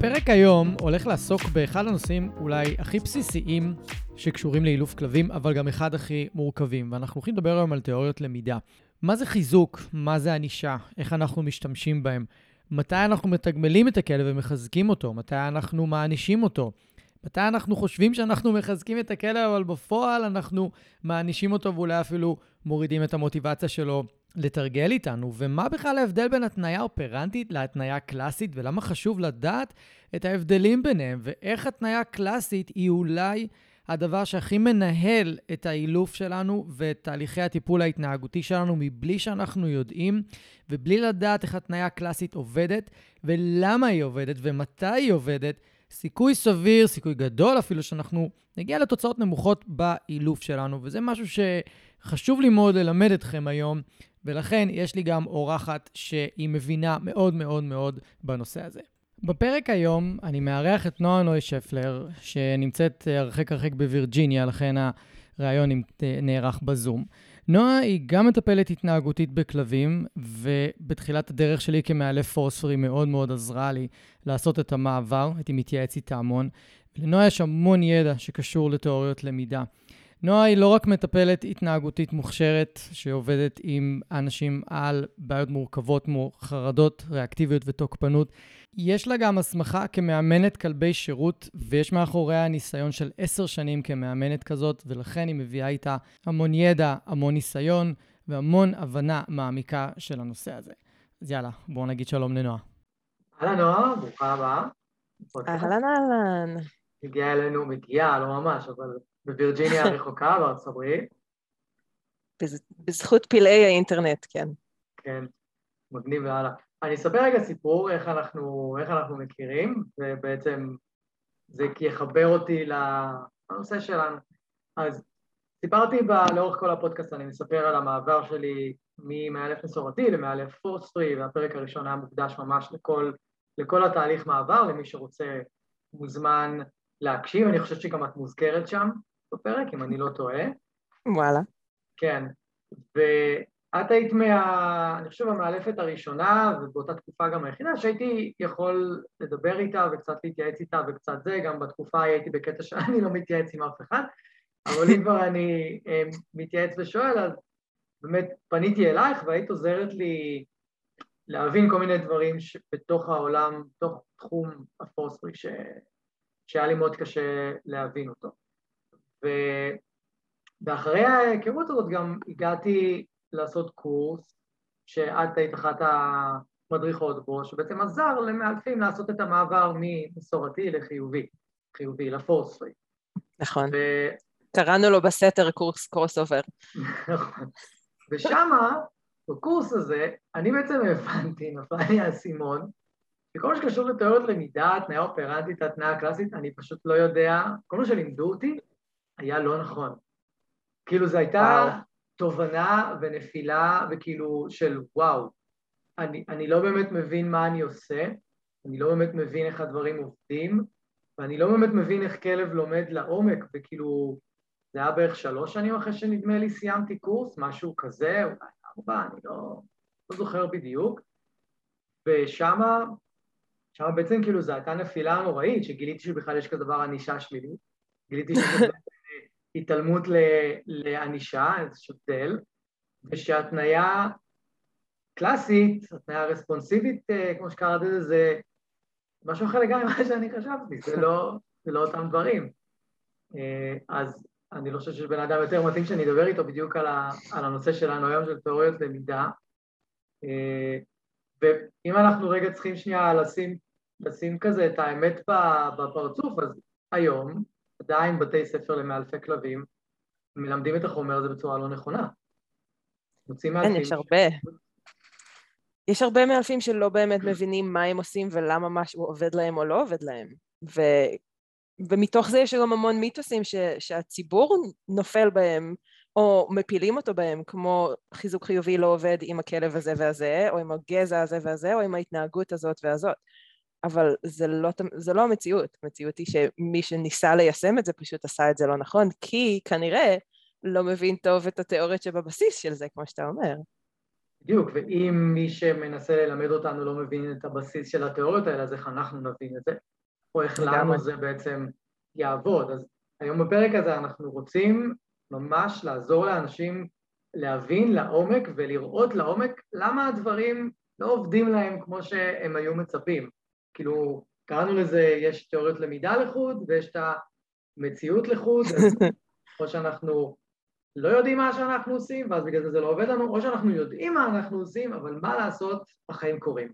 הפרק היום הולך לעסוק באחד הנושאים אולי הכי בסיסיים שקשורים לאילוף כלבים, אבל גם אחד הכי מורכבים. ואנחנו הולכים לדבר היום על תיאוריות למידה. מה זה חיזוק? מה זה ענישה? איך אנחנו משתמשים בהם? מתי אנחנו מתגמלים את הכלב ומחזקים אותו? מתי אנחנו מענישים אותו? מתי אנחנו חושבים שאנחנו מחזקים את הכלב, אבל בפועל אנחנו מענישים אותו ואולי אפילו מורידים את המוטיבציה שלו לתרגל איתנו, ומה בכלל ההבדל בין התניה אופרנטית להתניה קלאסית, ולמה חשוב לדעת את ההבדלים ביניהם, ואיך התניה קלאסית היא אולי הדבר שהכי מנהל את האילוף שלנו ואת תהליכי הטיפול ההתנהגותי שלנו מבלי שאנחנו יודעים, ובלי לדעת איך התניה קלאסית עובדת, ולמה היא עובדת, ומתי היא עובדת, סיכוי סביר, סיכוי גדול אפילו, שאנחנו נגיע לתוצאות נמוכות באילוף שלנו, וזה משהו שחשוב לי מאוד ללמד אתכם היום, ולכן יש לי גם אורחת שהיא מבינה מאוד מאוד מאוד בנושא הזה. בפרק היום אני מארח את נועה נוי שפלר, שנמצאת הרחק הרחק בווירג'יניה, לכן הריאיון נערך בזום. נועה היא גם מטפלת התנהגותית בכלבים, ובתחילת הדרך שלי כמאלף פורספרי מאוד מאוד עזרה לי לעשות את המעבר, הייתי מתייעץ איתה המון. לנועה יש המון ידע שקשור לתיאוריות למידה. נועה היא לא רק מטפלת התנהגותית מוכשרת שעובדת עם אנשים על בעיות מורכבות כמו חרדות, ריאקטיביות ותוקפנות, יש לה גם הסמכה כמאמנת כלבי שירות, ויש מאחוריה ניסיון של עשר שנים כמאמנת כזאת, ולכן היא מביאה איתה המון ידע, המון ניסיון והמון הבנה מעמיקה של הנושא הזה. אז יאללה, בואו נגיד שלום לנועה. אהלן נועה, ברוכה הבאה. אהלן אהלן. הגיעה אלינו, מגיעה, לא ממש, אבל בווירג'יניה הרחוקה, בארצות הברית. בזכות פלאי האינטרנט, כן. כן, מגניב והלאה. אני אספר רגע סיפור איך אנחנו, איך אנחנו מכירים, ובעצם זה יחבר אותי לנושא שלנו. אז סיפרתי בה, לאורך כל הפודקאסט, אני מספר על המעבר שלי ממאלף מסורתי למאלף פורסטרי, והפרק הראשון היה מוקדש ממש לכל, לכל התהליך מעבר, למי שרוצה מוזמן להקשיב, אני חושבת שגם את מוזכרת שם בפרק, אם אני לא טועה. וואלה. כן, ואת היית מה... אני חושב המאלפת הראשונה, ובאותה תקופה גם היחידה, שהייתי יכול לדבר איתה וקצת להתייעץ איתה וקצת זה, גם בתקופה הייתי בקטע שאני לא מתייעץ עם אף אחד, אבל אם כבר אני אה, מתייעץ ושואל, אז באמת פניתי אלייך והיית עוזרת לי להבין כל מיני דברים בתוך העולם, בתוך תחום הפורסטרי, ש... שהיה לי מאוד קשה להבין אותו. ו... ואחרי ההיכרות הזאת גם הגעתי לעשות קורס, שאת היית אחת המדריכות בו, שבעצם עזר למאלפים לעשות את המעבר ממסורתי לחיובי, חיובי, ל force free. נכון. ו... קראנו לו בסתר קורס cross over. נכון. ושמה, בקורס הזה, אני בעצם הבנתי, נפל לי האסימון, וכל מה שקשור לתיאוריות למידה, התניה אופרנטית, התניה הקלאסית, אני פשוט לא יודע, כל מה שלימדו אותי היה לא נכון. כאילו זו הייתה וואו. תובנה ונפילה וכאילו של וואו, אני, אני לא באמת מבין מה אני עושה, אני לא באמת מבין איך הדברים עובדים, ואני לא באמת מבין איך כלב לומד לעומק, וכאילו, זה היה בערך שלוש שנים אחרי שנדמה לי סיימתי קורס, משהו כזה, אולי ארבע, אני לא, לא זוכר בדיוק, ושמה שם בעצם כאילו זו הייתה נפילה נוראית, שגיליתי שבכלל יש כזה דבר ענישה שלילית, גיליתי שזה התעלמות לענישה, איזשהו תל, ושהתניה קלאסית, התניה רספונסיבית, אה, כמו שקראתי לזה, זה משהו אחר לגמרי ממה שאני חשבתי, זה לא, זה לא אותם דברים. אה, אז אני לא חושב שיש בן אדם יותר מתאים שאני אדבר איתו בדיוק על, ה, על הנושא שלנו היום של תיאוריות למידה. אה, ואם אנחנו רגע צריכים שנייה לשים, לשים כזה את האמת בפרצוף, אז היום עדיין בתי ספר למאלפי כלבים מלמדים את החומר הזה בצורה לא נכונה. מוצאים כן, יש הרבה. יש הרבה מאלפים שלא באמת מבינים מה הם עושים ולמה משהו עובד להם או לא עובד להם. ו... ומתוך זה יש גם המון מיתוסים ש... שהציבור נופל בהם או מפילים אותו בהם, כמו חיזוק חיובי לא עובד עם הכלב הזה והזה, או עם הגזע הזה והזה, או עם ההתנהגות הזאת והזאת. אבל זה לא, זה לא המציאות, המציאות היא שמי שניסה ליישם את זה פשוט עשה את זה לא נכון, כי כנראה לא מבין טוב את התיאוריות שבבסיס של זה, כמו שאתה אומר. בדיוק, ואם מי שמנסה ללמד אותנו לא מבין את הבסיס של התיאוריות האלה, אז איך אנחנו נבין את זה? או איך לנו זה בעצם יעבוד. אז היום בפרק הזה אנחנו רוצים ממש לעזור לאנשים להבין לעומק ולראות לעומק למה הדברים לא עובדים להם כמו שהם היו מצפים. כאילו, קראנו לזה, יש תיאוריות למידה לחוד ויש את המציאות לחוד, אז או שאנחנו לא יודעים מה שאנחנו עושים, ואז בגלל זה זה לא עובד לנו, או שאנחנו יודעים מה אנחנו עושים, אבל מה לעשות, החיים קורים.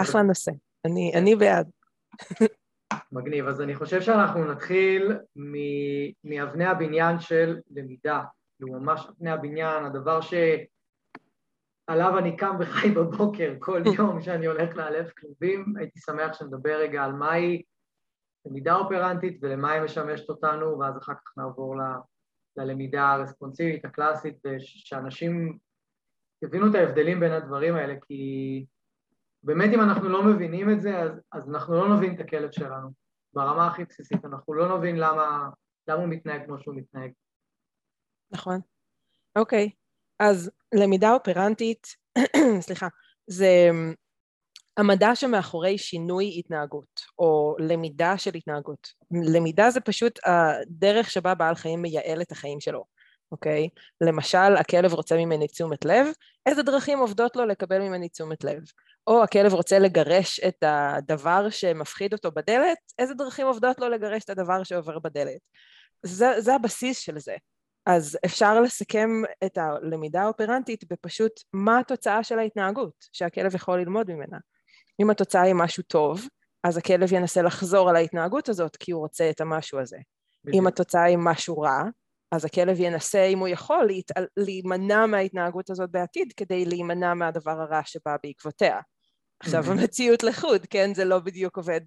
אחלה נושא, אני בעד. מגניב, אז אני חושב שאנחנו נתחיל מאבני הבניין של למידה, כאילו ממש אבני הבניין, הדבר שעליו אני קם וחי בבוקר כל יום שאני הולך לאלף כלובים, הייתי שמח שנדבר רגע על מהי למידה אופרנטית ולמה היא משמשת אותנו, ואז אחר כך נעבור ל, ללמידה הרספונסיבית, הקלאסית, ושאנשים יבינו את ההבדלים בין הדברים האלה, כי באמת אם אנחנו לא מבינים את זה, אז, אז אנחנו לא נבין את הכלב שלנו. ברמה הכי בסיסית, אנחנו לא נבין למה, למה הוא מתנהג כמו שהוא מתנהג. נכון. אוקיי, אז למידה אופרנטית, סליחה, זה המדע שמאחורי שינוי התנהגות, או למידה של התנהגות. למידה זה פשוט הדרך שבה בעל חיים מייעל את החיים שלו, אוקיי? למשל, הכלב רוצה ממני תשומת לב, איזה דרכים עובדות לו לקבל ממני תשומת לב? או הכלב רוצה לגרש את הדבר שמפחיד אותו בדלת, איזה דרכים עובדות לו לגרש את הדבר שעובר בדלת? זה, זה הבסיס של זה. אז אפשר לסכם את הלמידה האופרנטית בפשוט מה התוצאה של ההתנהגות שהכלב יכול ללמוד ממנה. אם התוצאה היא משהו טוב, אז הכלב ינסה לחזור על ההתנהגות הזאת כי הוא רוצה את המשהו הזה. בדיוק. אם התוצאה היא משהו רע, אז הכלב ינסה, אם הוא יכול, להתעל... להימנע מההתנהגות הזאת בעתיד כדי להימנע מהדבר הרע שבא בעקבותיה. עכשיו, המציאות לחוד, כן? זה לא בדיוק עובד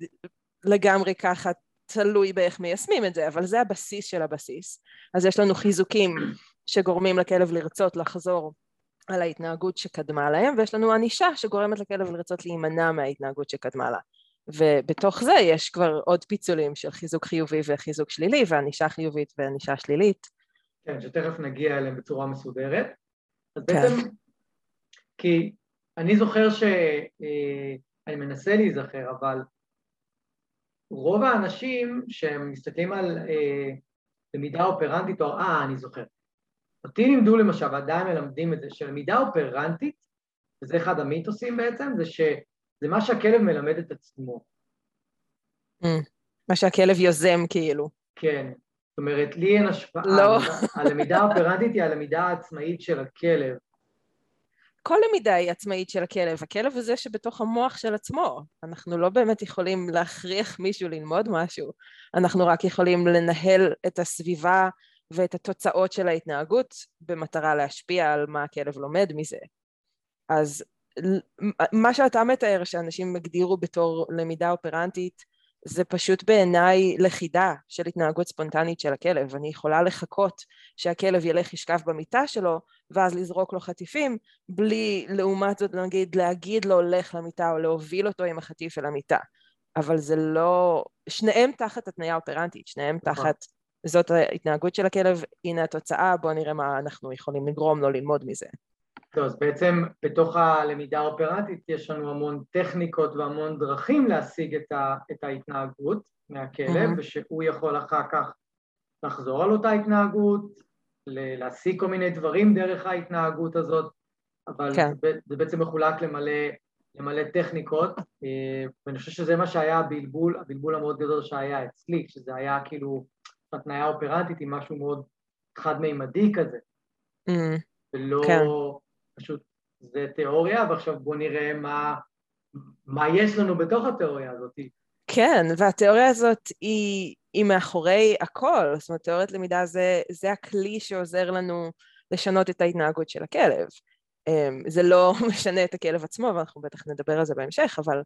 לגמרי ככה, תלוי באיך מיישמים את זה, אבל זה הבסיס של הבסיס. אז יש לנו חיזוקים שגורמים לכלב לרצות לחזור על ההתנהגות שקדמה להם, ויש לנו ענישה שגורמת לכלב לרצות להימנע מההתנהגות שקדמה לה. ובתוך זה יש כבר עוד פיצולים של חיזוק חיובי וחיזוק שלילי, וענישה חיובית וענישה שלילית. כן, שתכף נגיע אליהם בצורה מסודרת. אז כן. בעצם, כי אני זוכר שאני אה, מנסה להיזכר, אבל רוב האנשים שהם מסתכלים על אה, למידה אופרנטית, או אה, אני זוכר. אותי לימדו למשל, ועדיין מלמדים את זה, שלמידה אופרנטית, וזה אחד המיתוסים בעצם, זה שזה מה שהכלב מלמד את עצמו. Mm, מה שהכלב יוזם כאילו. כן, זאת אומרת, לי אין השפעה. לא. הלמידה האופרנטית היא הלמידה העצמאית של הכלב. כל למידה היא עצמאית של הכלב. הכלב הוא זה שבתוך המוח של עצמו. אנחנו לא באמת יכולים להכריח מישהו ללמוד משהו. אנחנו רק יכולים לנהל את הסביבה ואת התוצאות של ההתנהגות במטרה להשפיע על מה הכלב לומד מזה. אז מה שאתה מתאר שאנשים הגדירו בתור למידה אופרנטית זה פשוט בעיניי לכידה של התנהגות ספונטנית של הכלב. אני יכולה לחכות שהכלב ילך ישכב במיטה שלו ואז לזרוק לו חטיפים, בלי לעומת זאת נגיד להגיד לו לך למיטה או להוביל אותו עם החטיף אל המיטה. אבל זה לא... שניהם תחת התניה אופרנטית, שניהם נכון. תחת זאת ההתנהגות של הכלב, הנה התוצאה, בואו נראה מה אנחנו יכולים לגרום לו ללמוד מזה. טוב, אז בעצם בתוך הלמידה האופרטית יש לנו המון טכניקות והמון דרכים להשיג את, ה, את ההתנהגות מהכלב, mm-hmm. ושהוא יכול אחר כך לחזור על אותה התנהגות, להשיג כל מיני דברים דרך ההתנהגות הזאת, אבל כן. זה, זה בעצם מחולק למלא, למלא טכניקות, אה, ואני חושב שזה מה שהיה הבלבול, הבלבול המאוד גדול שהיה אצלי, שזה היה כאילו התניה אופרטית עם משהו מאוד חד-מימדי כזה, mm-hmm. ולא... כן. פשוט זה תיאוריה, ועכשיו בואו נראה מה, מה יש לנו בתוך התיאוריה הזאת. כן, והתיאוריה הזאת היא, היא מאחורי הכל, זאת אומרת, תיאוריית למידה זה, זה הכלי שעוזר לנו לשנות את ההתנהגות של הכלב. אמ, זה לא משנה את הכלב עצמו, ואנחנו בטח נדבר על זה בהמשך, אבל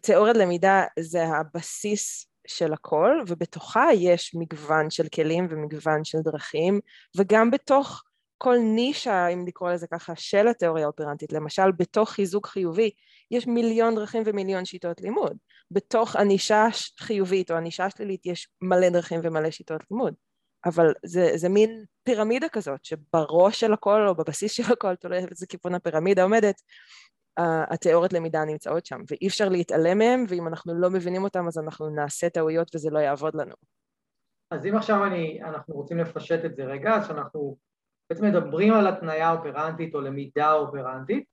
תיאוריית למידה זה הבסיס של הכל, ובתוכה יש מגוון של כלים ומגוון של דרכים, וגם בתוך כל נישה, אם לקרוא לזה ככה, של התיאוריה האופרנטית, למשל בתוך חיזוק חיובי, יש מיליון דרכים ומיליון שיטות לימוד. בתוך ענישה חיובית או ענישה שלילית יש מלא דרכים ומלא שיטות לימוד. אבל זה, זה מין פירמידה כזאת, שבראש של הכל או בבסיס של הכל, תלוי איזה כיוון הפירמידה עומדת, התיאוריות למידה נמצאות שם, ואי אפשר להתעלם מהם, ואם אנחנו לא מבינים אותם אז אנחנו נעשה טעויות וזה לא יעבוד לנו. אז אם עכשיו אני, אנחנו רוצים לפשט את זה רגע, אז שאנחנו בעצם מדברים על התניה אופרנטית או למידה אופרנטית,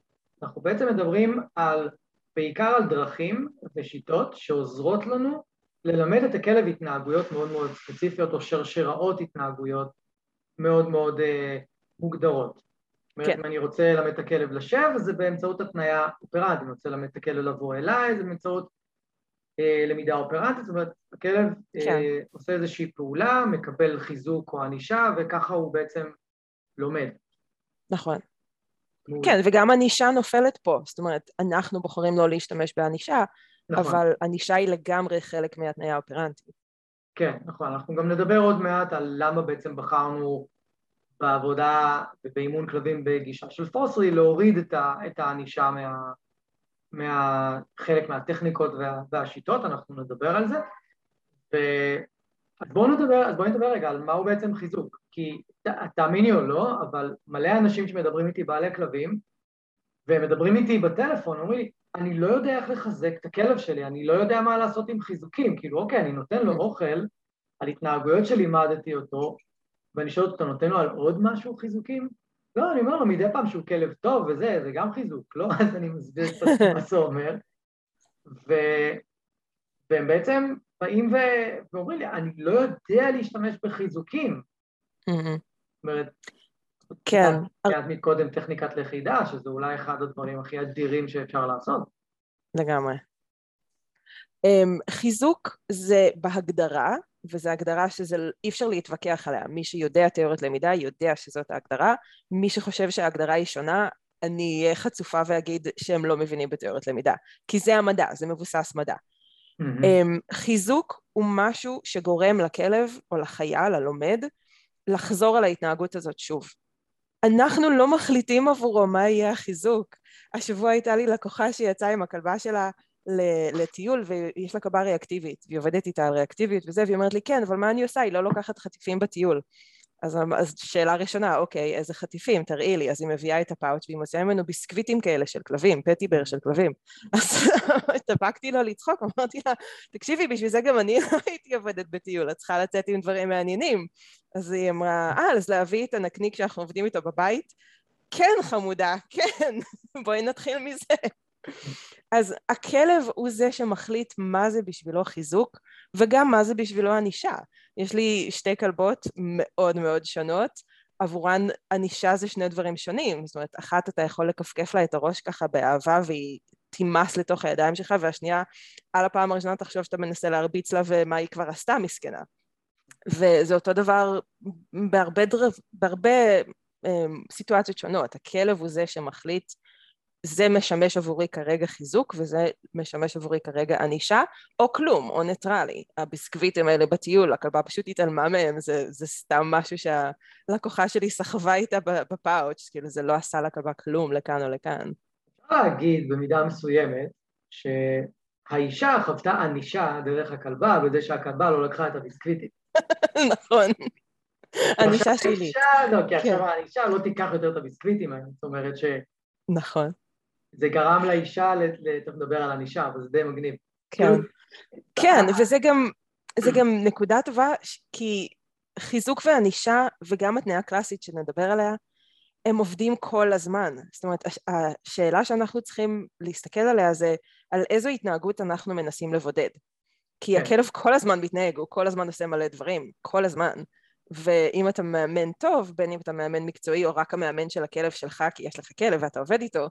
אנחנו בעצם מדברים על, בעיקר על דרכים ושיטות שעוזרות לנו ללמד את הכלב התנהגויות מאוד מאוד ספציפיות או שרשראות התנהגויות מאוד מאוד אה, מוגדרות. זאת אומרת, כן. אם אני רוצה ללמד את הכלב לשב, זה באמצעות התניה אופרנטית, אני רוצה ללמד את הכלב לבוא אליי, זה באמצעות אה, למידה אופרנטית, זאת אומרת, הכלב אה, כן. אה, עושה איזושהי פעולה, מקבל חיזוק או ענישה, וככה הוא בעצם לומד. נכון. כן, וגם ענישה נופלת פה, זאת אומרת, אנחנו בוחרים לא להשתמש בענישה, נכון. אבל ענישה היא לגמרי חלק מהתניה האופרנטית. כן, נכון, אנחנו גם נדבר עוד מעט על למה בעצם בחרנו בעבודה ובאימון כלבים בגישה של פוסרי להוריד את הענישה מה, מהחלק מהטכניקות וה, והשיטות, אנחנו נדבר על זה. ו... אז בואו נדבר, אז בואו נדבר רגע על מהו בעצם חיזוק, כי ת, תאמיני או לא, אבל מלא אנשים שמדברים איתי בעלי כלבים, והם מדברים איתי בטלפון, אומרים לי, אני לא יודע איך לחזק את הכלב שלי, אני לא יודע מה לעשות עם חיזוקים, כאילו אוקיי, אני נותן לו אוכל על התנהגויות שלימדתי אותו, ואני שואל אותו, אתה נותן לו על עוד משהו חיזוקים? לא, אני אומר לו מדי פעם שהוא כלב טוב וזה, זה גם חיזוק, לא? אז אני מסביר קצת מה זה אומר. ו... והם בעצם באים ו... ואומרים לי, אני לא יודע להשתמש בחיזוקים. זאת אומרת, כן. את מקודם טכניקת לכידה, שזה אולי אחד הדברים הכי אדירים שאפשר לעשות. לגמרי. אמ, חיזוק זה בהגדרה, וזו הגדרה שאי אפשר להתווכח עליה. מי שיודע תיאוריות למידה יודע שזאת ההגדרה. מי שחושב שההגדרה היא שונה, אני אהיה חצופה ואגיד שהם לא מבינים בתיאוריות למידה. כי זה המדע, זה מבוסס מדע. Mm-hmm. חיזוק הוא משהו שגורם לכלב או לחייל, הלומד, לחזור על ההתנהגות הזאת שוב. אנחנו לא מחליטים עבורו מה יהיה החיזוק. השבוע הייתה לי לקוחה שיצאה עם הכלבה שלה לטיול ויש לה קבה ריאקטיבית, והיא עובדת איתה על ריאקטיביות וזה, והיא אומרת לי, כן, אבל מה אני עושה? היא לא לוקחת חטיפים בטיול. אז, אז שאלה ראשונה, אוקיי, איזה חטיפים, תראי לי. אז היא מביאה את הפאוץ' והיא מוציאה ממנו ביסקוויטים כאלה של כלבים, פטיבר של כלבים. אז התאפקתי לו לצחוק, אמרתי לה, תקשיבי, בשביל זה גם אני לא הייתי עובדת בטיול, את צריכה לצאת עם דברים מעניינים. אז היא אמרה, אה, אז להביא את הנקניק שאנחנו עובדים איתו בבית? כן, חמודה, כן, בואי נתחיל מזה. אז הכלב הוא זה שמחליט מה זה בשבילו חיזוק וגם מה זה בשבילו ענישה. יש לי שתי כלבות מאוד מאוד שונות, עבורן ענישה זה שני דברים שונים, זאת אומרת, אחת אתה יכול לכפכף לה את הראש ככה באהבה והיא תימס לתוך הידיים שלך, והשנייה, על הפעם הראשונה תחשוב שאתה מנסה להרביץ לה ומה היא כבר עשתה מסכנה. וזה אותו דבר בהרבה, דרב, בהרבה um, סיטואציות שונות, הכלב הוא זה שמחליט זה משמש עבורי כרגע חיזוק וזה משמש עבורי כרגע ענישה, או כלום, או ניטרלי. הביסקוויטים האלה בטיול, הכלבה פשוט התעלמה מהם, זה, זה סתם משהו שהלקוחה שלי סחבה איתה בפאוץ', כאילו זה לא עשה לכלבה כלום לכאן או לכאן. אפשר להגיד במידה מסוימת שהאישה חוותה ענישה דרך הכלבה בזה שהכלבה לא לקחה את הביסקוויטים. נכון. ענישה שלילית. לא, כי עכשיו כן. האישה לא תיקח יותר את הביסקוויטים זאת אומרת ש... נכון. זה גרם לאישה, תכף נדבר על ענישה, אבל זה די מגניב. כן, כאילו, כן, וזה גם, זה גם נקודה טובה, כי חיזוק וענישה, וגם התנאה הקלאסית שנדבר עליה, הם עובדים כל הזמן. זאת אומרת, השאלה שאנחנו צריכים להסתכל עליה זה על איזו התנהגות אנחנו מנסים לבודד. כי כן. הכלב כל הזמן מתנהג, הוא כל הזמן עושה מלא דברים, כל הזמן. ואם אתה מאמן טוב, בין אם אתה מאמן מקצועי או רק המאמן של הכלב שלך, כי יש לך כלב ואתה עובד איתו,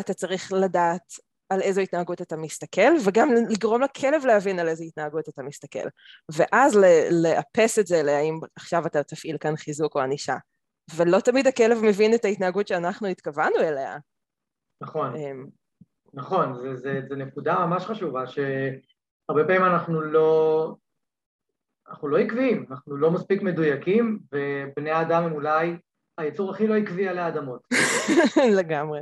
אתה צריך לדעת על איזו התנהגות אתה מסתכל, וגם לגרום לכלב להבין על איזו התנהגות אתה מסתכל. ואז לאפס את זה להאם עכשיו אתה תפעיל כאן חיזוק או ענישה. ולא תמיד הכלב מבין את ההתנהגות שאנחנו התכוונו אליה. נכון, אמ, נכון, זו נקודה ממש חשובה, שהרבה פעמים אנחנו לא, אנחנו לא עקביים, אנחנו לא מספיק מדויקים, ובני האדם הם אולי היצור הכי לא עקבי עלי אדמות. לגמרי.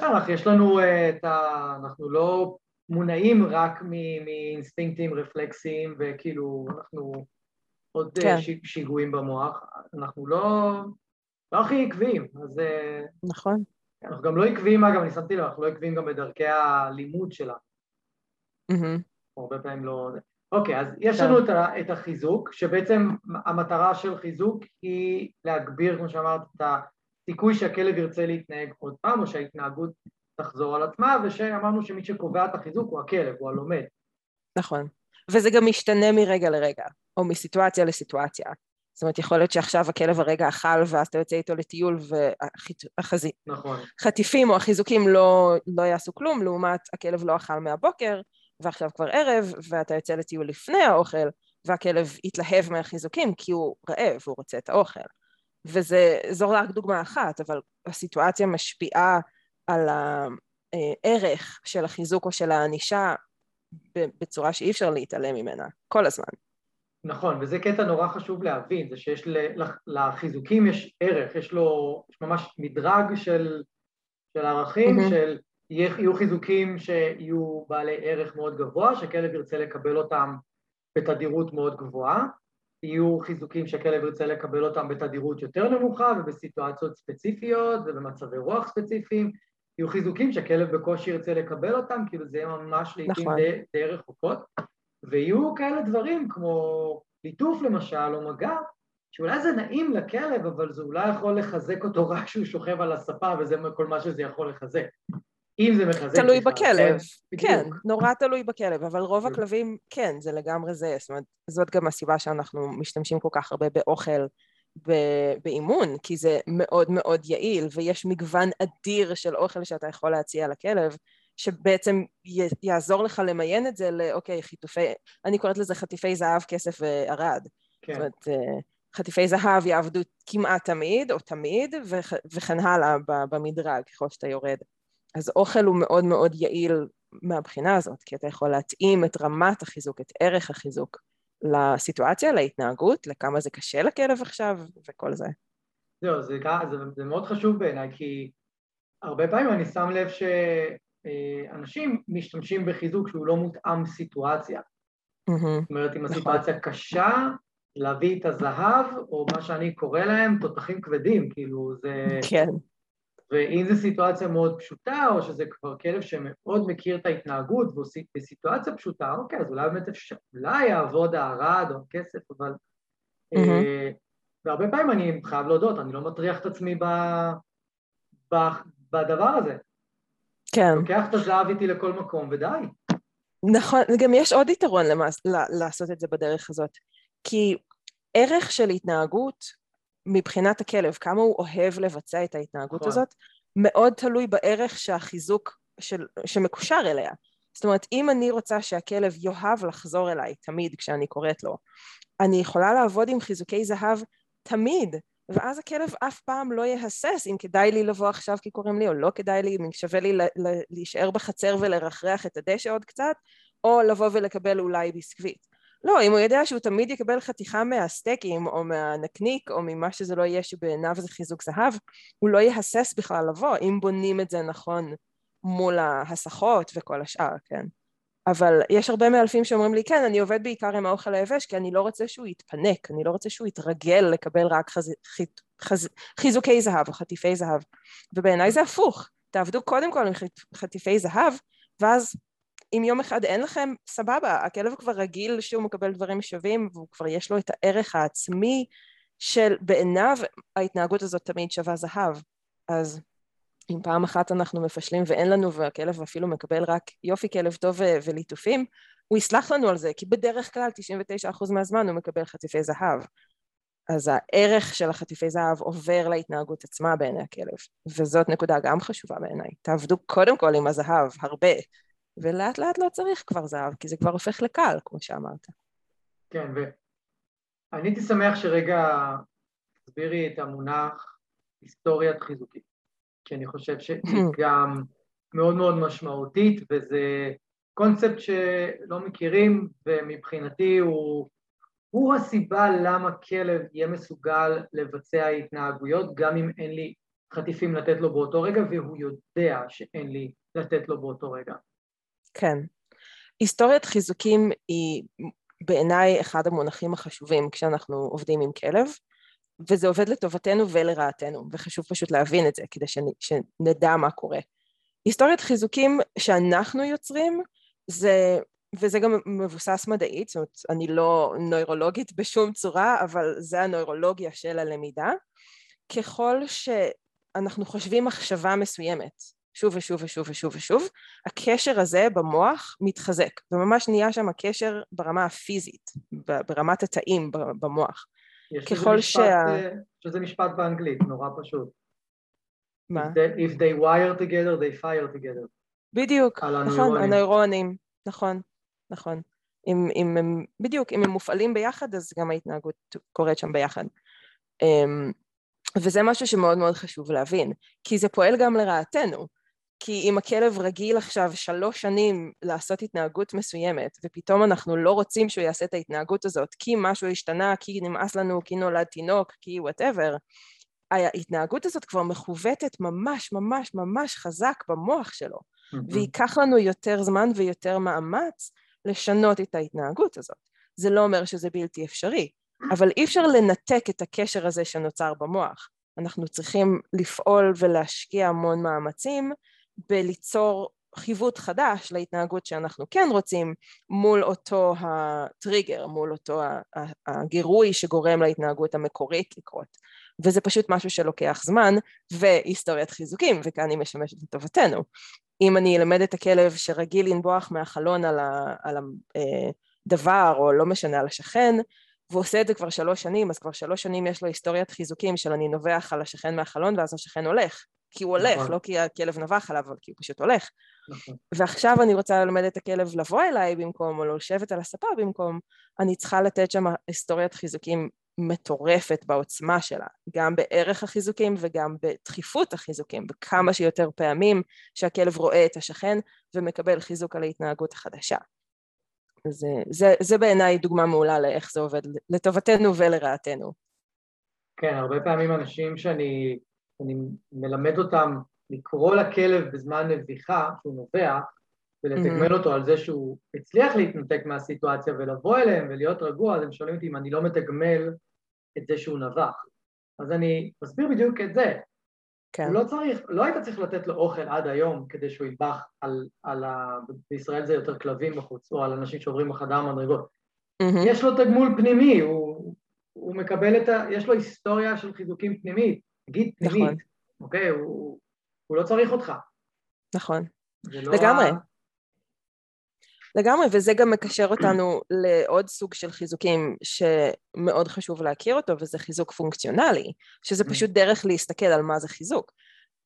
אנחנו, יש לנו את ה... אנחנו לא מונעים רק מאינסטינקטים רפלקסיים, וכאילו, אנחנו עוד כן. שיגועים במוח, אנחנו לא, לא הכי עקביים, אז... אה, נכון. אנחנו גם לא עקביים, אגב, אני שמתי לב, אנחנו לא עקביים גם בדרכי הלימוד שלנו. Mm-hmm. הרבה פעמים לא... אוקיי, אז יש לנו את החיזוק, שבעצם המטרה של חיזוק היא להגביר, כמו שאמרת, את הסיכוי שהכלב ירצה להתנהג עוד פעם, או שההתנהגות תחזור על עצמה, ושאמרנו שמי שקובע את החיזוק הוא הכלב, הוא הלומד. נכון. וזה גם משתנה מרגע לרגע, או מסיטואציה לסיטואציה. זאת אומרת, יכול להיות שעכשיו הכלב הרגע אכל ואז אתה יוצא איתו לטיול והחזיתים, נכון. או החיזוקים לא, לא יעשו כלום, לעומת הכלב לא אכל מהבוקר, ועכשיו כבר ערב, ואתה יוצא לטיול לפני האוכל, והכלב יתלהב מהחיזוקים כי הוא רעב, הוא רוצה את האוכל. וזה, זו רק דוגמה אחת, אבל הסיטואציה משפיעה על הערך של החיזוק או של הענישה בצורה שאי אפשר להתעלם ממנה, כל הזמן. נכון, וזה קטע נורא חשוב להבין, זה שיש לחיזוקים יש ערך, יש לו יש ממש מדרג של, של ערכים, mm-hmm. של יהיו חיזוקים שיהיו בעלי ערך מאוד גבוה, שכלב ירצה לקבל אותם בתדירות מאוד גבוהה, יהיו חיזוקים שכלב ירצה לקבל אותם בתדירות יותר נמוכה ובסיטואציות ספציפיות ובמצבי רוח ספציפיים, יהיו חיזוקים שכלב בקושי ירצה לקבל אותם, כאילו זה יהיה ממש לעיתים נכון. די, די רחוקות, ויהיו כאלה דברים כמו ליטוף למשל או מגע, שאולי זה נעים לכלב, אבל זה אולי יכול לחזק אותו רק כשהוא שוכב על הספה וזה כל מה שזה יכול לחזק. אם זה מחזק... תלוי בכלב, כן, כן, נורא תלוי בכלב, אבל רוב הכלבים, כן, זה לגמרי זה, זאת אומרת, זאת גם הסיבה שאנחנו משתמשים כל כך הרבה באוכל באימון, כי זה מאוד מאוד יעיל, ויש מגוון אדיר של אוכל שאתה יכול להציע לכלב, שבעצם יעזור לך למיין את זה לאוקיי, חיתופי, אני קוראת לזה חטיפי זהב, כסף וערד. כן. זאת אומרת, אה, חטיפי זהב יעבדו כמעט תמיד, או תמיד, וכן הלאה במדרג, ככל שאתה יורד. אז אוכל הוא מאוד מאוד יעיל מהבחינה הזאת, כי אתה יכול להתאים את רמת החיזוק, את ערך החיזוק, לסיטואציה, להתנהגות, לכמה זה קשה לכלב עכשיו, וכל זה. זהו, זה, זה, זה מאוד חשוב בעיניי, כי הרבה פעמים אני שם לב שאנשים משתמשים בחיזוק שהוא לא מותאם סיטואציה. Mm-hmm. זאת אומרת, אם נכון. הסיטואציה קשה, להביא את הזהב, או מה שאני קורא להם, תותחים כבדים, כאילו זה... כן. ואם זו סיטואציה מאוד פשוטה, או שזה כבר כלב שמאוד מכיר את ההתנהגות, והוא בסיטואציה פשוטה, אוקיי, אז אולי באמת אפשר, אולי יעבוד הערד או הכסף, אבל... Mm-hmm. והרבה פעמים אני חייב להודות, אני לא מטריח את עצמי ב, ב, בדבר הזה. כן. לוקח את הזהב איתי לכל מקום, ודי. נכון, גם יש עוד יתרון למס, לעשות את זה בדרך הזאת. כי ערך של התנהגות מבחינת הכלב, כמה הוא אוהב לבצע את ההתנהגות נכון. הזאת, מאוד תלוי בערך שהחיזוק של, שמקושר אליה. זאת אומרת, אם אני רוצה שהכלב יאהב לחזור אליי תמיד כשאני קוראת לו, אני יכולה לעבוד עם חיזוקי זהב תמיד, ואז הכלב אף פעם לא יהסס אם כדאי לי לבוא עכשיו כי קוראים לי או לא כדאי לי, אם שווה לי להישאר בחצר ולרחרח את הדשא עוד קצת, או לבוא ולקבל אולי ביסקוויט. לא, אם הוא יודע שהוא תמיד יקבל חתיכה מהסטייקים או מהנקניק או ממה שזה לא יהיה שבעיניו זה חיזוק זהב, הוא לא יהסס בכלל לבוא, אם בונים את זה נכון מול ההסחות וכל השאר, כן? אבל יש הרבה מאלפים שאומרים לי, כן, אני עובד בעיקר עם האוכל היבש כי אני לא רוצה שהוא יתפנק, אני לא רוצה שהוא יתרגל לקבל רק חז... חז... חיזוקי זהב או חטיפי זהב. ובעיניי זה הפוך, תעבדו קודם כל עם חטיפי זהב, ואז אם יום אחד אין לכם, סבבה, הכלב כבר רגיל שהוא מקבל דברים שווים והוא כבר יש לו את הערך העצמי של בעיניו ההתנהגות הזאת תמיד שווה זהב. אז אם פעם אחת אנחנו מפשלים ואין לנו והכלב אפילו מקבל רק יופי כלב טוב וליטופים, הוא יסלח לנו על זה, כי בדרך כלל 99% מהזמן הוא מקבל חטיפי זהב. אז הערך של החטיפי זהב עובר להתנהגות עצמה בעיני הכלב, וזאת נקודה גם חשובה בעיניי. תעבדו קודם כל עם הזהב, הרבה, ולאט לאט לא צריך כבר זהב, כי זה כבר הופך לקל, כמו שאמרת. כן, ואני הייתי שמח שרגע תסבירי את המונח היסטוריית חיזוקים, כי אני חושב שהיא גם מאוד מאוד משמעותית, וזה קונספט שלא מכירים, ומבחינתי הוא, הוא הסיבה למה כלב יהיה מסוגל לבצע התנהגויות, גם אם אין לי חטיפים לתת לו באותו רגע, והוא יודע שאין לי לתת לו באותו רגע. כן. היסטוריית חיזוקים היא בעיניי אחד המונחים החשובים כשאנחנו עובדים עם כלב, וזה עובד לטובתנו ולרעתנו, וחשוב פשוט להבין את זה כדי שנדע מה קורה. היסטוריית חיזוקים שאנחנו יוצרים זה, וזה גם מבוסס מדעית, זאת אומרת, אני לא נוירולוגית בשום צורה, אבל זה הנוירולוגיה של הלמידה. ככל שאנחנו חושבים מחשבה מסוימת, שוב ושוב ושוב ושוב ושוב, הקשר הזה במוח מתחזק, וממש נהיה שם הקשר ברמה הפיזית, ברמת התאים במוח. יש ככל משפט, שה... שזה משפט באנגלית, נורא פשוט. מה? If they, if they wire together, they fire together. בדיוק, נכון, הנוירונים, נכון, נכון. אם, אם הם, בדיוק, אם הם מופעלים ביחד, אז גם ההתנהגות קורית שם ביחד. Um, וזה משהו שמאוד מאוד חשוב להבין, כי זה פועל גם לרעתנו. כי אם הכלב רגיל עכשיו שלוש שנים לעשות התנהגות מסוימת, ופתאום אנחנו לא רוצים שהוא יעשה את ההתנהגות הזאת, כי משהו השתנה, כי נמאס לנו, כי נולד תינוק, כי whatever, ההתנהגות הזאת כבר מחווטת ממש ממש ממש חזק במוח שלו. וייקח לנו יותר זמן ויותר מאמץ לשנות את ההתנהגות הזאת. זה לא אומר שזה בלתי אפשרי, אבל אי אפשר לנתק את הקשר הזה שנוצר במוח. אנחנו צריכים לפעול ולהשקיע המון מאמצים בליצור חיווט חדש להתנהגות שאנחנו כן רוצים מול אותו הטריגר, מול אותו הגירוי שגורם להתנהגות המקורית לקרות. וזה פשוט משהו שלוקח זמן, והיסטוריית חיזוקים, וכאן היא משמשת לטובתנו. אם אני אלמד את הכלב שרגיל לנבוח מהחלון על, הדבר, או לא משנה, על השכן, והוא עושה את זה כבר שלוש שנים, אז כבר שלוש שנים יש לו היסטוריית חיזוקים של אני נובח על השכן מהחלון, ואז השכן הולך. כי הוא הולך, נכון. לא כי הכלב נבח עליו, אבל כי הוא פשוט הולך. נכון. ועכשיו אני רוצה ללמד את הכלב לבוא אליי במקום, או לשבת על הספה במקום, אני צריכה לתת שם היסטוריית חיזוקים מטורפת בעוצמה שלה, גם בערך החיזוקים וגם בדחיפות החיזוקים, וכמה שיותר פעמים שהכלב רואה את השכן ומקבל חיזוק על ההתנהגות החדשה. זה, זה, זה בעיניי דוגמה מעולה לאיך זה עובד לטובתנו ולרעתנו. כן, הרבה פעמים אנשים שאני אני מלמד אותם לקרוא לכלב בזמן נביחה, שהוא נובח, ולתגמל mm-hmm. אותו על זה שהוא הצליח להתנתק מהסיטואציה ולבוא אליהם ולהיות רגוע, אז הם שואלים אותי אם אני לא מתגמל את זה שהוא נבח. אז אני מסביר בדיוק את זה. כן. הוא לא צריך, לא היית צריך לתת לו אוכל עד היום כדי שהוא ינבח על, על ה... בישראל זה יותר כלבים בחוץ, או על אנשים שעוברים בחדר מדרגות. Mm-hmm. יש לו תגמול פנימי, הוא, הוא מקבל את ה... יש לו היסטוריה של חיזוקים פנימית. תגיד פנימית, נכון. אוקיי? הוא, הוא לא צריך אותך. נכון. לא לגמרי. ה... לגמרי, וזה גם מקשר אותנו לעוד סוג של חיזוקים שמאוד חשוב להכיר אותו, וזה חיזוק פונקציונלי, שזה mm. פשוט דרך להסתכל על מה זה חיזוק.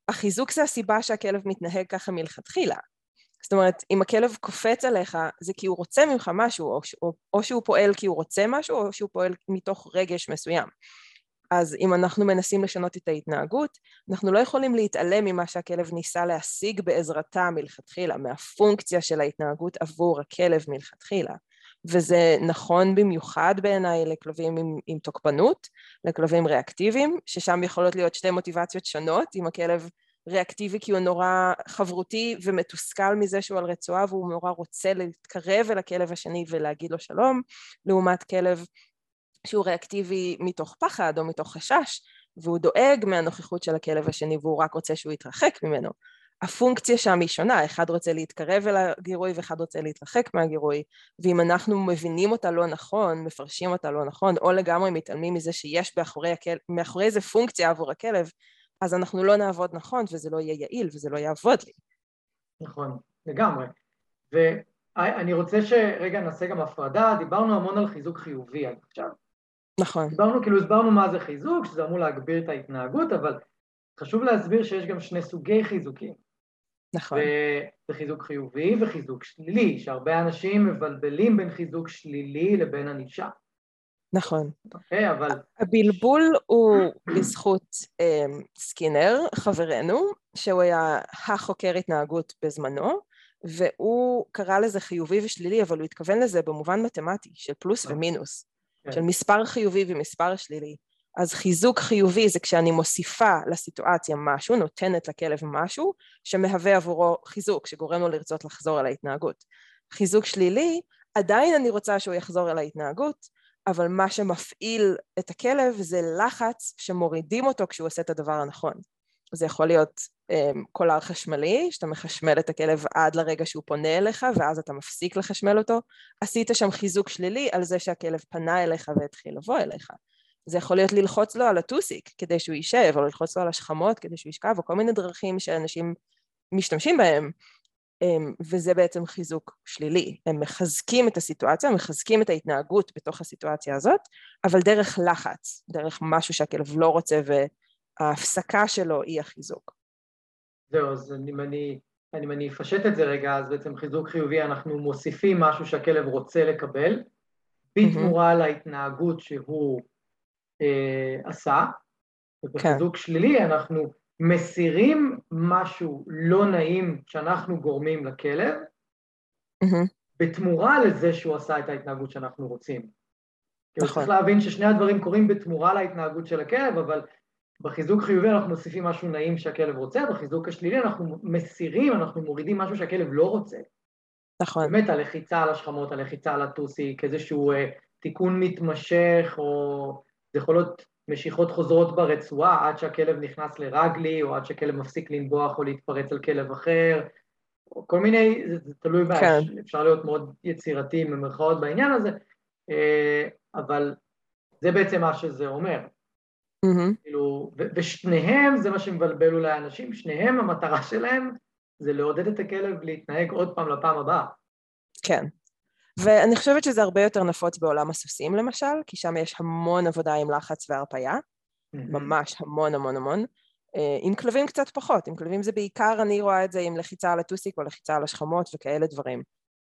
החיזוק זה הסיבה שהכלב מתנהג ככה מלכתחילה. זאת אומרת, אם הכלב קופץ עליך, זה כי הוא רוצה ממך משהו, או, או, או שהוא פועל כי הוא רוצה משהו, או שהוא פועל מתוך רגש מסוים. אז אם אנחנו מנסים לשנות את ההתנהגות, אנחנו לא יכולים להתעלם ממה שהכלב ניסה להשיג בעזרתה מלכתחילה, מהפונקציה של ההתנהגות עבור הכלב מלכתחילה. וזה נכון במיוחד בעיניי לכלבים עם, עם תוקפנות, לכלבים ריאקטיביים, ששם יכולות להיות שתי מוטיבציות שונות, אם הכלב ריאקטיבי כי הוא נורא חברותי ומתוסכל מזה שהוא על רצועה והוא נורא רוצה להתקרב אל הכלב השני ולהגיד לו שלום, לעומת כלב שהוא ריאקטיבי מתוך פחד או מתוך חשש, והוא דואג מהנוכחות של הכלב השני והוא רק רוצה שהוא יתרחק ממנו. הפונקציה שם היא שונה, אחד רוצה להתקרב אל הגירוי ואחד רוצה להתרחק מהגירוי, ואם אנחנו מבינים אותה לא נכון, מפרשים אותה לא נכון, או לגמרי מתעלמים מזה שיש מאחורי, הכל... מאחורי איזה פונקציה עבור הכלב, אז אנחנו לא נעבוד נכון וזה לא יהיה יעיל וזה לא יעבוד לי. נכון, לגמרי. ואני רוצה שרגע נעשה גם הפרדה, דיברנו המון על חיזוק חיובי עד עכשיו. נכון. הסברנו, כאילו הסברנו מה זה חיזוק, שזה אמור להגביר את ההתנהגות, אבל חשוב להסביר שיש גם שני סוגי חיזוקים. נכון. וזה חיזוק חיובי וחיזוק שלילי, שהרבה אנשים מבלבלים בין חיזוק שלילי לבין ענישה. נכון. אוקיי, אבל... הבלבול הוא בזכות um, סקינר, חברנו, שהוא היה החוקר התנהגות בזמנו, והוא קרא לזה חיובי ושלילי, אבל הוא התכוון לזה במובן מתמטי, של פלוס ומינוס, כן. של מספר חיובי ומספר שלילי. אז חיזוק חיובי זה כשאני מוסיפה לסיטואציה משהו, נותנת לכלב משהו, שמהווה עבורו חיזוק, שגורם לו לרצות לחזור על ההתנהגות. חיזוק שלילי, עדיין אני רוצה שהוא יחזור על ההתנהגות, אבל מה שמפעיל את הכלב זה לחץ שמורידים אותו כשהוא עושה את הדבר הנכון. זה יכול להיות קולר חשמלי, שאתה מחשמל את הכלב עד לרגע שהוא פונה אליך, ואז אתה מפסיק לחשמל אותו. עשית שם חיזוק שלילי על זה שהכלב פנה אליך והתחיל לבוא אליך. זה יכול להיות ללחוץ לו על הטוסיק כדי שהוא יישב, או ללחוץ לו על השכמות כדי שהוא ישכב, או כל מיני דרכים שאנשים משתמשים בהם, אמ, וזה בעצם חיזוק שלילי. הם מחזקים את הסיטואציה, מחזקים את ההתנהגות בתוך הסיטואציה הזאת, אבל דרך לחץ, דרך משהו שהכלב לא רוצה וההפסקה שלו היא החיזוק. זהו, אז אם אני, אם אני אפשט את זה רגע, אז בעצם חיזוק חיובי, אנחנו מוסיפים משהו שהכלב רוצה לקבל, בתמורה mm-hmm. להתנהגות שהוא אה, עשה, ובחיזוק כן. שלילי אנחנו מסירים משהו לא נעים שאנחנו גורמים לכלב, mm-hmm. בתמורה לזה שהוא עשה את ההתנהגות שאנחנו רוצים. נכון. צריך להבין ששני הדברים קורים בתמורה להתנהגות של הכלב, אבל בחיזוק חיובי אנחנו מוסיפים משהו נעים שהכלב רוצה, בחיזוק השלילי אנחנו מסירים, אנחנו מורידים משהו שהכלב לא רוצה. נכון. באמת הלחיצה על השכמות, הלחיצה על הטוסיק, איזשהו אה, תיקון מתמשך, או זה יכול להיות משיכות חוזרות ברצועה עד שהכלב נכנס לרגלי, או עד שהכלב מפסיק לנבוח או להתפרץ על כלב אחר, או כל מיני, זה, זה תלוי כן. בה, אפשר להיות מאוד יצירתיים במרכאות בעניין הזה, אה, אבל זה בעצם מה שזה אומר. Mm-hmm. כאילו, ושניהם, זה מה שמבלבל אולי אנשים, שניהם המטרה שלהם זה לעודד את הכלב להתנהג עוד פעם לפעם הבאה. כן. ואני חושבת שזה הרבה יותר נפוץ בעולם הסוסים למשל, כי שם יש המון עבודה עם לחץ והרפייה, mm-hmm. ממש המון המון המון. אה, עם כלבים קצת פחות, עם כלבים זה בעיקר, אני רואה את זה עם לחיצה על הטוסיק או לחיצה על השכמות וכאלה דברים.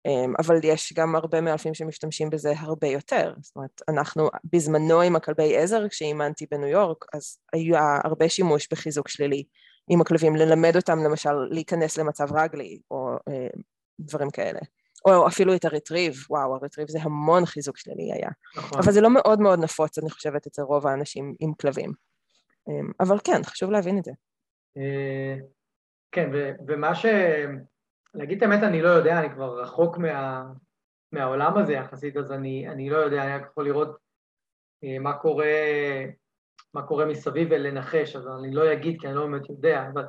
אמ, אבל יש גם הרבה מאלפים שמשתמשים בזה הרבה יותר. זאת אומרת, אנחנו בזמנו עם הכלבי עזר, כשאימנתי בניו יורק, אז היה הרבה שימוש בחיזוק שלילי עם הכלבים, ללמד אותם למשל להיכנס למצב רגלי, או אה, דברים כאלה. או אפילו את הריטריב, וואו, הריטריב זה המון חיזוק שלילי היה. נכון. אבל זה לא מאוד מאוד נפוץ, אני חושבת, אצל רוב האנשים עם כלבים. אמ, אבל כן, חשוב להבין את זה. אה, כן, ומה ש... להגיד את האמת, אני לא יודע, אני כבר רחוק מה, מהעולם הזה יחסית, אז אני, אני לא יודע, אני רק יכול לראות אה, מה קורה, מה קורה מסביב ולנחש, אז אני לא אגיד כי אני לא באמת יודע, אבל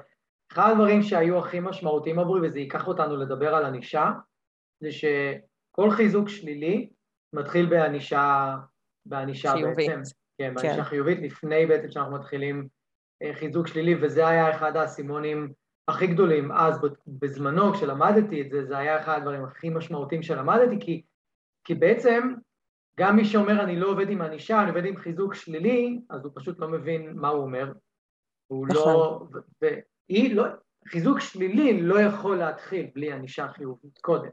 אחד הדברים שהיו הכי משמעותיים עבורי, וזה ייקח אותנו לדבר על ענישה, זה שכל חיזוק שלילי מתחיל בענישה, בענישה חיובית. בעצם. כן, בענישה כן. חיובית, לפני בעצם שאנחנו מתחילים אה, חיזוק שלילי, וזה היה אחד האסימונים הכי גדולים אז, בזמנו, כשלמדתי את זה, זה היה אחד הדברים הכי משמעותיים שלמדתי, כי, כי בעצם גם מי שאומר אני לא עובד עם ענישה, אני עובד עם חיזוק שלילי, אז הוא פשוט לא מבין מה הוא אומר. הוא לא- נכון. והיא לא... חיזוק שלילי לא יכול להתחיל בלי ענישה חיובית קודם.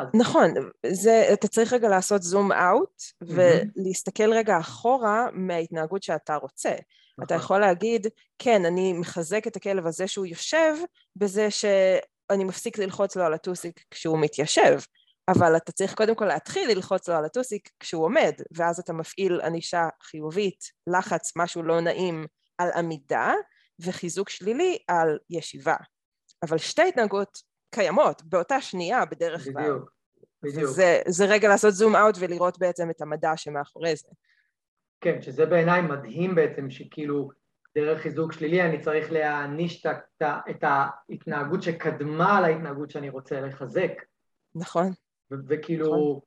אז... נכון, זה, אתה צריך רגע לעשות זום אאוט ולהסתכל רגע אחורה מההתנהגות שאתה רוצה. נכון. אתה יכול להגיד, כן, אני מחזק את הכלב הזה שהוא יושב, בזה שאני מפסיק ללחוץ לו על הטוסיק כשהוא מתיישב, אבל אתה צריך קודם כל להתחיל ללחוץ לו על הטוסיק כשהוא עומד, ואז אתה מפעיל ענישה חיובית, לחץ, משהו לא נעים על עמידה, וחיזוק שלילי על ישיבה. אבל שתי התנהגות קיימות באותה שנייה בדרך כלל. בדיוק, בדיוק. זה, זה רגע לעשות זום אאוט ולראות בעצם את המדע שמאחורי זה. כן, שזה בעיניי מדהים בעצם, שכאילו דרך חיזוק שלילי אני צריך להעניש את, את ההתנהגות שקדמה להתנהגות שאני רוצה לחזק. נכון. וכאילו, נכון.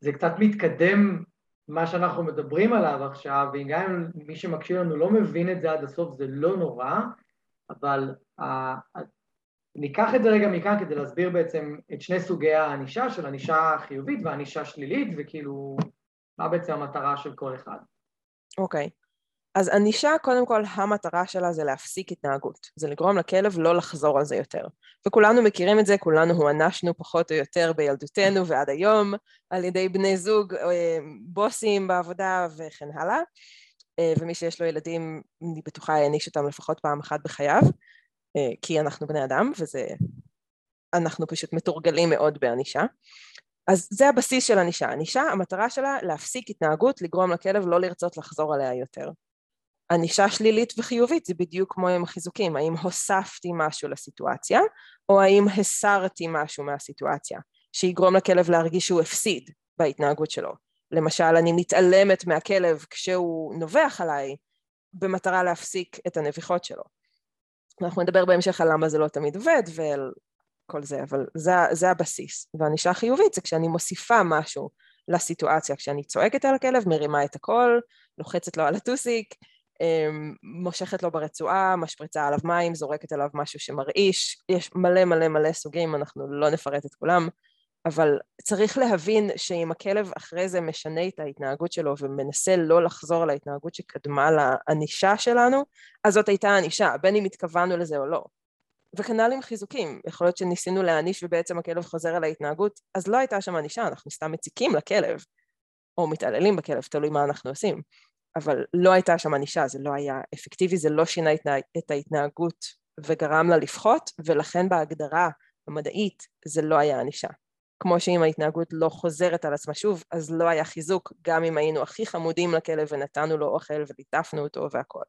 זה קצת מתקדם מה שאנחנו מדברים עליו עכשיו, וגם אם מי שמקשיב לנו לא מבין את זה עד הסוף, זה לא נורא, אבל ניקח את זה רגע מכאן כדי להסביר בעצם את שני סוגי הענישה, של ענישה חיובית וענישה שלילית, וכאילו, מה בעצם המטרה של כל אחד. אוקיי. Okay. אז ענישה, קודם כל, המטרה שלה זה להפסיק התנהגות. זה לגרום לכלב לא לחזור על זה יותר. וכולנו מכירים את זה, כולנו הוענשנו פחות או יותר בילדותנו ועד היום, על ידי בני זוג, אה, בוסים בעבודה וכן הלאה. אה, ומי שיש לו ילדים, אני בטוחה העניש אותם לפחות פעם אחת בחייו, כי אנחנו בני אדם, וזה... אנחנו פשוט מתורגלים מאוד בענישה. אז זה הבסיס של ענישה. ענישה, המטרה שלה להפסיק התנהגות, לגרום לכלב לא לרצות לחזור עליה יותר. ענישה שלילית וחיובית זה בדיוק כמו עם החיזוקים, האם הוספתי משהו לסיטואציה, או האם הסרתי משהו מהסיטואציה, שיגרום לכלב להרגיש שהוא הפסיד בהתנהגות שלו. למשל, אני מתעלמת מהכלב כשהוא נובח עליי, במטרה להפסיק את הנביחות שלו. אנחנו נדבר בהמשך על למה זה לא תמיד עובד ועל כל זה, אבל זה, זה הבסיס. וענישה חיובית זה כשאני מוסיפה משהו לסיטואציה, כשאני צועקת על הכלב, מרימה את הקול, לוחצת לו על הטוסיק, אמ, מושכת לו ברצועה, משפריצה עליו מים, זורקת עליו משהו שמרעיש, יש מלא מלא מלא סוגים, אנחנו לא נפרט את כולם, אבל צריך להבין שאם הכלב אחרי זה משנה את ההתנהגות שלו ומנסה לא לחזור להתנהגות שקדמה לענישה שלנו, אז זאת הייתה ענישה, בין אם התכוונו לזה או לא. וכנ"ל עם חיזוקים, יכול להיות שניסינו להעניש ובעצם הכלב חוזר על ההתנהגות, אז לא הייתה שם ענישה, אנחנו סתם מציקים לכלב, או מתעללים בכלב, תלוי מה אנחנו עושים. אבל לא הייתה שם ענישה, זה לא היה אפקטיבי, זה לא שינה את ההתנהגות וגרם לה לפחות, ולכן בהגדרה המדעית זה לא היה ענישה. כמו שאם ההתנהגות לא חוזרת על עצמה שוב, אז לא היה חיזוק, גם אם היינו הכי חמודים לכלב ונתנו לו אוכל וליטפנו אותו והכל.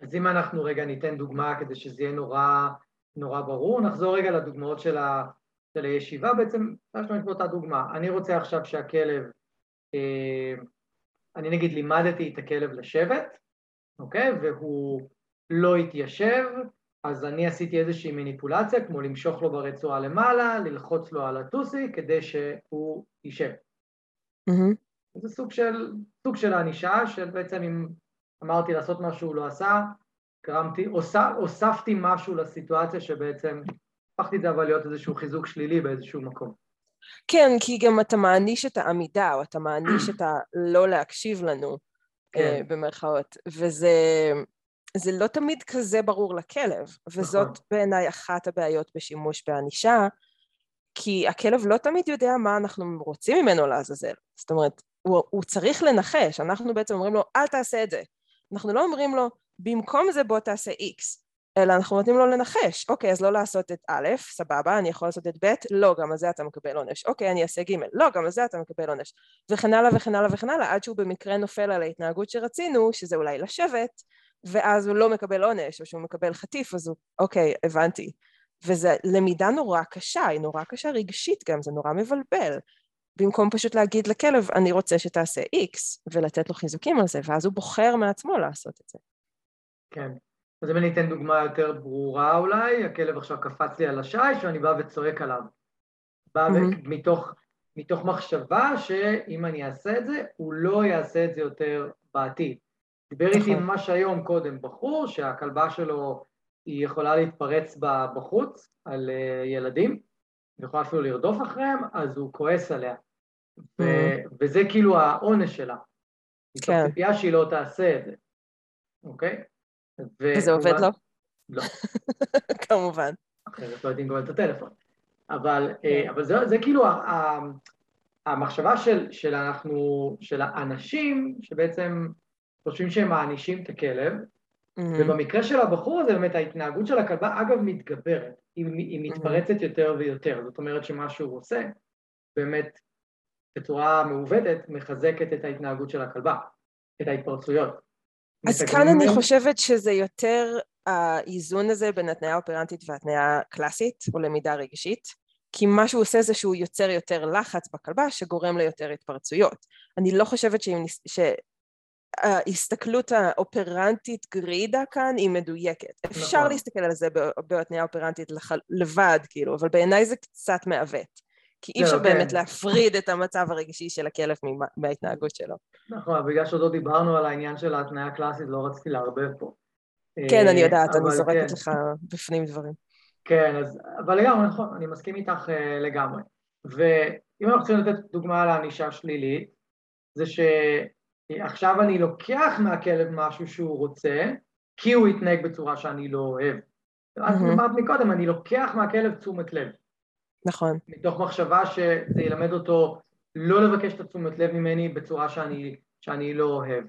אז אם אנחנו רגע ניתן דוגמה כדי שזה יהיה נורא, נורא ברור, נחזור רגע לדוגמאות של, ה, של הישיבה, בעצם יש לנו באותה דוגמה. אני רוצה עכשיו שהכלב, אה, אני נגיד לימדתי את הכלב לשבת, אוקיי? והוא לא התיישב, אז אני עשיתי איזושהי מניפולציה, כמו למשוך לו ברצועה למעלה, ללחוץ לו על הטוסי כדי שהוא יישב. Mm-hmm. זה סוג של, סוג של הענישה, של בעצם אם אמרתי לעשות משהו הוא לא עשה, גרמתי, הוספתי משהו לסיטואציה שבעצם הפכתי את זה אבל להיות איזשהו חיזוק שלילי באיזשהו מקום. כן, כי גם אתה מעניש את העמידה, או אתה מעניש את הלא להקשיב לנו, כן. uh, במרכאות, וזה זה לא תמיד כזה ברור לכלב, וזאת נכון. בעיניי אחת הבעיות בשימוש בענישה, כי הכלב לא תמיד יודע מה אנחנו רוצים ממנו לעזאזל. זאת אומרת, הוא, הוא צריך לנחש, אנחנו בעצם אומרים לו, אל תעשה את זה. אנחנו לא אומרים לו, במקום זה בוא תעשה X, אלא אנחנו נותנים לו לנחש. אוקיי, אז לא לעשות את א', סבבה, אני יכול לעשות את ב', לא, גם על זה אתה מקבל עונש. אוקיי, אני אעשה ג', לא, גם על זה אתה מקבל עונש. וכן הלאה וכן הלאה וכן הלאה, עד שהוא במקרה נופל על ההתנהגות שרצינו, שזה אולי לשבת, ואז הוא לא מקבל עונש, או שהוא מקבל חטיף, אז הוא, אוקיי, הבנתי. וזו למידה נורא קשה, היא נורא קשה רגשית גם, זה נורא מבלבל. במקום פשוט להגיד לכלב, אני רוצה שתעשה X, ולתת לו חיזוקים על זה, ואז הוא בוחר מעצמו לעשות את זה. כן. אז אם אני אתן דוגמה יותר ברורה אולי, הכלב עכשיו קפץ לי על השיש ואני בא וצועק עליו. בא mm-hmm. מתוך, מתוך מחשבה שאם אני אעשה את זה, הוא לא יעשה את זה יותר בעתיד. דיבר איתי נכון. ממש היום קודם בחור שהכלבה שלו היא יכולה להתפרץ בחוץ על אה, ילדים, ויכולה אפילו לרדוף אחריהם, אז הוא כועס עליה. ו- mm. וזה כאילו העונש שלה. כן. היא ציפייה שהיא לא תעשה את זה, אוקיי? וזה עובד לו? לא. כמובן. אחרת לא יודעים גם את הטלפון. אבל, אה, כן. אבל זה, זה כאילו המחשבה של, של אנחנו, של האנשים שבעצם חושבים שהם מענישים את הכלב, mm-hmm. ובמקרה של הבחור הזה באמת ההתנהגות של הכלבה אגב מתגברת, היא, היא מתפרצת mm-hmm. יותר ויותר, זאת אומרת שמה שהוא עושה באמת בצורה מעוותת מחזקת את ההתנהגות של הכלבה, את ההתפרצויות. אז כאן אני חושבת שזה יותר האיזון הזה בין התניה אופרנטית והתניה קלאסית או למידה רגשית, כי מה שהוא עושה זה שהוא יוצר יותר לחץ בכלבה שגורם ליותר התפרצויות. אני לא חושבת שאם, שההסתכלות האופרנטית גרידה כאן היא מדויקת. נכון. אפשר להסתכל על זה בהתניה אופרנטית לבד, כאילו, אבל בעיניי זה קצת מעוות. כי אי אפשר כן. באמת להפריד את המצב הרגשי של הכלב מההתנהגות שלו. נכון, בגלל שעוד לא דיברנו על העניין של ההתניה הקלאסית, לא רציתי לערבב פה. כן, אני יודעת, אני זורקת כן. לך בפנים דברים. כן, אז, אבל לגמרי, נכון, אני מסכים איתך uh, לגמרי. ואם אנחנו צריכים לתת דוגמה לענישה שלילית, זה ש... עכשיו אני לוקח מהכלב משהו שהוא רוצה, כי הוא יתנהג בצורה שאני לא אוהב. אז מהמם. אמרת מקודם, אני לוקח מהכלב תשומת לב, נכון, מתוך מחשבה שזה ילמד אותו לא לבקש את התשומת לב ממני בצורה שאני, שאני לא אוהב,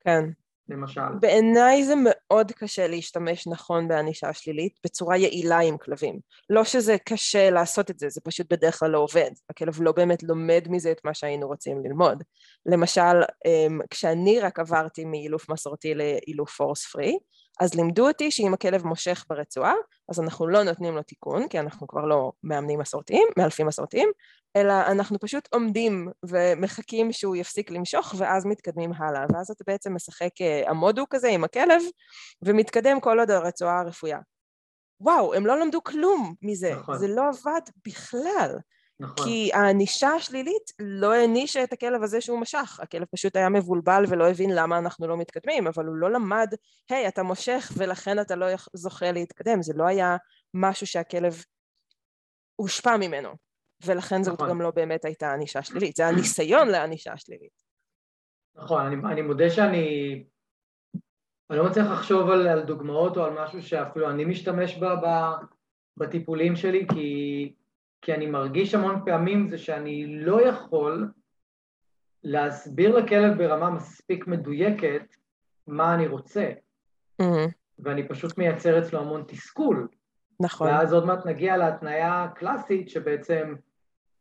כן. למשל. בעיניי זה מאוד קשה להשתמש נכון בענישה שלילית בצורה יעילה עם כלבים. לא שזה קשה לעשות את זה, זה פשוט בדרך כלל לא עובד. הכלב לא באמת לומד מזה את מה שהיינו רוצים ללמוד. למשל, אמ, כשאני רק עברתי מאילוף מסורתי לאילוף פורס פרי, אז לימדו אותי שאם הכלב מושך ברצועה, אז אנחנו לא נותנים לו תיקון, כי אנחנו כבר לא מאמנים מסורתיים, מאלפים מסורתיים, אלא אנחנו פשוט עומדים ומחכים שהוא יפסיק למשוך, ואז מתקדמים הלאה. ואז אתה בעצם משחק אה, עמודו כזה עם הכלב, ומתקדם כל עוד הרצועה הרפויה. וואו, הם לא למדו כלום מזה, נכון. זה לא עבד בכלל. נכון, כי הענישה השלילית לא הענישה את הכלב הזה שהוא משך, הכלב פשוט היה מבולבל ולא הבין למה אנחנו לא מתקדמים, אבל הוא לא למד, היי, אתה מושך ולכן אתה לא זוכה להתקדם, זה לא היה משהו שהכלב הושפע ממנו, ולכן זאת נכון. גם לא באמת הייתה ענישה שלילית, זה הניסיון לענישה שלילית. נכון, אני, אני מודה שאני אני לא מצליח לחשוב על, על דוגמאות או על משהו שאפילו אני משתמש בה בטיפולים שלי, כי, כי אני מרגיש המון פעמים זה שאני לא יכול להסביר לכלב ברמה מספיק מדויקת מה אני רוצה, מהמם, ואני פשוט מייצר אצלו המון תסכול. נכון, ואז עוד מעט נגיע להתניה הקלאסית, שבעצם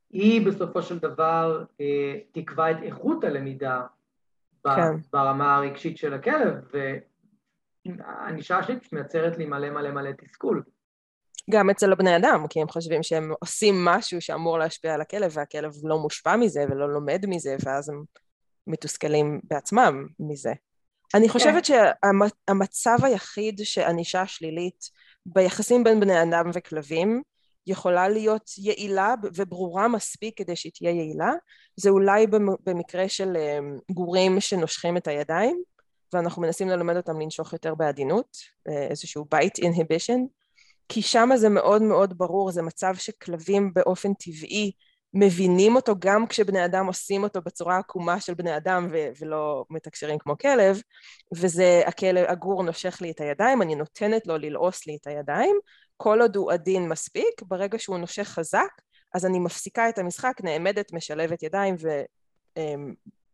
היא בסופו של דבר אה, תקבע את איכות הלמידה כן. ברמה הרגשית של הכלב, והענישה שלי מייצרת לי מלא מלא מלא תסכול. גם אצל הבני אדם, כי הם חושבים שהם עושים משהו שאמור להשפיע על הכלב, והכלב לא מושפע מזה ולא לומד מזה, ואז הם מתוסכלים בעצמם מזה. אני חושבת שהמצב היחיד שענישה שלילית ביחסים בין בני אדם וכלבים יכולה להיות יעילה וברורה מספיק כדי שהיא תהיה יעילה, זה אולי במ- במקרה של אמ, גורים שנושכים את הידיים, ואנחנו מנסים ללמד אותם לנשוך יותר בעדינות, אה, איזשהו bite inhibition, כי שם זה מאוד מאוד ברור, זה מצב שכלבים באופן טבעי מבינים אותו גם כשבני אדם עושים אותו בצורה עקומה של בני אדם ו- ולא מתקשרים כמו כלב, וזה הכלב, הגור נושך לי את הידיים, אני נותנת לו ללעוס לי את הידיים, כל עוד הוא עדין מספיק, ברגע שהוא נושך חזק, אז אני מפסיקה את המשחק, נעמדת, משלבת ידיים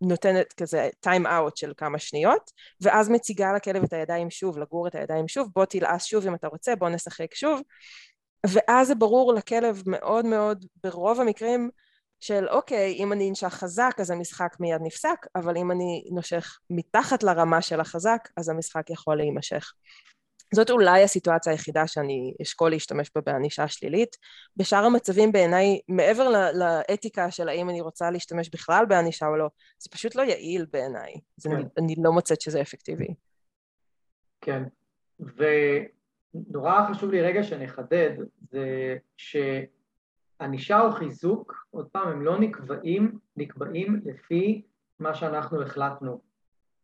ונותנת כזה time out של כמה שניות, ואז מציגה לכלב את הידיים שוב, לגור את הידיים שוב, בוא תלעס שוב אם אתה רוצה, בוא נשחק שוב, ואז זה ברור לכלב מאוד מאוד ברוב המקרים של אוקיי, אם אני אנשך חזק אז המשחק מיד נפסק, אבל אם אני נושך מתחת לרמה של החזק אז המשחק יכול להימשך. זאת אולי הסיטואציה היחידה שאני אשקול להשתמש בה בענישה שלילית. בשאר המצבים בעיניי, מעבר ל- לאתיקה של האם אני רוצה להשתמש בכלל בענישה או לא, זה פשוט לא יעיל בעיניי. כן. אני, אני לא מוצאת שזה אפקטיבי. כן, ונורא חשוב לי רגע שנחדד, זה שענישה או חיזוק, עוד פעם, הם לא נקבעים, נקבעים לפי מה שאנחנו החלטנו.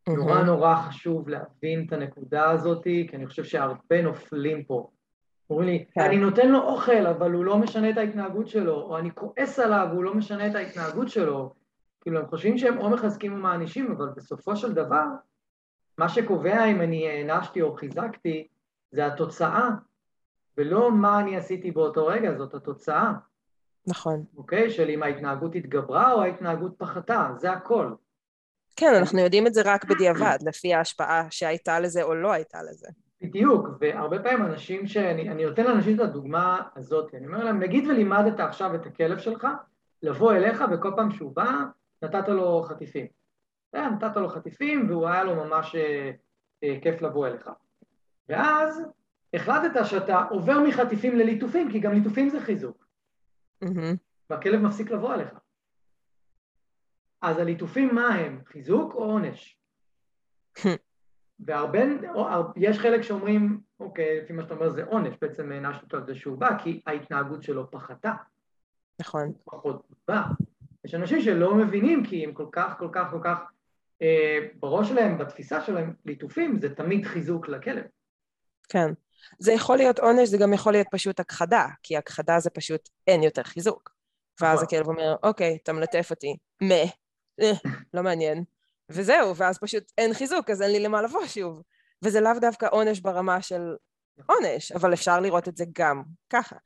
נורא. נורא חשוב להבין את הנקודה הזאת, כי אני חושב שהרבה נופלים פה. אומרים לי, כן. אני נותן לו אוכל, אבל הוא לא משנה את ההתנהגות שלו, או אני כועס עליו והוא לא משנה את ההתנהגות שלו. כאילו, הם חושבים שהם או מחזקים או מענישים, אבל בסופו של דבר, מה שקובע אם אני הענשתי או חיזקתי, זה התוצאה, ולא מה אני עשיתי באותו רגע, זאת התוצאה, נכון. אוקיי? של אם ההתנהגות התגברה או ההתנהגות פחתה, זה הכל. כן, אנחנו יודעים את זה רק בדיעבד, לפי ההשפעה שהייתה לזה או לא הייתה לזה. בדיוק, והרבה פעמים אנשים שאני אני נותן לאנשים את הדוגמה הזאת, אני אומר להם, נגיד ולימדת עכשיו את הכלב שלך, לבוא אליך וכל פעם שהוא בא, נתת לו חטיפים. אה, נתת לו חטיפים והוא היה לו ממש אה, אה, כיף לבוא אליך. ואז החלטת שאתה עובר מחטיפים לליטופים, כי גם ליטופים זה חיזוק, מהמם. והכלב מפסיק לבוא אליך. אז הליטופים מה הם? חיזוק או עונש? והרבה, יש חלק שאומרים, אוקיי, לפי מה שאתה אומר זה עונש, בעצם הענשת אותו על זה שהוא בא, כי ההתנהגות שלו פחתה, נכון. פחות בא. יש אנשים שלא מבינים, כי הם כל כך, כל כך, כל כך, אה, בראש שלהם, בתפיסה שלהם, ליטופים זה תמיד חיזוק לכלב. כן. זה יכול להיות עונש, זה גם יכול להיות פשוט הכחדה, כי הכחדה זה פשוט אין יותר חיזוק. ואז נכון. הכלב אומר, אוקיי, אתה מלטף אותי, מה, לא מעניין. וזהו, ואז פשוט אין חיזוק, אז אין לי למה לבוא שוב. וזה לאו דווקא עונש ברמה של עונש, אבל אפשר לראות את זה גם ככה.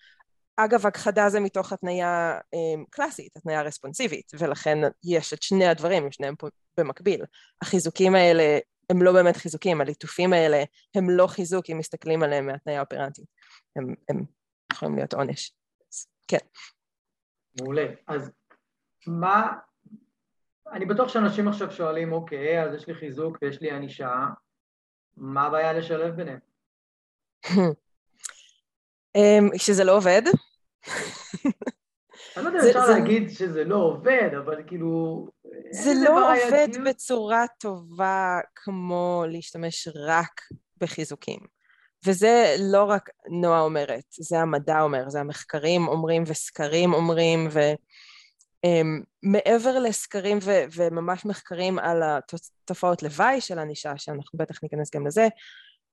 אגב, הכחדה זה מתוך התניה אה, קלאסית, התניה רספונסיבית, ולכן יש את שני הדברים, שניהם פה במקביל. החיזוקים האלה הם לא באמת חיזוקים, הליטופים האלה הם לא חיזוק אם מסתכלים עליהם מהתניה אופרנטית. הם, הם יכולים להיות עונש. אז, כן. מעולה. אז מה... אני בטוח שאנשים עכשיו שואלים, אוקיי, אז יש לי חיזוק ויש לי ענישה, מה הבעיה לשלב ביניהם? אמ, שזה לא עובד. אני לא יודע אפשר להגיד שזה לא עובד, אבל כאילו... זה לא עובד בצורה טובה כמו להשתמש רק בחיזוקים. וזה לא רק נועה אומרת, זה המדע אומר, זה המחקרים אומרים וסקרים אומרים, ומעבר um, לסקרים ו- וממש מחקרים על התופעות לוואי של ענישה, שאנחנו בטח ניכנס גם לזה,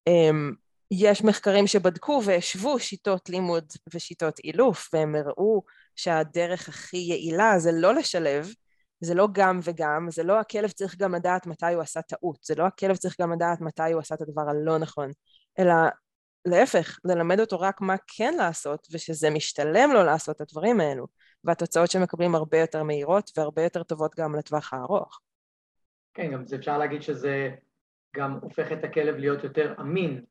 um, יש מחקרים שבדקו והשוו שיטות לימוד ושיטות אילוף, והם הראו שהדרך הכי יעילה זה לא לשלב, זה לא גם וגם, זה לא הכלב צריך גם לדעת מתי הוא עשה טעות, זה לא הכלב צריך גם לדעת מתי הוא עשה את הדבר הלא נכון, אלא להפך, ללמד אותו רק מה כן לעשות, ושזה משתלם לו לעשות את הדברים האלו, והתוצאות שמקבלים הרבה יותר מהירות והרבה יותר טובות גם לטווח הארוך. כן, גם אפשר להגיד שזה גם הופך את הכלב להיות יותר אמין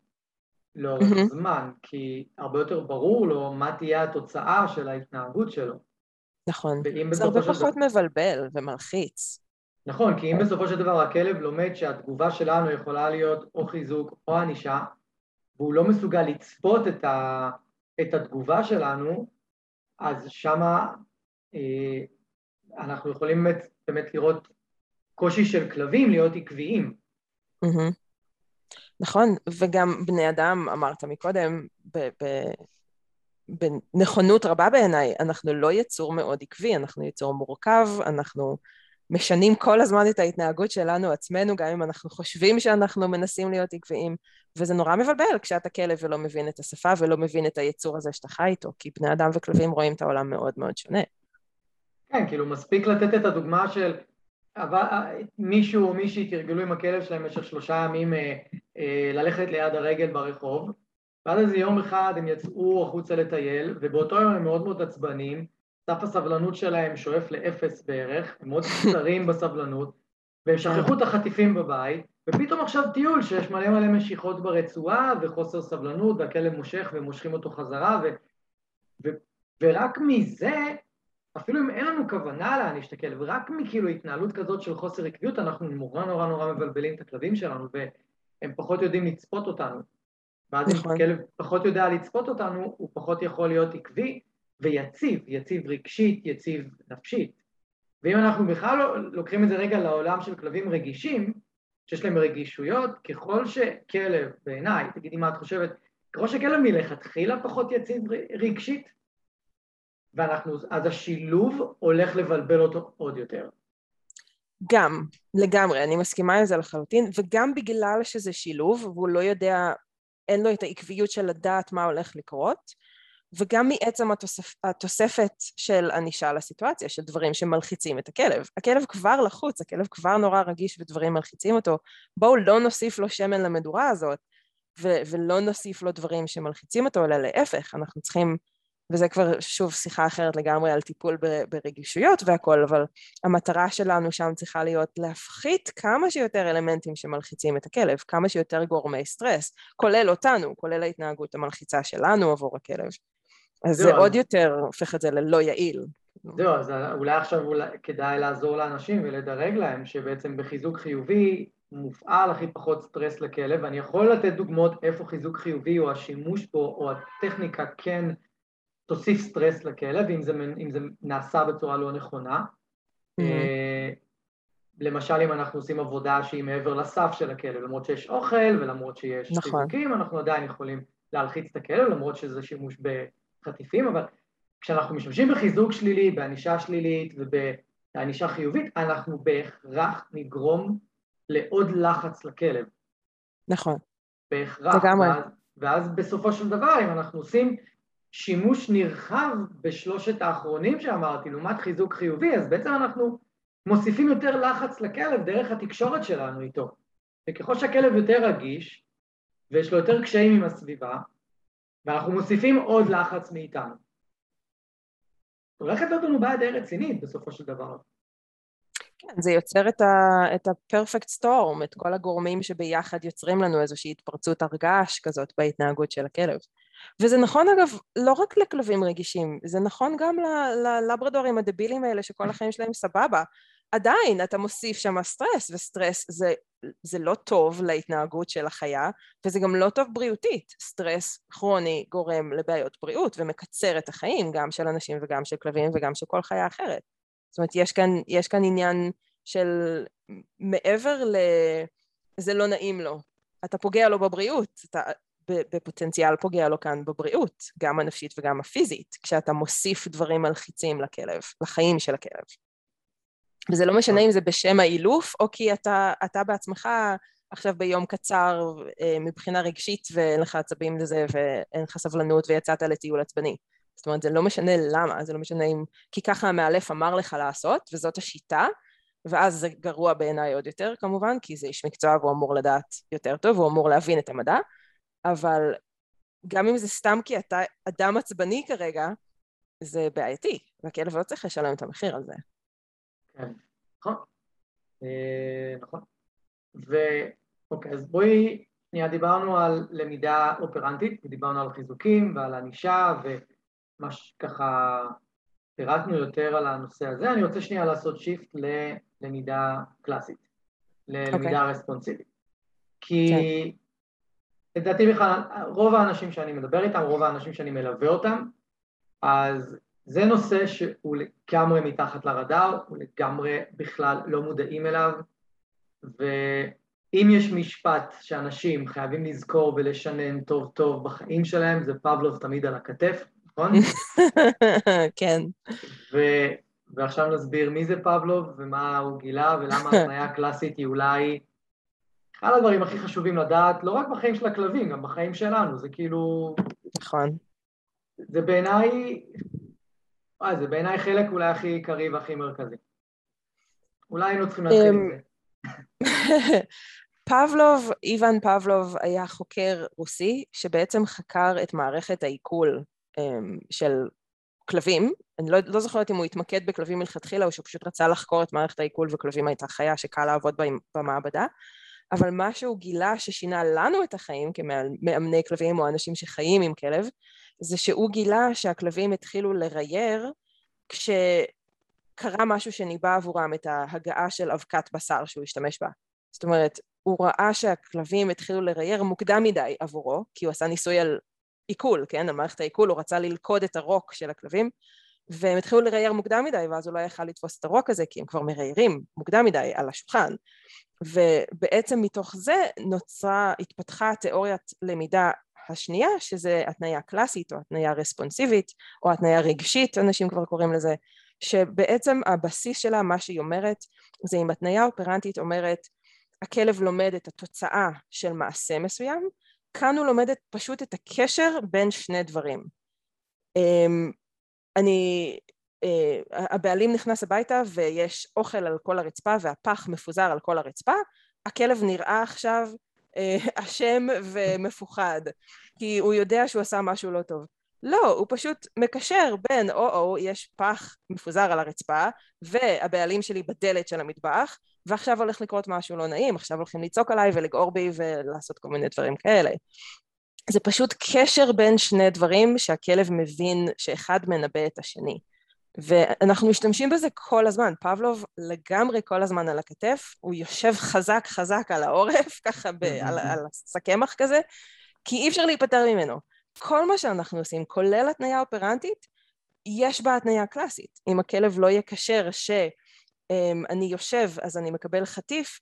לאורך mm-hmm. זמן, כי הרבה יותר ברור לו מה תהיה התוצאה של ההתנהגות שלו. נכון, זה הרבה פחות דבר... מבלבל ומלחיץ. נכון, כי אם בסופו של דבר הכלב לומד שהתגובה שלנו יכולה להיות או חיזוק או ענישה, והוא לא מסוגל לצפות את, ה, את התגובה שלנו, אז שמה אה, אנחנו יכולים באמת, באמת לראות קושי של כלבים להיות עקביים. Mm-hmm. נכון, וגם בני אדם, אמרת מקודם, ב- ב- רבה בעיניי, אנחנו לא יצור מאוד עקבי, אנחנו יצור מורכב, אנחנו משנים כל הזמן את ההתנהגות שלנו עצמנו, גם אם אנחנו חושבים שאנחנו מנסים להיות עקביים, וזה נורא מבלבל כשאתה כלב ולא מבין את השפה ולא מבין את היצור הזה שאתה חי איתו, כי בני אדם וכלבים רואים את העולם מאוד מאוד שונה. כן, כאילו מספיק לתת את הדוגמה של אבל מישהו או מישהי תרגלו עם הכלב שלהם במשך שלושה ימים אה, אה, ללכת ליד הרגל ברחוב, ואז איזה יום אחד הם יצאו החוצה לטייל, ובאותו יום הם מאוד מאוד עצבנים, סף הסבלנות שלהם שואף לאפס בערך, הם מאוד קצרים בסבלנות, והם שכחו את החטיפים בבית, ופתאום עכשיו טיול שיש מלא מלא משיכות ברצועה וחוסר סבלנות, והכלב מושך ומושכים אותו חזרה, ו, ו, ורק מזה אפילו אם אין לנו כוונה להעניש את הכלב, רק מכאילו התנהלות כזאת של חוסר עקביות, אנחנו נורא נורא נורא מבלבלים את הכלבים שלנו, והם פחות יודעים לצפות אותנו. ואז אם נכון. כלב פחות יודע לצפות אותנו, הוא פחות יכול להיות עקבי ויציב, יציב רגשית, יציב נפשית. ואם אנחנו בכלל לא לוקחים את זה רגע לעולם של כלבים רגישים, שיש להם רגישויות, ככל שכלב, בעיניי, תגידי מה את חושבת, ככל שכלב מלכתחילה פחות יציב רגשית, ואנחנו, אז השילוב הולך לבלבל אותו עוד יותר. גם, לגמרי, אני מסכימה עם זה לחלוטין, וגם בגלל שזה שילוב, והוא לא יודע, אין לו את העקביות של לדעת מה הולך לקרות, וגם מעצם התוספ, התוספת של ענישה לסיטואציה, של דברים שמלחיצים את הכלב. הכלב כבר לחוץ, הכלב כבר נורא רגיש ודברים מלחיצים אותו. בואו לא נוסיף לו שמן למדורה הזאת, ו- ולא נוסיף לו דברים שמלחיצים אותו, אלא להפך, אנחנו צריכים וזה כבר שוב שיחה אחרת לגמרי על טיפול ברגישויות והכל, אבל המטרה שלנו שם צריכה להיות להפחית כמה שיותר אלמנטים שמלחיצים את הכלב, כמה שיותר גורמי סטרס, כולל אותנו, כולל ההתנהגות המלחיצה שלנו עבור הכלב. אז זה עוד יותר הופך את זה ללא יעיל. זהו, אז אולי עכשיו אולי כדאי לעזור לאנשים ולדרג להם שבעצם בחיזוק חיובי מופעל הכי פחות סטרס לכלב, ואני יכול לתת דוגמאות איפה חיזוק חיובי או השימוש בו או הטכניקה כן תוסיף סטרס לכלב, אם זה, אם זה נעשה בצורה לא נכונה. Mm-hmm. למשל, אם אנחנו עושים עבודה שהיא מעבר לסף של הכלב, למרות שיש אוכל ולמרות שיש נכון. חיזוקים, אנחנו עדיין יכולים להלחיץ את הכלב, למרות שזה שימוש בחטיפים, אבל כשאנחנו משתמשים בחיזוק שלילי, בענישה שלילית ובענישה חיובית, אנחנו בהכרח נגרום לעוד לחץ לכלב. נכון. בהכרח. לגמרי. ואז, ואז בסופו של דבר, אם אנחנו עושים שימוש נרחב בשלושת האחרונים שאמרתי, לעומת חיזוק חיובי, אז בעצם אנחנו מוסיפים יותר לחץ לכלב דרך התקשורת שלנו איתו. וככל שהכלב יותר רגיש, ויש לו יותר קשיים עם הסביבה, ואנחנו מוסיפים עוד לחץ מאיתנו. הולכת להיות לנו בעיה די רצינית בסופו של דבר. כן, זה יוצר את ה- את ה-perfect storm, את כל הגורמים שביחד יוצרים לנו איזושהי התפרצות הרגש כזאת בהתנהגות של הכלב. וזה נכון אגב לא רק לכלבים רגישים, זה נכון גם ללברדורים הדבילים האלה שכל החיים שלהם סבבה. עדיין אתה מוסיף שם סטרס, וסטרס זה, זה לא טוב להתנהגות של החיה, וזה גם לא טוב בריאותית. סטרס כרוני גורם לבעיות בריאות ומקצר את החיים, גם של אנשים וגם של כלבים וגם של כל חיה אחרת. זאת אומרת, יש כאן, יש כאן עניין של מעבר ל... זה לא נעים לו. אתה פוגע לו בבריאות, אתה בפוטנציאל פוגע לו כאן בבריאות, גם הנפשית וגם הפיזית, כשאתה מוסיף דברים מלחיצים לכלב, לחיים של הכלב. וזה לא משנה אם זה בשם האילוף, או כי אתה, אתה בעצמך עכשיו ביום קצר אה, מבחינה רגשית ואין לך עצבים לזה ואין לך סבלנות ויצאת לטיול עצבני. זאת אומרת, זה לא משנה למה, זה לא משנה אם... כי ככה המאלף אמר לך לעשות, וזאת השיטה, ואז זה גרוע בעיניי עוד יותר כמובן, כי זה איש מקצוע והוא אמור לדעת יותר טוב, הוא אמור להבין את המדע, אבל גם אם זה סתם כי אתה אדם עצבני כרגע, זה בעייתי, והכלב לא צריך לשלם את המחיר על זה. כן, נכון. אה, נכון. ואוקיי, אז בואי, שנייה, דיברנו על למידה אופרנטית, ודיברנו על חיזוקים ועל ענישה, ומה שככה פירטנו יותר על הנושא הזה. אני רוצה שנייה לעשות שיפט ללמידה קלאסית, ללמידה okay. אוקיי. רספונסיבית. כי כן. לדעתי בכלל, רוב האנשים שאני מדבר איתם, רוב האנשים שאני מלווה אותם, אז זה נושא שהוא לגמרי מתחת לרדאר, הוא לגמרי בכלל לא מודעים אליו, ואם יש משפט שאנשים חייבים לזכור ולשנן טוב טוב בחיים שלהם, זה פבלוב תמיד על הכתף, נכון? כן. ו... ועכשיו נסביר מי זה פבלוב ומה הוא גילה ולמה ההתניה הקלאסית היא אולי אחד הדברים הכי חשובים לדעת, לא רק בחיים של הכלבים, גם בחיים שלנו, זה כאילו... נכון. זה בעיניי וואי, זה בעיניי חלק אולי הכי עיקרי והכי מרכזי. אולי היינו צריכים להתחיל עם זה. פבלוב, איוון פבלוב היה חוקר רוסי שבעצם חקר את מערכת העיכול אמ, של כלבים, אני לא, לא זוכרת אם הוא התמקד בכלבים מלכתחילה או שהוא פשוט רצה לחקור את מערכת העיכול וכלבים הייתה חיה שקל לעבוד בה במעבדה, אבל מה שהוא גילה ששינה לנו את החיים כמאמני כלבים או אנשים שחיים עם כלב, זה שהוא גילה שהכלבים התחילו לרייר כשקרה משהו שניבא עבורם את ההגעה של אבקת בשר שהוא השתמש בה. זאת אומרת, הוא ראה שהכלבים התחילו לרייר מוקדם מדי עבורו, כי הוא עשה ניסוי על עיכול, כן? על מערכת העיכול, הוא רצה ללכוד את הרוק של הכלבים, והם התחילו לרייר מוקדם מדי, ואז הוא לא יכל לתפוס את הרוק הזה, כי הם כבר מריירים מוקדם מדי על השולחן. ובעצם מתוך זה נוצרה, התפתחה תיאוריית למידה השנייה, שזה התניה קלאסית או התניה רספונסיבית או התניה רגשית, אנשים כבר קוראים לזה, שבעצם הבסיס שלה, מה שהיא אומרת, זה אם התניה אופרנטית אומרת, הכלב לומד את התוצאה של מעשה מסוים, כאן הוא לומד את, פשוט את הקשר בין שני דברים. אמ, אני, אה, הבעלים נכנס הביתה ויש אוכל על כל הרצפה והפח מפוזר על כל הרצפה, הכלב נראה עכשיו אשם ומפוחד, כי הוא יודע שהוא עשה משהו לא טוב. לא, הוא פשוט מקשר בין או-או, יש פח מפוזר על הרצפה, והבעלים שלי בדלת של המטבח, ועכשיו הולך לקרות משהו לא נעים, עכשיו הולכים לצעוק עליי ולגעור בי ולעשות כל מיני דברים כאלה. זה פשוט קשר בין שני דברים שהכלב מבין שאחד מנבא את השני. ואנחנו משתמשים בזה כל הזמן, פבלוב לגמרי כל הזמן על הכתף, הוא יושב חזק חזק על העורף, ככה ב, על, על הסכמח כזה, כי אי אפשר להיפטר ממנו. כל מה שאנחנו עושים, כולל התניה אופרנטית, יש בה התניה קלאסית. אם הכלב לא יקשר שאני יושב אז אני מקבל חטיף,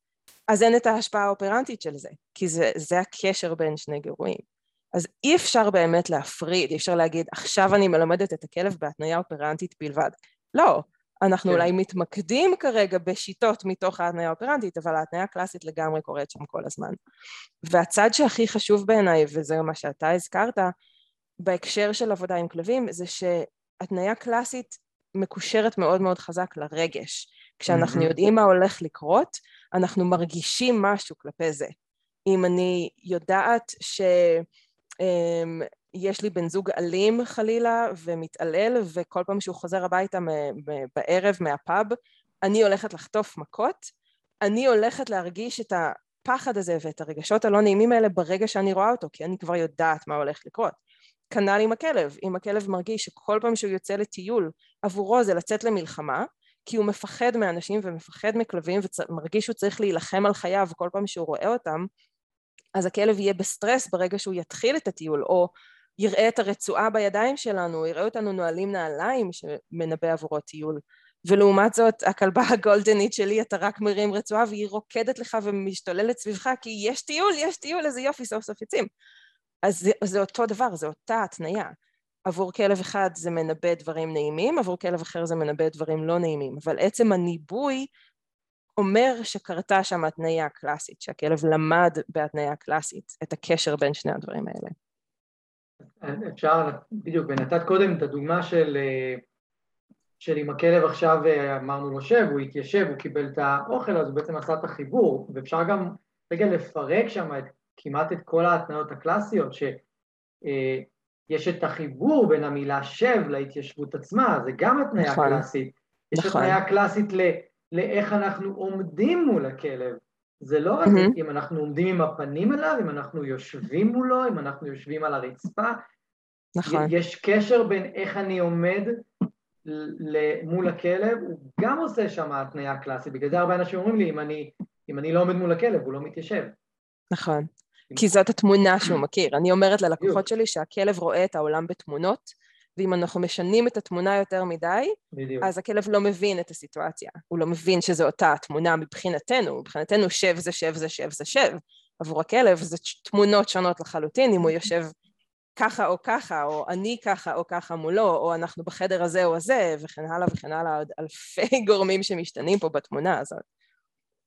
אז אין את ההשפעה האופרנטית של זה, כי זה, זה הקשר בין שני גירויים. אז אי אפשר באמת להפריד, אי אפשר להגיד עכשיו אני מלמדת את הכלב בהתניה אופרנטית בלבד. לא, אנחנו כן. אולי מתמקדים כרגע בשיטות מתוך ההתניה האופרנטית, אבל ההתניה הקלאסית לגמרי קורית שם כל הזמן. והצד שהכי חשוב בעיניי, וזה מה שאתה הזכרת, בהקשר של עבודה עם כלבים, זה שהתניה קלאסית מקושרת מאוד מאוד חזק לרגש. כשאנחנו Mhm. יודעים מה הולך לקרות, אנחנו מרגישים משהו כלפי זה. אם אני יודעת שיש לי בן זוג אלים חלילה ומתעלל, וכל פעם שהוא חוזר הביתה בערב מהפאב, אני הולכת לחטוף מכות, אני הולכת להרגיש את הפחד הזה ואת הרגשות הלא נעימים האלה ברגע שאני רואה אותו, כי אני כבר יודעת מה הולך לקרות. כנ"ל עם הכלב, אם הכלב מרגיש שכל פעם שהוא יוצא לטיול, עבורו זה לצאת למלחמה, כי הוא מפחד מאנשים ומפחד מכלבים ומרגיש שהוא צריך להילחם על חייו כל פעם שהוא רואה אותם, אז הכלב יהיה בסטרס ברגע שהוא יתחיל את הטיול, או יראה את הרצועה בידיים שלנו, יראה אותנו נועלים נעליים שמנבא עבורו טיול. ולעומת זאת, הכלבה הגולדנית שלי, אתה רק מרים רצועה והיא רוקדת לך ומשתוללת סביבך, כי יש טיול, יש טיול, איזה יופי, סוף סוף יוצאים. אז זה, זה אותו דבר, זה אותה התניה. עבור כלב אחד זה מנבא דברים נעימים, עבור כלב אחר זה מנבא דברים לא נעימים, אבל עצם הניבוי אומר שקרתה שם התניה הקלאסית, שהכלב למד בהתניה הקלאסית את הקשר בין שני הדברים האלה. אפשר, בדיוק, ונתת קודם את הדוגמה של, אה, של אם הכלב עכשיו אה, אמרנו לו שב, הוא התיישב, הוא קיבל את האוכל, אז הוא בעצם עשה את החיבור, ואפשר גם רגע לפרק שם את, כמעט את כל ההתניות הקלאסיות, שיש את החיבור בין המילה שב להתיישבות עצמה, זה גם התניה נכון, קלאסית. יש נכון. התניה קלאסית ל, לאיך אנחנו עומדים מול הכלב. זה לא רק מהמם. אם אנחנו עומדים עם הפנים אליו, אם אנחנו יושבים מולו, אם אנחנו יושבים על הרצפה. נכון, יש קשר בין איך אני עומד מול הכלב, הוא גם עושה שם התניה קלאסית, בגלל זה הרבה אנשים אומרים לי, אם אני, אם אני לא עומד מול הכלב, הוא לא מתיישב. נכון. כי זאת התמונה שהוא מכיר. אני אומרת. ללקוחות שלי שהכלב רואה את העולם בתמונות, ואם אנחנו משנים את התמונה יותר מדי, בדיוק. אז הכלב לא מבין את הסיטואציה. הוא לא מבין שזו אותה התמונה מבחינתנו. מבחינתנו שב זה שב זה שב זה שב. עבור הכלב זה תמונות שונות לחלוטין, אם הוא יושב ככה או ככה, או אני ככה או ככה מולו, או אנחנו בחדר הזה או הזה, וכן הלאה וכן הלאה, עוד אלפי גורמים שמשתנים פה בתמונה הזאת.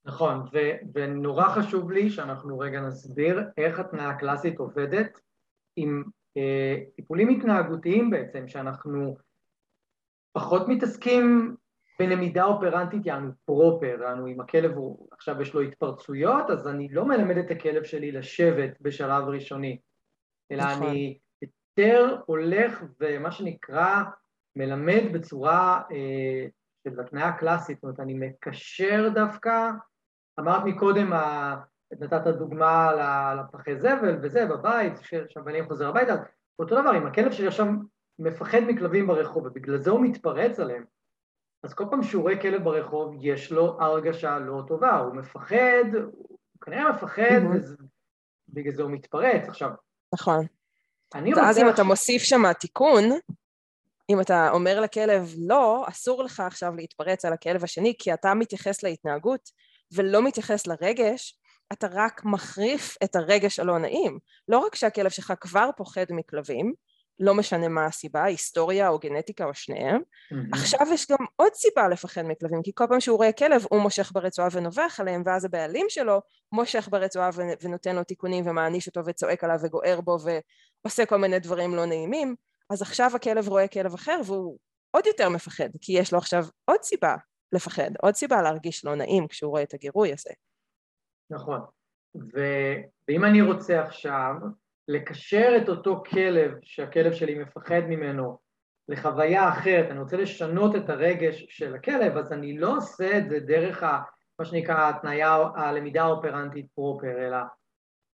נכון, ו- ונורא חשוב לי שאנחנו רגע נסביר איך התניה הקלאסית עובדת עם טיפולים התנהגותיים בעצם, שאנחנו פחות מתעסקים בלמידה אופרנטית, יענו פרופר, יענו אם הכלב הוא, עכשיו יש לו התפרצויות, אז אני לא מלמד את הכלב שלי לשבת בשלב ראשוני, אלא נכון. אני יותר הולך ומה שנקרא מלמד בצורה אה, של התניה קלאסית, זאת אומרת, אני מקשר דווקא, אמרת מקודם, נתת דוגמה לפחי זבל וזה, בבית, שהבנים חוזר הביתה, אותו דבר, אם הכלב שלי עכשיו מפחד מכלבים ברחוב, ובגלל זה הוא מתפרץ עליהם, אז כל פעם שהוא רואה כלב ברחוב, יש לו הרגשה לא טובה, הוא מפחד, הוא כנראה מפחד. ובגלל זה הוא מתפרץ. עכשיו, נכון. אני רוצה... ואז אם אתה מוסיף שם תיקון, אם אתה אומר לכלב, לא, אסור לך עכשיו להתפרץ על הכלב השני, כי אתה מתייחס להתנהגות ולא מתייחס לרגש, אתה רק מחריף את הרגש הלא נעים. לא רק שהכלב שלך כבר פוחד מכלבים, לא משנה מה הסיבה, היסטוריה או גנטיקה או שניהם, Mhm. עכשיו יש גם עוד סיבה לפחד מכלבים, כי כל פעם שהוא רואה כלב הוא מושך ברצועה ונובח עליהם, ואז הבעלים שלו מושך ברצועה ו- ונותן לו תיקונים ומעניש אותו וצועק עליו וגוער בו ועושה כל מיני דברים לא נעימים, אז עכשיו הכלב רואה כלב אחר והוא עוד יותר מפחד, כי יש לו עכשיו עוד סיבה לפחד, עוד סיבה להרגיש לא נעים כשהוא רואה את הגירוי הזה. נכון. ו... ואם אני רוצה עכשיו לקשר את אותו כלב שהכלב שלי מפחד ממנו לחוויה אחרת, אני רוצה לשנות את הרגש של הכלב, אז אני לא עושה את זה דרך ה... מה שנקרא התניה, הלמידה האופרנטית פרופר, אלא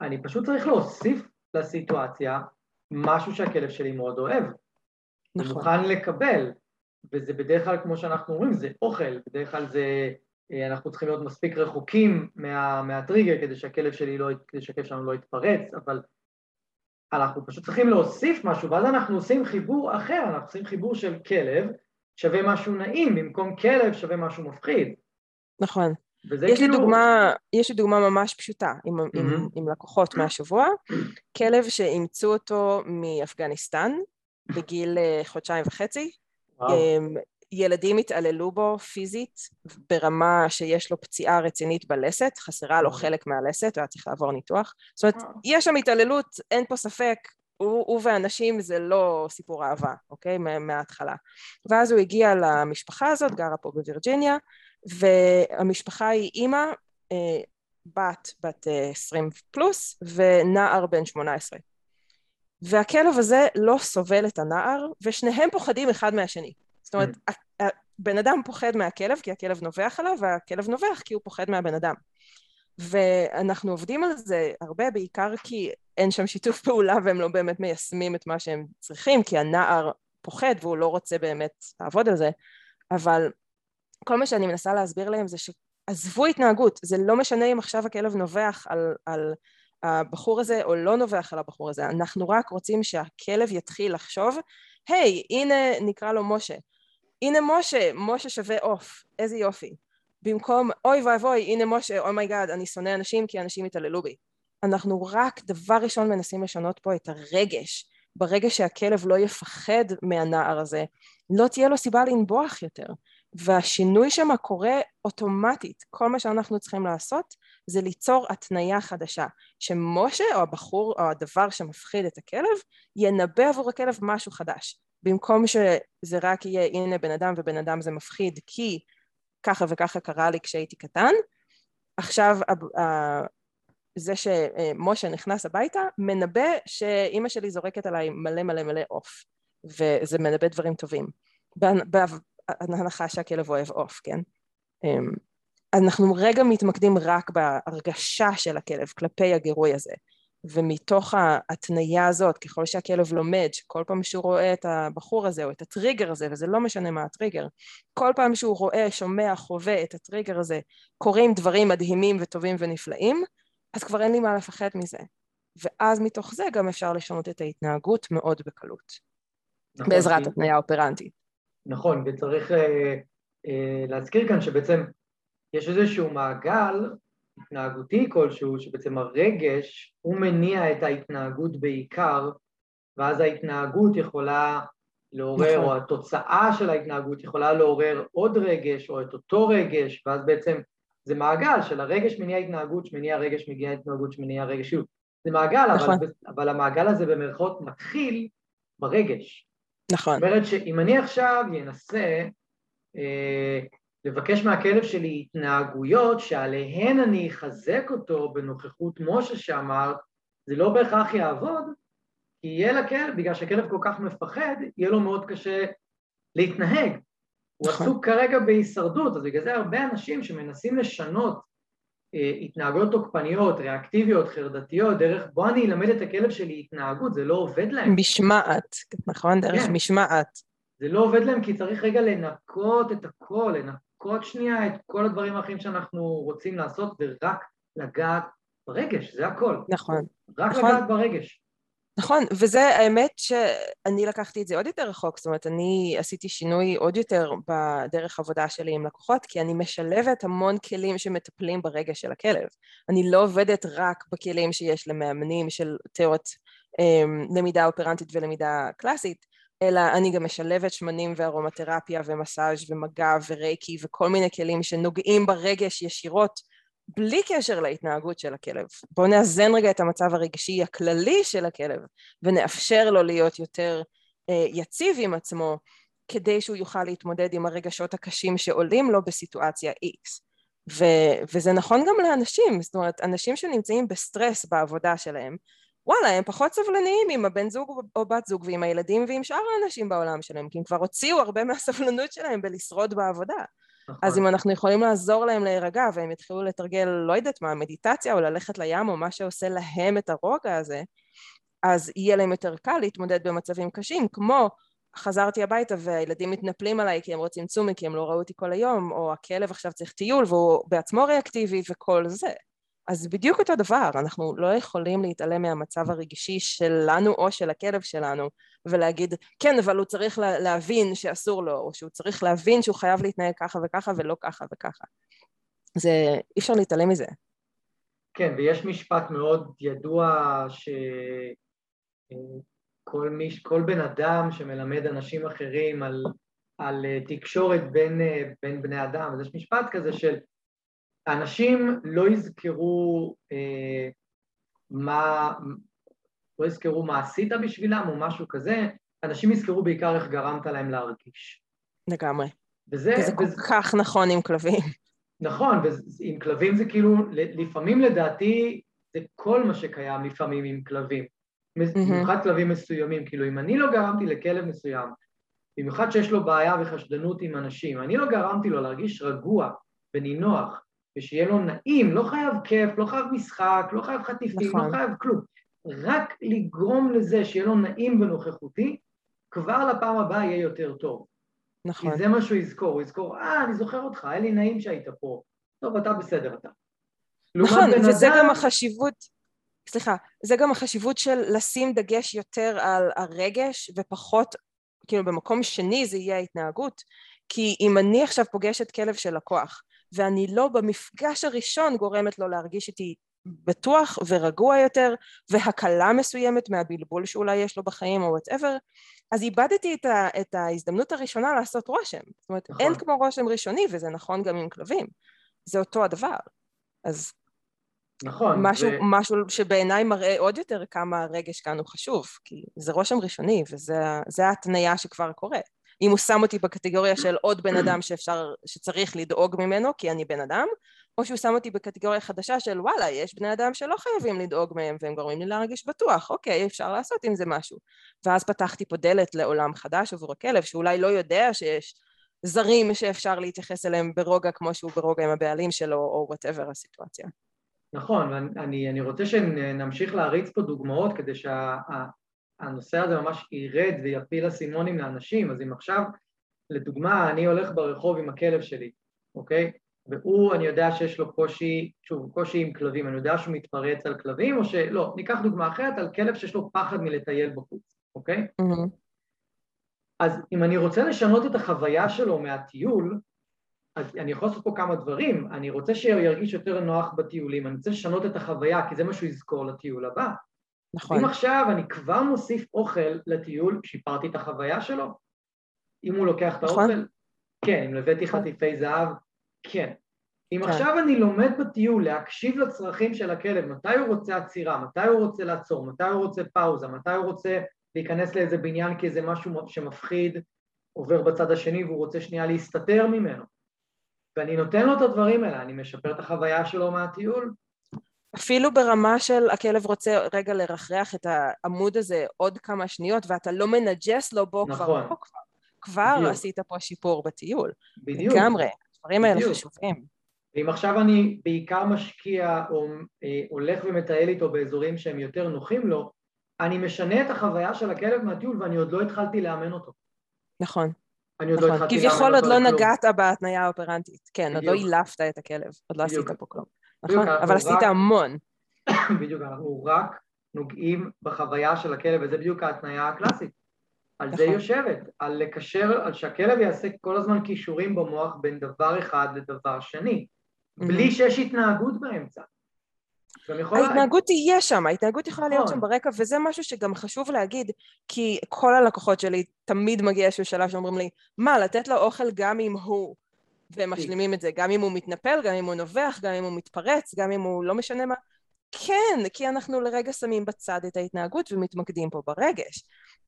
אני פשוט צריך להוסיף לסיטואציה משהו שהכלב שלי מאוד אוהב. נכון, מוכן לקבל, וזה בדרך כלל, כמו שאנחנו אומרים, זה אוכל, בדרך כלל זה, אנחנו צריכים להיות מספיק רחוקים מה, מהטריגר כדי שהכלב שלי לא, כדי שהכלב שלנו לא יתפרץ, אבל אנחנו פשוט צריכים להוסיף משהו, ואז אנחנו עושים חיבור אחר, אנחנו עושים חיבור של כלב שווה משהו נעים, במקום כלב שווה משהו מפחיד. נכון. וזה יש לי כאילו... דוגמה, יש לי דוגמה ממש פשוטה עם, עם, מהמם. עם לקוחות מהשבוע, כלב שאימצו אותו מאפגניסטן בגיל אה, חודשיים וחצי, וואו, אמ, ילדים התעללו בו פיזית ברמה שיש לו פציעה רצינית בלסת, חסרה לו. חלק מהלסת, הוא היה צריך לעבור ניתוח. זאת אומרת. יש שם התעללות, אין פה ספק, הוא, הוא ואנשים זה לא סיפור אהבה, אוקיי? מה- מההתחלה. ואז הוא הגיע למשפחה הזאת, גרה פה בווירג'יניה, והמשפחה היא אימא, אה, בת בת 20 אה, פלוס ונער בן 18. והכלב הזה לא סובל את הנער, ושניהם פוחדים אחד מהשני. זאת אומרת, mm. הבן אדם פוחד מהכלב כי הכלב נובח עליו, והכלב נובח כי הוא פוחד מהבן אדם. ואנחנו עובדים על זה הרבה, בעיקר כי אין שם שיתוף פעולה והם לא באמת מיישמים את מה שהם צריכים, כי הנער פוחד והוא לא רוצה באמת לעבוד על זה, אבל כל מה שאני מנסה להסביר להם זה שעזבו התנהגות, זה לא משנה אם עכשיו הכלב נובח על, על הבחור הזה או לא נובח על הבחור הזה, אנחנו רק רוצים שהכלב יתחיל לחשוב, היי, hey, הנה נקרא לו משה, הנה משה, משה שווה עוף, איזה יופי. במקום אוי ואבוי, הנה משה, oh my god, oh אני שונא אנשים כי אנשים התעללו בי. אנחנו רק דבר ראשון מנסים לשנות פה את הרגש. ברגע שהכלב לא יפחד מהנער הזה, לא תהיה לו סיבה לנבוח יותר. והשינוי שם קורה אוטומטית. כל מה שאנחנו צריכים לעשות זה ליצור התניה חדשה, שמשה או הבחור או הדבר שמפחיד את הכלב ינבא עבור הכלב משהו חדש. במקום שזה רק יהיה הנה בן אדם ובן אדם זה מפחיד כי ככה וככה קרה לי כשהייתי קטן, עכשיו זה שמשה נכנס הביתה מנבא שאימא שלי זורקת עליי מלא מלא מלא עוף וזה מנבא דברים טובים בהנחה שהכלב אוהב עוף, כן? אמ, אנחנו רגע מתמקדים רק בהרגשה של הכלב כלפי הגירוי הזה ומתוך ההתניה הזאת ככל שהכלב לומד שכל פעם שהוא רואה את הבחור הזה או את הטריגר הזה וזה לא משנה מה הטריגר כל פעם שהוא רואה, שומע, חווה את הטריגר הזה קורים דברים מדהימים וטובים ונפלאים אז כבר אין לי מה לפחד מזה. ואז מתוך זה גם אפשר לשנות את ההתנהגות מאוד בקלות. נכון, בעזרת התניה אופרנטית נכון וצריך אה, אה, להזכיר כאן שבעצם יש איזשהו מעגל התנהגותי כלשהו, שבעצם הרגש הוא מניע את ההתנהגות בעיקר, ואז ההתנהגות יכולה לעורר, נכון. או התוצאה של ההתנהגות יכולה לעורר עוד רגש, או את אותו רגש, ואז בעצם זה מעגל של הרגש מניע התנהגות, שמניע רגש, מגיע התנהגות, שמניע רגש, זה מעגל, נכון. אבל, אבל המעגל הזה במרכאות מתחיל ברגש. נכון. זאת אומרת שאם אני עכשיו אנסה אה, לבקש מהכלב שלי התנהגויות שעליהן אני אחזק אותו בנוכחות משה שאמרת, זה לא בהכרח יעבוד, כי יהיה לכלב, בגלל שהכלב כל כך מפחד, יהיה לו מאוד קשה להתנהג. הוא נכון. עסוק כרגע בהישרדות, אז בגלל זה הרבה אנשים שמנסים לשנות התנהגויות תוקפניות, ריאקטיביות, חרדתיות, דרך בוא אני אלמד את הכלב שלי התנהגות, זה לא עובד להם. משמעת, נכון? דרך כן. משמעת. זה לא עובד להם כי צריך רגע לנקות את הכל, לנקות לנקות שנייה את כל הדברים האחרים שאנחנו רוצים לעשות ורק לגעת ברגש, זה הכל. נכון. רק נכון. לגעת ברגש. נכון, וזה האמת שאני לקחתי את זה עוד יותר רחוק, זאת אומרת אני עשיתי שינוי עוד יותר בדרך עבודה שלי עם לקוחות, כי אני משלבת המון כלים שמטפלים ברגש של הכלב. אני לא עובדת רק בכלים שיש למאמנים של תיאוריות אמ, למידה אופרנטית ולמידה קלאסית, אלא אני גם משלבת שמנים וארומתרפיה ומסאז' ומגע ורייקי וכל מיני כלים שנוגעים ברגש ישירות בלי קשר להתנהגות של הכלב. בואו נאזן רגע את המצב הרגשי הכללי של הכלב ונאפשר לו להיות יותר אה, יציב עם עצמו כדי שהוא יוכל להתמודד עם הרגשות הקשים שעולים לו בסיטואציה X. ו- וזה נכון גם לאנשים, זאת אומרת, אנשים שנמצאים בסטרס בעבודה שלהם, וואלה, הם פחות סבלניים עם הבן זוג או בת זוג ועם הילדים ועם שאר האנשים בעולם שלהם, כי הם כבר הוציאו הרבה מהסבלנות שלהם בלשרוד בעבודה. נכון. אז אם אנחנו יכולים לעזור להם להירגע והם יתחילו לתרגל, לא יודעת מה, מדיטציה או ללכת לים או מה שעושה להם את הרוגע הזה, אז יהיה להם יותר קל להתמודד במצבים קשים, כמו חזרתי הביתה והילדים מתנפלים עליי כי הם רוצים צומי כי הם לא ראו אותי כל היום, או הכלב עכשיו צריך טיול והוא בעצמו ריאקטיבי וכל זה. אז בדיוק אותו דבר, אנחנו לא יכולים להתעלם מהמצב הרגשי שלנו או של הכלב שלנו ולהגיד כן אבל הוא צריך להבין שאסור לו או שהוא צריך להבין שהוא חייב להתנהג ככה וככה ולא ככה וככה. זה אי אפשר להתעלם מזה. כן ויש משפט מאוד ידוע שכל מיש, כל בן אדם שמלמד אנשים אחרים על, על תקשורת בין, בין בני אדם אז יש משפט כזה של אנשים לא יזכרו אה, מה, לא יזכרו מה עשית בשבילם או משהו כזה, אנשים יזכרו בעיקר איך גרמת להם להרגיש. לגמרי. וזה, וזה כל וזה... כך נכון עם כלבים. נכון, ועם כלבים זה כאילו, לפעמים לדעתי זה כל מה שקיים לפעמים עם כלבים. במיוחד mm-hmm. כלבים מסוימים, כאילו אם אני לא גרמתי לכלב מסוים, במיוחד שיש לו בעיה וחשדנות עם אנשים, אני לא גרמתי לו להרגיש רגוע ונינוח, ושיהיה לו נעים, לא חייב כיף, לא חייב משחק, לא חייב חטיפים, לא נכון. לא חייב כלום. רק לגרום לזה שיהיה לו נעים ונוכחותי, כבר לפעם הבאה יהיה יותר טוב. נכון. כי זה מה שהוא יזכור, הוא יזכור, אה, אני זוכר אותך, היה לי נעים שהיית פה. טוב, אתה בסדר, אתה. נכון, וזה אדם... גם החשיבות, סליחה, זה גם החשיבות של לשים דגש יותר על הרגש ופחות, כאילו במקום שני זה יהיה ההתנהגות, כי אם אני עכשיו פוגשת כלב של לקוח ואני לא במפגש הראשון גורמת לו להרגיש איתי בטוח ורגוע יותר והקלה מסוימת מהבלבול שאולי יש לו בחיים או וואטאבר אז איבדתי את, ה, את ההזדמנות הראשונה לעשות רושם זאת אומרת נכון. אין כמו רושם ראשוני וזה נכון גם עם כלבים זה אותו הדבר אז נכון. משהו, ו... משהו שבעיניי מראה עוד יותר כמה הרגש כאן הוא חשוב, כי זה רושם ראשוני וזה ההתניה שכבר קורית. אם הוא שם אותי בקטגוריה של עוד בן אדם שאפשר, שצריך לדאוג ממנו כי אני בן אדם, או שהוא שם אותי בקטגוריה חדשה של וואלה, יש בני אדם שלא חייבים לדאוג מהם והם גורמים לי להרגיש בטוח, אוקיי, אפשר לעשות עם זה משהו. ואז פתחתי פה דלת לעולם חדש עבור הכלב, שאולי לא יודע שיש זרים שאפשר להתייחס אליהם ברוגע כמו שהוא ברוגע עם הבעלים שלו, או whatever הסיטואציה. נכון, אני, אני רוצה שנמשיך להריץ פה דוגמאות כדי שהנושא שה, הזה ממש ירד ויפיל אסימונים לאנשים, אז אם עכשיו, לדוגמה, אני הולך ברחוב עם הכלב שלי, אוקיי? והוא, אני יודע שיש לו קושי, שוב, קושי עם כלבים, אני יודע שהוא מתפרץ על כלבים, או שלא, ניקח דוגמה אחרת, על כלב שיש לו פחד מלטייל בחוץ, אוקיי? Mm-hmm. אז אם אני רוצה לשנות את החוויה שלו מהטיול, אז אני יכול לעשות פה כמה דברים, אני רוצה שהוא ירגיש יותר נוח בטיולים, אני רוצה לשנות את החוויה, כי זה מה שהוא יזכור לטיול הבא. נכון. אם עכשיו אני כבר מוסיף אוכל לטיול, שיפרתי את החוויה שלו? אם הוא לוקח את נכון. האוכל? כן. אם הבאתי נכון. חטיפי זהב? כן. אם כן. עכשיו אני לומד בטיול להקשיב לצרכים של הכלב, מתי הוא רוצה עצירה, מתי הוא רוצה לעצור, מתי הוא רוצה פאוזה, מתי הוא רוצה להיכנס לאיזה בניין כי זה משהו שמפחיד, עובר בצד השני והוא רוצה שנייה להסתתר ממנו. ואני נותן לו את הדברים האלה, אני משפר את החוויה שלו מהטיול. אפילו ברמה של הכלב רוצה רגע לרחרח את העמוד הזה עוד כמה שניות ואתה לא מנג'ס לו בו נכון. כבר, כבר, כבר בדיוק. עשית פה שיפור בטיול. בדיוק. לגמרי, הדברים האלה חשובים. ואם עכשיו אני בעיקר משקיע או אה, הולך ומטייל איתו באזורים שהם יותר נוחים לו, אני משנה את החוויה של הכלב מהטיול ואני עוד לא התחלתי לאמן אותו. נכון. אני עוד לא נכון. לא התחלתי כביכול עוד לא נגעת בהתניה האופרנטית, כן, עוד לא אילפת את הכלב, עוד לא עשית פה כלום. נכון, אבל עשית המון. בדיוק, אנחנו רק נוגעים בחוויה של הכלב, וזה בדיוק ההתניה הקלאסית. על זה נכון. יושבת, על לקשר, על שהכלב יעשה כל הזמן קישורים במוח בין דבר אחד לדבר שני, בלי שיש התנהגות באמצע. ההתנהגות תהיה שם, ההתנהגות יכולה להיות שם נכון. ברקע, וזה משהו שגם חשוב להגיד, כי כל הלקוחות שלי תמיד מגיע איזשהו שלב שאומרים לי, מה, לתת לו אוכל גם אם הוא, והם משלימים את זה, גם אם הוא מתנפל, גם אם הוא נובח, גם אם הוא מתפרץ, גם אם הוא לא משנה מה. כן, כי אנחנו לרגע שמים בצד את ההתנהגות ומתמקדים פה ברגש.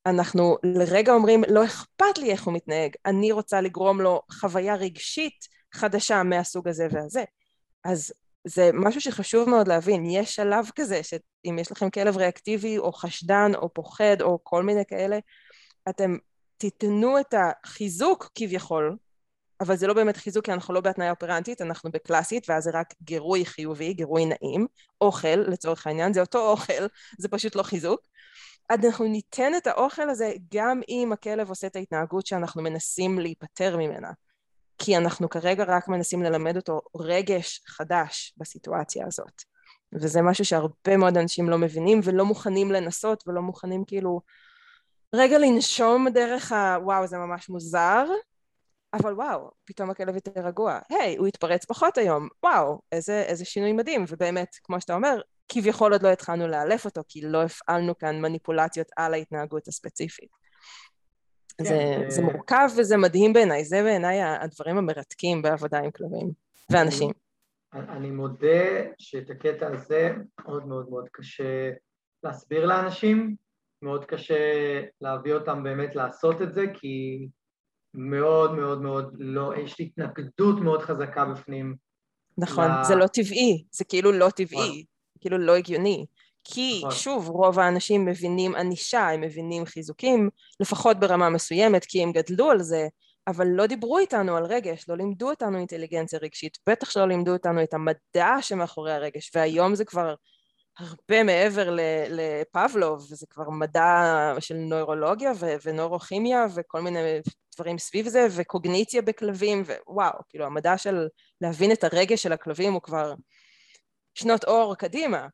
אנחנו לרגע אומרים, לא אכפת לי איך הוא מתנהג, אני רוצה לגרום לו חוויה רגשית חדשה מהסוג הזה והזה. אז זה משהו שחשוב מאוד להבין, יש שלב כזה שאם יש לכם כלב ריאקטיבי או חשדן או פוחד או כל מיני כאלה, אתם תיתנו את החיזוק כביכול, אבל זה לא באמת חיזוק כי אנחנו לא בהתניה אופרנטית, אנחנו בקלאסית ואז זה רק גירוי חיובי, גירוי נעים, אוכל לצורך העניין, זה אותו אוכל, זה פשוט לא חיזוק. אנחנו ניתן את האוכל הזה גם אם הכלב עושה את ההתנהגות שאנחנו מנסים להיפטר ממנה. כי אנחנו כרגע רק מנסים ללמד אותו רגש חדש בסיטואציה הזאת. וזה משהו שהרבה מאוד אנשים לא מבינים ולא מוכנים לנסות ולא מוכנים כאילו רגע לנשום דרך ה... וואו, זה ממש מוזר, אבל וואו, פתאום הכלב יותר רגוע. היי, hey, הוא התפרץ פחות היום, וואו, איזה, איזה שינוי מדהים. ובאמת, כמו שאתה אומר, כביכול עוד לא התחלנו לאלף אותו, כי לא הפעלנו כאן מניפולציות על ההתנהגות הספציפית. כן, זה, זה מורכב וזה מדהים בעיניי, זה בעיניי הדברים המרתקים בעבודה עם כלבים ואנשים. אני, אני מודה שאת הקטע הזה מאוד מאוד מאוד קשה להסביר לאנשים, מאוד קשה להביא אותם באמת לעשות את זה, כי מאוד מאוד מאוד לא, יש לי התנגדות מאוד חזקה בפנים. נכון, ל... זה לא טבעי, זה כאילו לא טבעי, נכון. כאילו לא הגיוני. כי נכון. שוב, רוב האנשים מבינים ענישה, הם מבינים חיזוקים, לפחות ברמה מסוימת, כי הם גדלו על זה, אבל לא דיברו איתנו על רגש, לא לימדו אותנו אינטליגנציה רגשית, בטח שלא לימדו אותנו את המדע שמאחורי הרגש, והיום זה כבר הרבה מעבר לפבלוב, זה כבר מדע של נוירולוגיה ונוירוכימיה וכל מיני דברים סביב זה, וקוגניציה בכלבים, ווואו, כאילו המדע של להבין את הרגש של הכלבים הוא כבר שנות אור קדימה.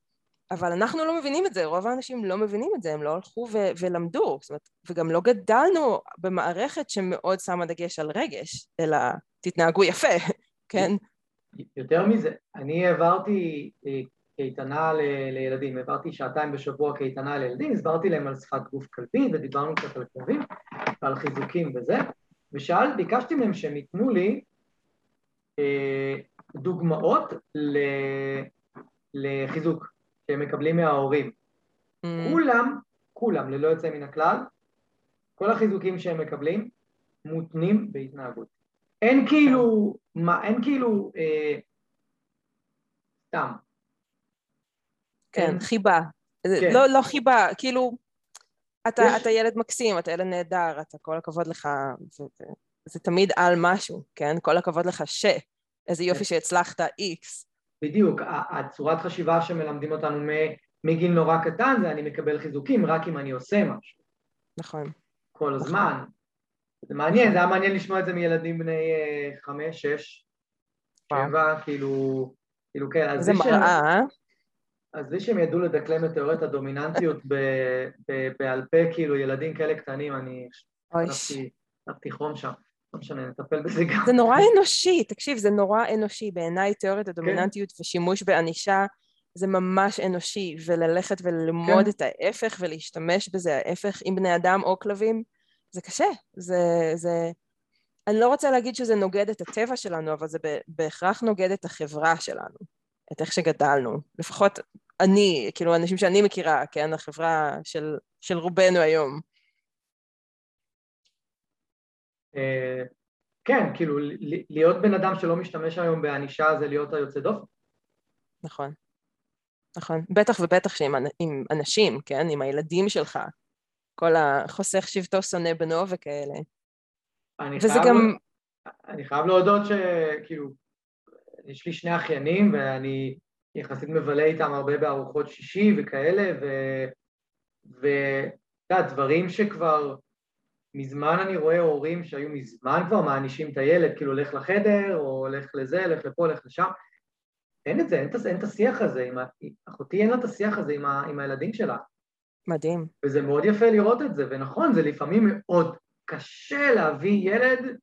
אבל אנחנו לא מבינים את זה, רוב האנשים לא מבינים את זה, הם לא הלכו ו- ולמדו, זאת אומרת, וגם לא גדלנו במערכת שמאוד שמה דגש על רגש, אלא תתנהגו יפה, כן? יותר מזה, אני העברתי אה, קייטנה ל- לילדים, העברתי שעתיים בשבוע קייטנה לילדים, הסברתי להם על שפת גוף כלבי ודיברנו קצת על כלבים ועל חיזוקים וזה, ושאל, ביקשתי מהם שהם ייתנו לי אה, דוגמאות ל- לחיזוק. שהם מקבלים מההורים. Mm. כולם, כולם, ללא יוצא מן הכלל, כל החיזוקים שהם מקבלים מותנים בהתנהגות. אין כאילו, מה, אין כאילו, אה, סתם. כן, אין... חיבה. כן. לא, לא חיבה, כאילו, אתה, יש... אתה ילד מקסים, אתה ילד נהדר, אתה כל הכבוד לך, זה, זה, זה תמיד על משהו, כן? כל הכבוד לך ש... איזה יופי כן. שהצלחת איקס. בדיוק, הצורת חשיבה שמלמדים אותנו מגיל נורא קטן זה אני מקבל חיזוקים רק אם אני עושה משהו. נכון. כל הזמן. זה מעניין, זה היה מעניין לשמוע את זה מילדים בני אה, חמש, שש, שבע, כאילו, כאילו כן. זה מראה, אה? אז זה שהם ידעו לדקלם את תיאוריית הדומיננטיות בעל פה, כאילו ילדים כאלה קטנים, אני הלכתי חום שם. לא משנה, נטפל בזה גם. זה נורא אנושי, תקשיב, זה נורא אנושי. בעיניי תיאוריית. הדומיננטיות כן. ושימוש בענישה זה ממש אנושי, וללכת וללמוד כן. את ההפך ולהשתמש בזה, ההפך עם בני אדם או כלבים, זה קשה. זה, זה... אני לא רוצה להגיד שזה נוגד את הטבע שלנו, אבל זה בהכרח נוגד את החברה שלנו, את איך שגדלנו. לפחות אני, כאילו, אנשים שאני מכירה, כן, החברה של, של רובנו היום. אה, כן, כאילו להיות בן אדם שלא משתמש היום בענישה זה להיות היוצא דופן. נכון, נכון. בטח ובטח שעם אנשים, כן? עם הילדים שלך. כל החוסך שבטו שונא בנו וכאלה. וזה חייב, גם... אני חייב להודות שכאילו, יש לי שני אחיינים ואני יחסית מבלה איתם הרבה בארוחות שישי וכאלה, ו... ואתה יודע, דברים שכבר מזמן אני רואה הורים שהיו מזמן כבר מענישים את הילד, כאילו לך לחדר, או לך לזה, לך לפה, לך לשם. אין את זה, אין, אין את השיח הזה, עם ה... אחותי אין לה את השיח הזה עם, ה... עם הילדים שלה. מדהים. וזה מאוד יפה לראות את זה, ונכון, זה לפעמים מאוד קשה להביא ילד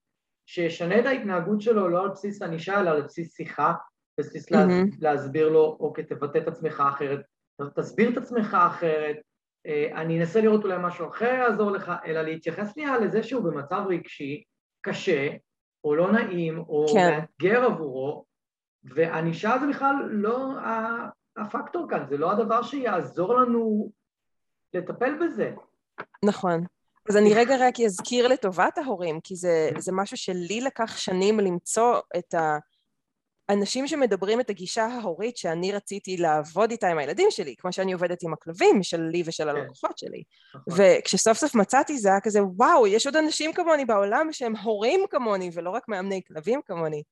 שישנה את ההתנהגות שלו לא על בסיס ענישה, אלא על בסיס שיחה, בסיס mm-hmm. להסביר לו, אוקיי, תבטא את עצמך אחרת, תסביר את עצמך אחרת, אה, אני אנסה לראות אולי משהו אחר יעזור לך, אלא להתייחס שנייה לזה שהוא במצב רגשי קשה, או לא נעים, או כן. מאתגר עבורו, וענישה זה בכלל לא הפקטור כאן, זה לא הדבר שיעזור לנו לטפל בזה. נכון. אז אני רגע רק אזכיר לטובת ההורים, כי זה, זה משהו שלי לקח שנים למצוא את ה... אנשים שמדברים את הגישה ההורית שאני רציתי לעבוד איתה עם הילדים שלי, כמו שאני עובדת עם הכלבים שלי ושל כן. הלקוחות שלי. נכון. וכשסוף סוף מצאתי זה היה כזה, וואו, יש עוד אנשים כמוני בעולם שהם הורים כמוני ולא רק מאמני כלבים כמוני.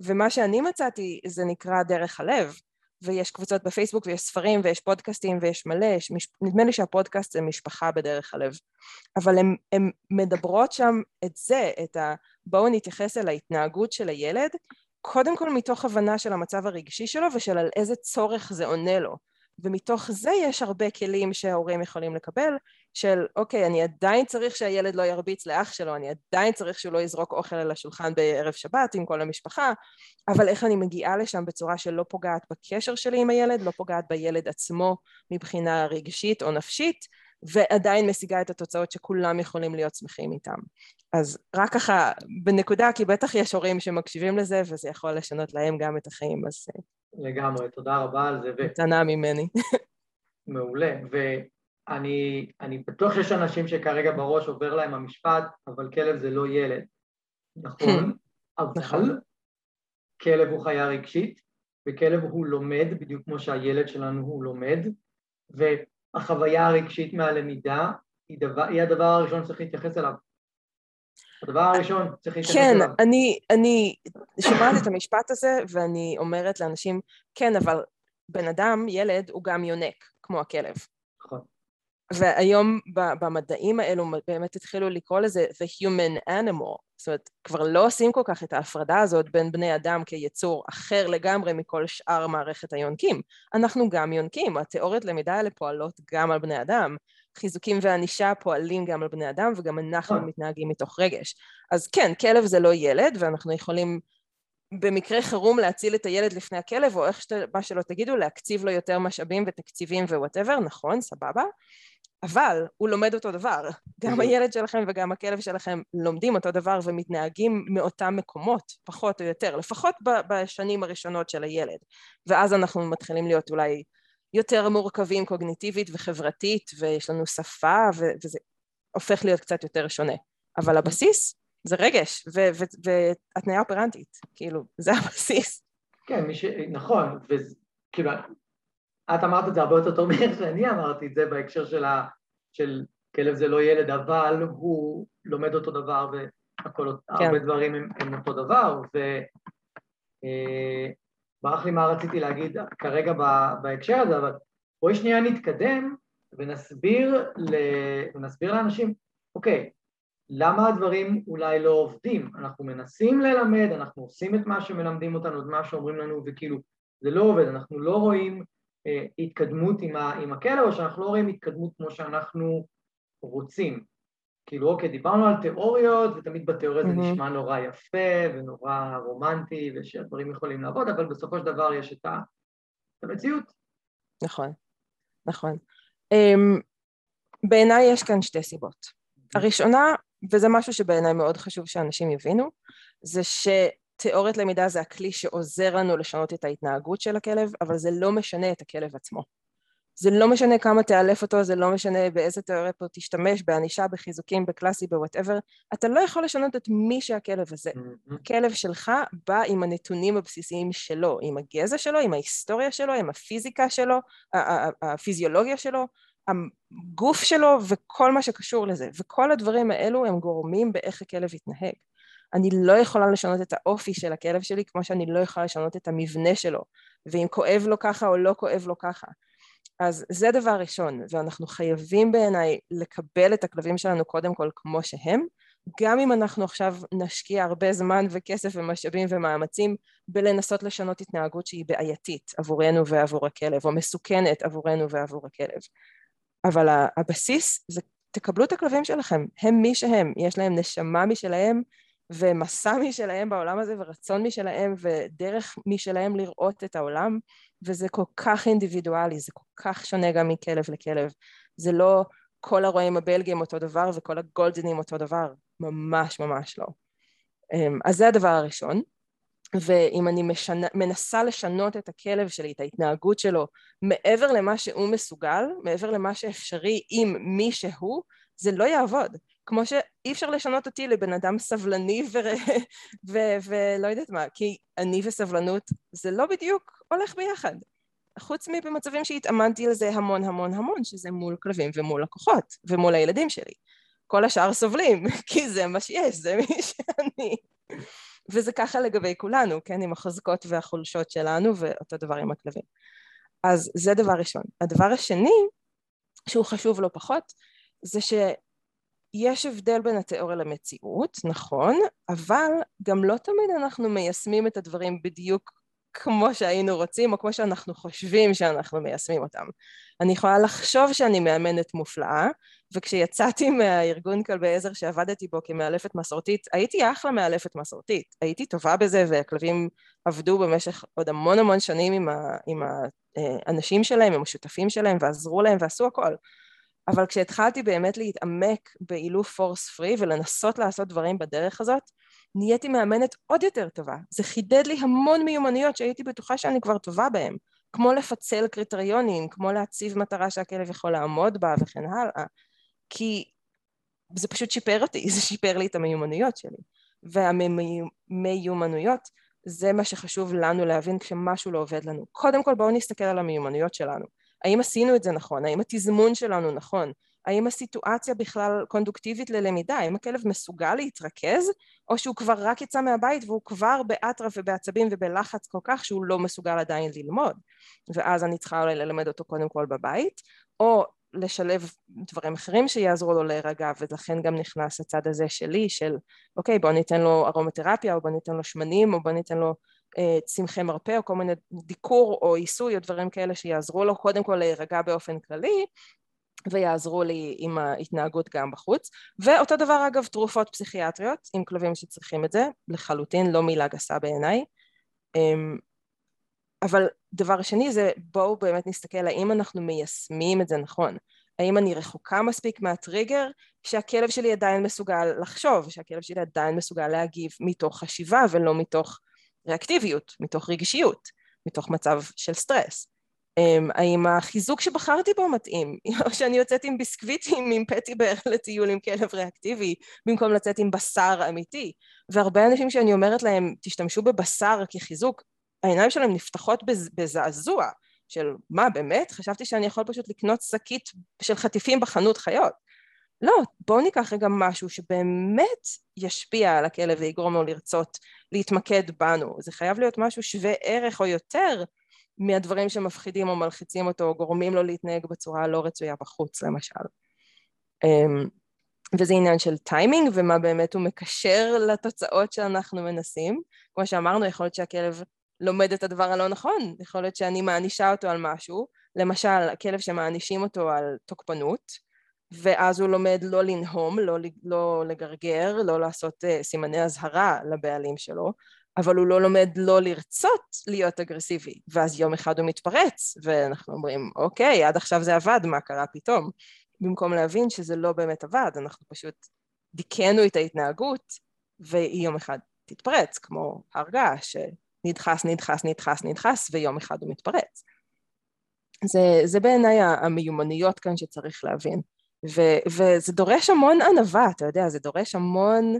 ומה שאני מצאתי זה נקרא דרך הלב. ויש קבוצות בפייסבוק ויש ספרים ויש פודקאסטים ויש מלא, יש מש... נדמה לי שהפודקאסט זה משפחה בדרך הלב. אבל הן מדברות שם את זה, את ה... בואו נתייחס אל ההתנהגות של הילד קודם כל מתוך הבנה של המצב הרגשי שלו ושל על איזה צורך זה עונה לו. ומתוך זה יש הרבה כלים שההורים יכולים לקבל, של אוקיי, אני עדיין צריך שהילד לא ירביץ לאח שלו, אני עדיין צריך שהוא לא יזרוק אוכל על השולחן בערב שבת עם כל המשפחה, אבל איך אני מגיעה לשם בצורה שלא פוגעת בקשר שלי עם הילד, לא פוגעת בילד עצמו מבחינה רגשית או נפשית, ועדיין משיגה את התוצאות שכולם יכולים להיות שמחים איתם. אז רק ככה בנקודה, כי בטח יש הורים שמקשיבים לזה וזה יכול לשנות להם גם את החיים, אז... אה, לגמרי, תודה רבה על זה. מתנה ממני. מעולה, ואני בטוח שיש אנשים שכרגע בראש עובר להם המשפט, אבל כלב זה לא ילד. נכון, אבל נכון. כלב הוא חיה רגשית, וכלב הוא לומד, בדיוק כמו שהילד שלנו הוא לומד, והחוויה הרגשית מהלמידה היא, דבר, היא הדבר הראשון שצריך להתייחס אליו. הדבר הראשון צריך להתייחס כן, אליו. אני, אני שומעת את המשפט הזה ואני אומרת לאנשים, כן, אבל בן אדם, ילד, הוא גם יונק, כמו הכלב. נכון. והיום במדעים האלו באמת התחילו לקרוא לזה the human animal, זאת אומרת כבר לא עושים כל כך את ההפרדה הזאת בין בני אדם כיצור אחר לגמרי מכל שאר מערכת היונקים. אנחנו גם יונקים, התיאוריות למידה האלה פועלות גם על בני אדם, חיזוקים וענישה פועלים גם על בני אדם וגם אנחנו נכון. מתנהגים מתוך רגש. אז כן, כלב זה לא ילד ואנחנו יכולים במקרה חירום להציל את הילד לפני הכלב, או איך שאתה, מה שלא תגידו, להקציב לו יותר משאבים ותקציבים ו whatever, נכון, סבבה, אבל הוא לומד אותו דבר. גם. הילד שלכם וגם הכלב שלכם לומדים אותו דבר ומתנהגים מאותם מקומות, פחות או יותר, לפחות בשנים הראשונות של הילד. ואז אנחנו מתחילים להיות אולי יותר מורכבים קוגניטיבית וחברתית, ויש לנו שפה, ו- וזה הופך להיות קצת יותר שונה. אבל הבסיס זה רגש ו- ו- והתניה אופרנטית, כאילו, זה הבסיס. כן, ש... נכון, וכאילו, את אמרת את זה הרבה יותר טוב מאיך שאני אמרתי את זה בהקשר של, ה... של כלב זה לא ילד, אבל הוא לומד אותו דבר והכל, כן. הרבה דברים הם, הם אותו דבר, וברח לי מה רציתי להגיד כרגע. בהקשר הזה, אבל בואי שנייה נתקדם ונסביר, ל... ונסביר לאנשים, אוקיי, למה הדברים אולי לא עובדים? אנחנו מנסים ללמד, אנחנו עושים את מה שמלמדים אותנו, את מה שאומרים לנו, וכאילו, זה לא עובד, אנחנו לא רואים אה, התקדמות עם, ה, עם הכלב, או שאנחנו לא רואים התקדמות כמו שאנחנו רוצים. כאילו, אוקיי, דיברנו על תיאוריות, ותמיד בתיאוריה זה מהמם. נשמע נורא יפה ונורא רומנטי, ושהדברים יכולים לעבוד, אבל בסופו של דבר יש את, המציאות. נכון, נכון. Um, בעיניי יש כאן שתי סיבות. הראשונה, וזה משהו שבעיניי מאוד חשוב שאנשים יבינו, זה שתיאוריית למידה זה הכלי שעוזר לנו לשנות את ההתנהגות של הכלב, אבל זה לא משנה את הכלב עצמו. זה לא משנה כמה תאלף אותו, זה לא משנה באיזה תיאוריה פה תשתמש, בענישה, בחיזוקים, בקלאסי, בוואטאבר, אתה לא יכול לשנות את מי שהכלב הזה. מהמם. הכלב שלך בא עם הנתונים הבסיסיים שלו, עם הגזע שלו, עם ההיסטוריה שלו, עם הפיזיקה שלו, הפיזיולוגיה שלו, הגוף שלו וכל מה שקשור לזה. וכל הדברים האלו הם גורמים באיך הכלב יתנהג. אני לא יכולה לשנות את האופי של הכלב שלי כמו שאני לא יכולה לשנות את המבנה שלו, ואם כואב לו ככה או לא כואב לו ככה. אז זה דבר ראשון, ואנחנו חייבים בעיניי לקבל את הכלבים שלנו קודם כל כמו שהם, גם אם אנחנו עכשיו נשקיע הרבה זמן וכסף ומשאבים ומאמצים בלנסות לשנות התנהגות שהיא בעייתית עבורנו ועבור הכלב, או מסוכנת עבורנו ועבור הכלב. אבל הבסיס זה תקבלו את הכלבים שלכם, הם מי שהם, יש להם נשמה משלהם ומסע משלהם בעולם הזה ורצון משלהם ודרך משלהם לראות את העולם וזה כל כך אינדיבידואלי, זה כל כך שונה גם מכלב לכלב, זה לא כל הרועים הבלגים אותו דבר וכל הגולדנים אותו דבר, ממש ממש לא. אמ, אז זה הדבר הראשון, ואם אני משנה, מנסה לשנות את הכלב שלי, את ההתנהגות שלו, מעבר למה שהוא מסוגל, מעבר למה שאפשרי עם מי שהוא, זה לא יעבוד. כמו שאי אפשר לשנות אותי לבן אדם סבלני ו- ו- ולא יודעת מה, כי אני וסבלנות זה לא בדיוק הולך ביחד. חוץ מבמצבים שהתאמנתי לזה המון המון המון, שזה מול כלבים ומול לקוחות ומול הילדים שלי. כל השאר סובלים, כי זה מה שיש, זה מי שאני. וזה ככה לגבי כולנו, כן, עם החוזקות והחולשות שלנו, ואותו דבר עם הכלבים. אז זה דבר ראשון. הדבר השני, שהוא חשוב לא פחות, זה שיש הבדל בין התיאוריה למציאות, נכון, אבל גם לא תמיד אנחנו מיישמים את הדברים בדיוק כמו שהיינו רוצים, או כמו שאנחנו חושבים שאנחנו מיישמים אותם. אני יכולה לחשוב שאני מאמנת מופלאה, וכשיצאתי מהארגון כלבי עזר שעבדתי בו כמאלפת מסורתית, הייתי אחלה מאלפת מסורתית. הייתי טובה בזה, והכלבים עבדו במשך עוד המון המון שנים עם, ה, עם האנשים שלהם, עם השותפים שלהם, ועזרו להם ועשו הכל. אבל כשהתחלתי באמת להתעמק באילוף פורס פרי ולנסות לעשות דברים בדרך הזאת, נהייתי מאמנת עוד יותר טובה. זה חידד לי המון מיומנויות שהייתי בטוחה שאני כבר טובה בהן, כמו לפצל קריטריונים, כמו להציב מטרה שהכלב יכול לעמוד בה וכן הלאה, כי זה פשוט שיפר אותי, זה שיפר לי את המיומנויות שלי. והמיומנויות זה מה שחשוב לנו להבין כשמשהו לא עובד לנו. קודם כל בואו נסתכל על המיומנויות שלנו. האם עשינו את זה נכון? האם התזמון שלנו נכון? האם הסיטואציה בכלל קונדוקטיבית ללמידה? האם הכלב מסוגל להתרכז? או שהוא כבר רק יצא מהבית והוא כבר באטרף ובעצבים ובלחץ כל כך שהוא לא מסוגל עדיין ללמוד. ואז אני צריכה אולי ללמד אותו קודם כל בבית, או לשלב דברים אחרים שיעזרו לו להירגע ולכן גם נכנס הצד הזה שלי של אוקיי בוא ניתן לו ארומותרפיה או בוא ניתן לו שמנים או בוא ניתן לו צמחי מרפא או כל מיני דיקור או עיסוי או דברים כאלה שיעזרו לו קודם כל להירגע באופן כללי ויעזרו לי עם ההתנהגות גם בחוץ. ואותו דבר אגב תרופות פסיכיאטריות עם כלבים שצריכים את זה לחלוטין לא מילה גסה בעיניי. אמ, אבל דבר שני זה בואו באמת נסתכל האם אנחנו מיישמים את זה נכון. האם אני רחוקה מספיק מהטריגר שהכלב שלי עדיין מסוגל לחשוב שהכלב שלי עדיין מסוגל להגיב מתוך חשיבה ולא מתוך ריאקטיביות מתוך רגישיות מתוך מצב של סטרס אמ, האם החיזוק שבחרתי בו מתאים, או שאני יוצאת עם ביסקוויטים עם פטי בר לטיול עם כלב ריאקטיבי, במקום לצאת עם בשר אמיתי. והרבה אנשים שאני אומרת להם, תשתמשו בבשר כחיזוק, העיניים שלהם נפתחות בזעזוע, של מה באמת? חשבתי שאני יכול פשוט לקנות שקית של חטיפים בחנות חיות. לא, בואו ניקח רגע משהו שבאמת ישפיע על הכלב ויגרום לו לרצות להתמקד בנו. זה חייב להיות משהו שווה ערך או יותר מהדברים שמפחידים או מלחיצים אותו או גורמים לו להתנהג בצורה לא רצויה בחוץ למשל. אמ, וזה עניין של טיימינג ומה באמת הוא מקשר לתוצאות שאנחנו מנסים. כמו שאמרנו, יכול להיות שהכלב לומד את הדבר הלא נכון, יכול להיות שאני מענישה אותו על משהו, למשל הכלב שמענישים אותו על תוקפנות, ואז הוא לומד לא לנהום, לא, לא לגרגר, לא לעשות uh, סימני אזהרה לבעלים שלו, אבל הוא לא לומד לא לרצות להיות אגרסיבי, ואז יום אחד הוא מתפרץ, ואנחנו אומרים, אוקיי, עד עכשיו זה עבד, מה קרה פתאום? במקום להבין שזה לא באמת עבד, אנחנו פשוט דיכאנו את ההתנהגות, והיא יום אחד תתפרץ, כמו הרגעה, שנדחס, נדחס, נדחס, נדחס, ויום אחד הוא מתפרץ. זה, זה בעיניי המיומנויות כאן שצריך להבין. ו, וזה דורש המון ענווה, אתה יודע, זה דורש המון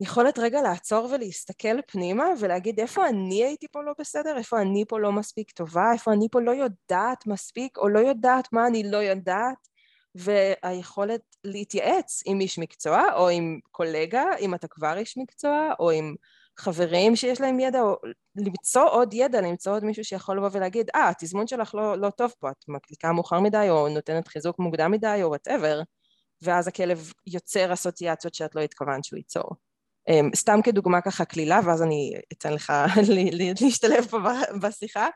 יכולת רגע לעצור ולהסתכל פנימה ולהגיד איפה אני הייתי פה לא בסדר, איפה אני פה לא מספיק טובה, איפה אני פה לא יודעת מספיק או לא יודעת מה אני לא יודעת? והיכולת להתייעץ עם איש מקצוע או עם קולגה, אם אתה כבר איש מקצוע, או עם חברים שיש להם ידע, או למצוא עוד ידע, למצוא עוד מישהו שיכול לבוא ולהגיד, אה, ah, התזמון שלך לא, לא טוב פה, את מקליקה מאוחר מדי, או נותנת חיזוק מוקדם מדי, או וואטאבר, ואז הכלב יוצר אסוציאציות שאת לא התכוונת שהוא ייצור. אמ, סתם כדוגמה ככה קלילה, ואז אני אתן לך להשתלב פה בשיחה.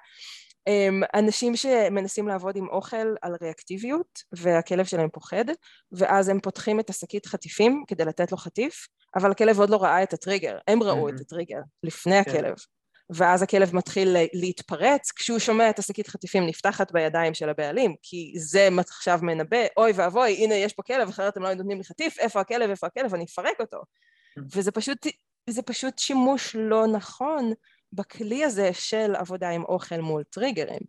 אמ, אנשים שמנסים לעבוד עם אוכל על ריאקטיביות והכלב שלהם פוחד ואז הם פותחים את השקית חטיפים כדי לתת לו חטיף אבל הכלב עוד לא ראה את הטריגר, הם ראו את הטריגר לפני כן. הכלב. ואז הכלב מתחיל להתפרץ כשהוא שומע את השקית חטיפים נפתחת בידיים של הבעלים כי זה עכשיו מנבא אוי ואבוי הנה יש פה כלב אחרת הם לא נותנים לי חטיף איפה הכלב איפה הכלב אני אפרק אותו. וזה פשוט, פשוט שימוש לא נכון בכלי הזה של עבודה עם אוכל מול טריגרים.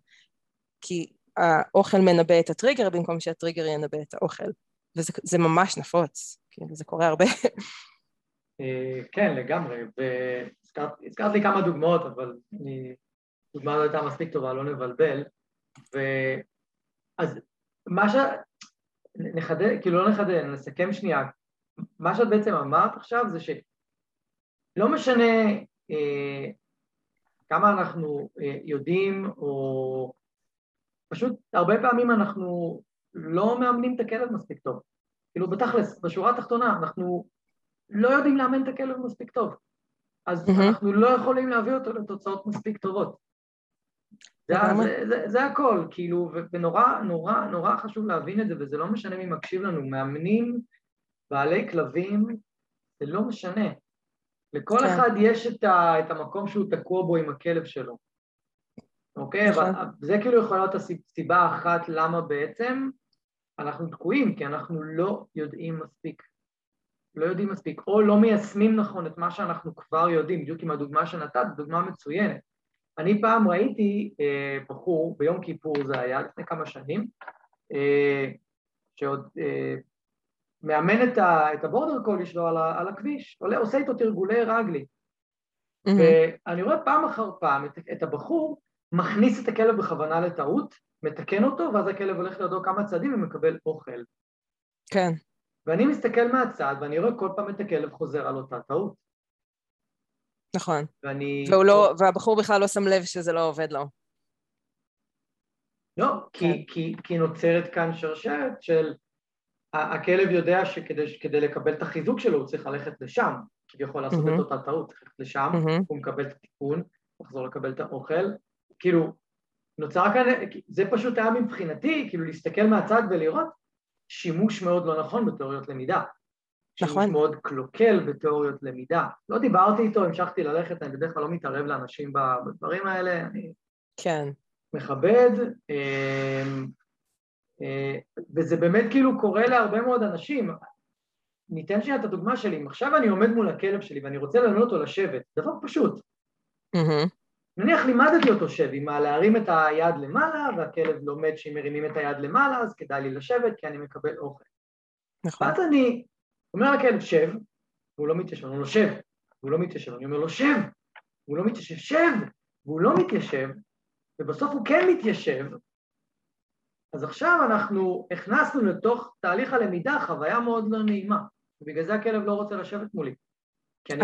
כי האוכל מנבא את הטריגר במקום שהטריגר ינבא את האוכל. וזה ממש נפוץ, כאילו זה קורה הרבה. אה, כן, לגמרי, והזכרת לי כמה דוגמאות, אבל דוגמה לא הייתה מספיק טובה, לא נבלבל. ואז מה ש... נחדד, כאילו לא נחדד, נסכם שנייה, מה שאת בעצם אמרת עכשיו זה שלא משנה אה, כמה אנחנו אה, יודעים, או פשוט הרבה פעמים אנחנו לא מאמנים את הכלב מספיק טוב. כאילו בתכלס, בשורה התחתונה, אנחנו לא יודעים לאמן את הכלב מספיק טוב. אז mm-hmm. אנחנו לא יכולים להביא אותו לתוצאות מספיק טובות. זה, זה, זה, זה הכל, כאילו, ונורא נורא נורא חשוב להבין את זה, וזה לא משנה מי מקשיב לנו, מאמנים בעלי כלבים, זה לא משנה. לכל כן. אחד יש את, ה, את המקום שהוא תקוע בו עם הכלב שלו, אוקיי? נכון. זה כאילו יכולה להיות הסיבה אחת למה בעצם אנחנו תקועים, כי אנחנו לא יודעים מספיק. לא יודעים מספיק, או לא מיישמים נכון את מה שאנחנו כבר יודעים, בדיוק עם הדוגמה שנתת, דוגמה מצוינת. אני פעם ראיתי אה, בחור, ביום כיפור זה היה לפני כמה שנים, אה, שעוד אה, מאמן את, ה, את הבורדר קולי שלו על, ה, על הכביש, עולה, עושה איתו תרגולי רגלי. Mm-hmm. ואני רואה פעם אחר פעם את, את הבחור מכניס את הכלב בכוונה לטעות, מתקן אותו, ואז הכלב הולך לידו כמה צעדים ומקבל אוכל. כן. ואני מסתכל מהצד, ואני רואה כל פעם את הכלב חוזר על אותה טעות. נכון. ואני... לא, והבחור בכלל לא שם לב שזה לא עובד לו. לא, כי, כן. כי, כי נוצרת כאן שרשרת של הכלב יודע שכדי לקבל את החיזוק שלו הוא צריך ללכת לשם, כביכול לעשות mm-hmm. את אותה טעות, צריך ללכת לשם, mm-hmm. הוא מקבל את התיקון, לחזור לקבל את האוכל, כאילו, נוצר כאן, זה פשוט היה מבחינתי, כאילו להסתכל מהצד ולראות שימוש מאוד לא נכון בתיאוריות למידה. נכון. שימוש מאוד קלוקל בתיאוריות למידה. לא דיברתי איתו, המשכתי ללכת, אני בדרך כלל לא מתערב לאנשים בדברים האלה, אני... כן. מכבד, אמ, וזה באמת כאילו קורה להרבה מאוד אנשים. ניתן שנייה את הדוגמה שלי, אם עכשיו אני עומד מול הכלב שלי ואני רוצה ללמד אותו לשבת, דבר פשוט. Mm-hmm. נניח לימדתי אותו שב, עם להרים את היד למעלה, והכלב לומד שאם מרימים את היד למעלה, אז כדאי לי לשבת כי אני מקבל אוכל. נכון. ואז אני אומר לכלב שב, והוא לא מתיישב, אני אומר לו שב, והוא לא מתיישב, אני אומר לו שב, והוא לא מתיישב, שב, והוא לא מתיישב, ובסוף הוא כן מתיישב, אז עכשיו אנחנו הכנסנו לתוך תהליך הלמידה חוויה מאוד לא נעימה, ובגלל זה הכלב לא רוצה לשבת מולי.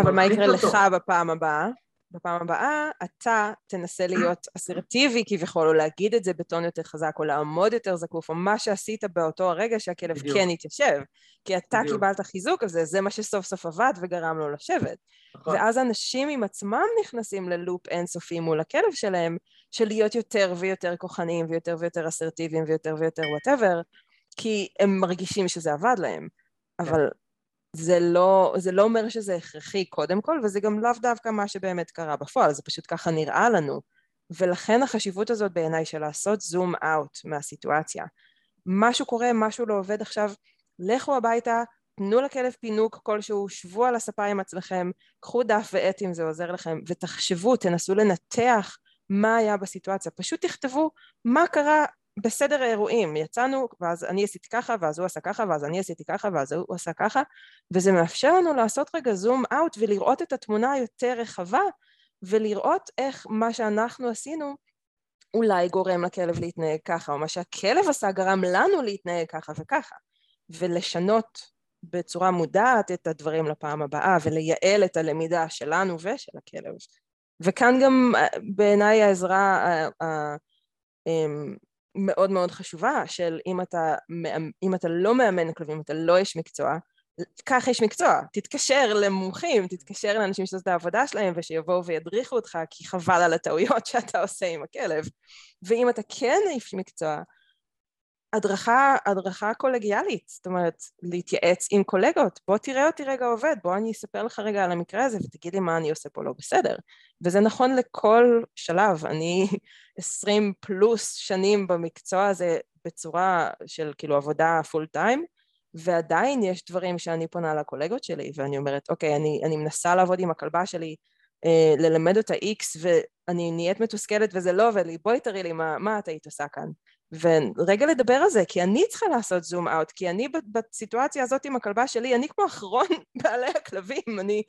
אבל מה יקרה אותו. לך בפעם הבאה? בפעם הבאה אתה תנסה להיות אסרטיבי כביכול, או להגיד את זה בטון יותר חזק, או לעמוד יותר זקוף, או מה שעשית באותו הרגע שהכלב בדיוק. כן יתיישב. כי אתה בדיוק. קיבלת חיזוק הזה, זה מה שסוף סוף עבד וגרם לו לשבת. נכון. ואז אנשים עם עצמם נכנסים ללופ אינסופי מול הכלב שלהם, של להיות יותר ויותר כוחניים, ויותר ויותר אסרטיביים, ויותר ויותר whatever, כי הם מרגישים שזה עבד להם. כן. אבל זה לא, זה לא אומר שזה הכרחי קודם כל, וזה גם לאו דווקא מה שבאמת קרה בפועל, זה פשוט ככה נראה לנו. ולכן החשיבות הזאת בעיניי של לעשות zoom out מהסיטואציה. משהו קורה, משהו לא עובד עכשיו, לכו הביתה, תנו לכלב פינוק כלשהו, שבו על הספה עם עצמכם, קחו דף ועט אם זה עוזר לכם, ותחשבו, תנסו לנתח מה היה בסיטואציה. פשוט תכתבו מה קרה בסדר האירועים, יצאנו ואז אני עשיתי ככה ואז הוא עשה ככה ואז אני עשיתי ככה ואז הוא עשה ככה וזה מאפשר לנו לעשות רגע זום אאוט ולראות את התמונה היותר רחבה ולראות איך מה שאנחנו עשינו אולי גורם לכלב להתנהג ככה או מה שהכלב עשה גרם לנו להתנהג ככה וככה ולשנות בצורה מודעת את הדברים לפעם הבאה ולייעל את הלמידה שלנו ושל הכלב. וכאן גם אה, בעיניי העזרה אה, אמ, מאוד מאוד חשובה של אם אתה, אם אתה לא מאמן כלבים, אתה לא איש מקצוע, קח איש מקצוע, תתקשר למומחים, תתקשר לאנשים שזאת העבודה שלהם ושיבואו וידריכו אותך כי חבל על הטעויות שאתה עושה עם הכלב. ואם אתה כן איש מקצוע, הדרכה, הדרכה קולגיאלית, זאת אומרת, להתייעץ עם קולגות, בוא תראה אותי רגע עובד, בוא אני אספר לך רגע על המקרה הזה ותגיד לי מה אני עושה פה לא בסדר. וזה נכון לכל שלב, אני עשרים פלוס שנים במקצוע הזה בצורה של כאילו עבודה פול טיים, ועדיין יש דברים שאני פונה לקולגות שלי ואני אומרת, אוקיי, אני, אני מנסה לעבוד עם הכלבה שלי, אה, ללמד אותה איקס ואני נהיית מתוסכלת וזה לא עובד לי, בואי תראי לי מה, מה את היית עושה כאן. ורגע לדבר על זה, כי אני צריכה לעשות זום אאוט, כי אני בסיטואציה הזאת עם הכלבה שלי, אני כמו אחרון בעלי הכלבים, אני,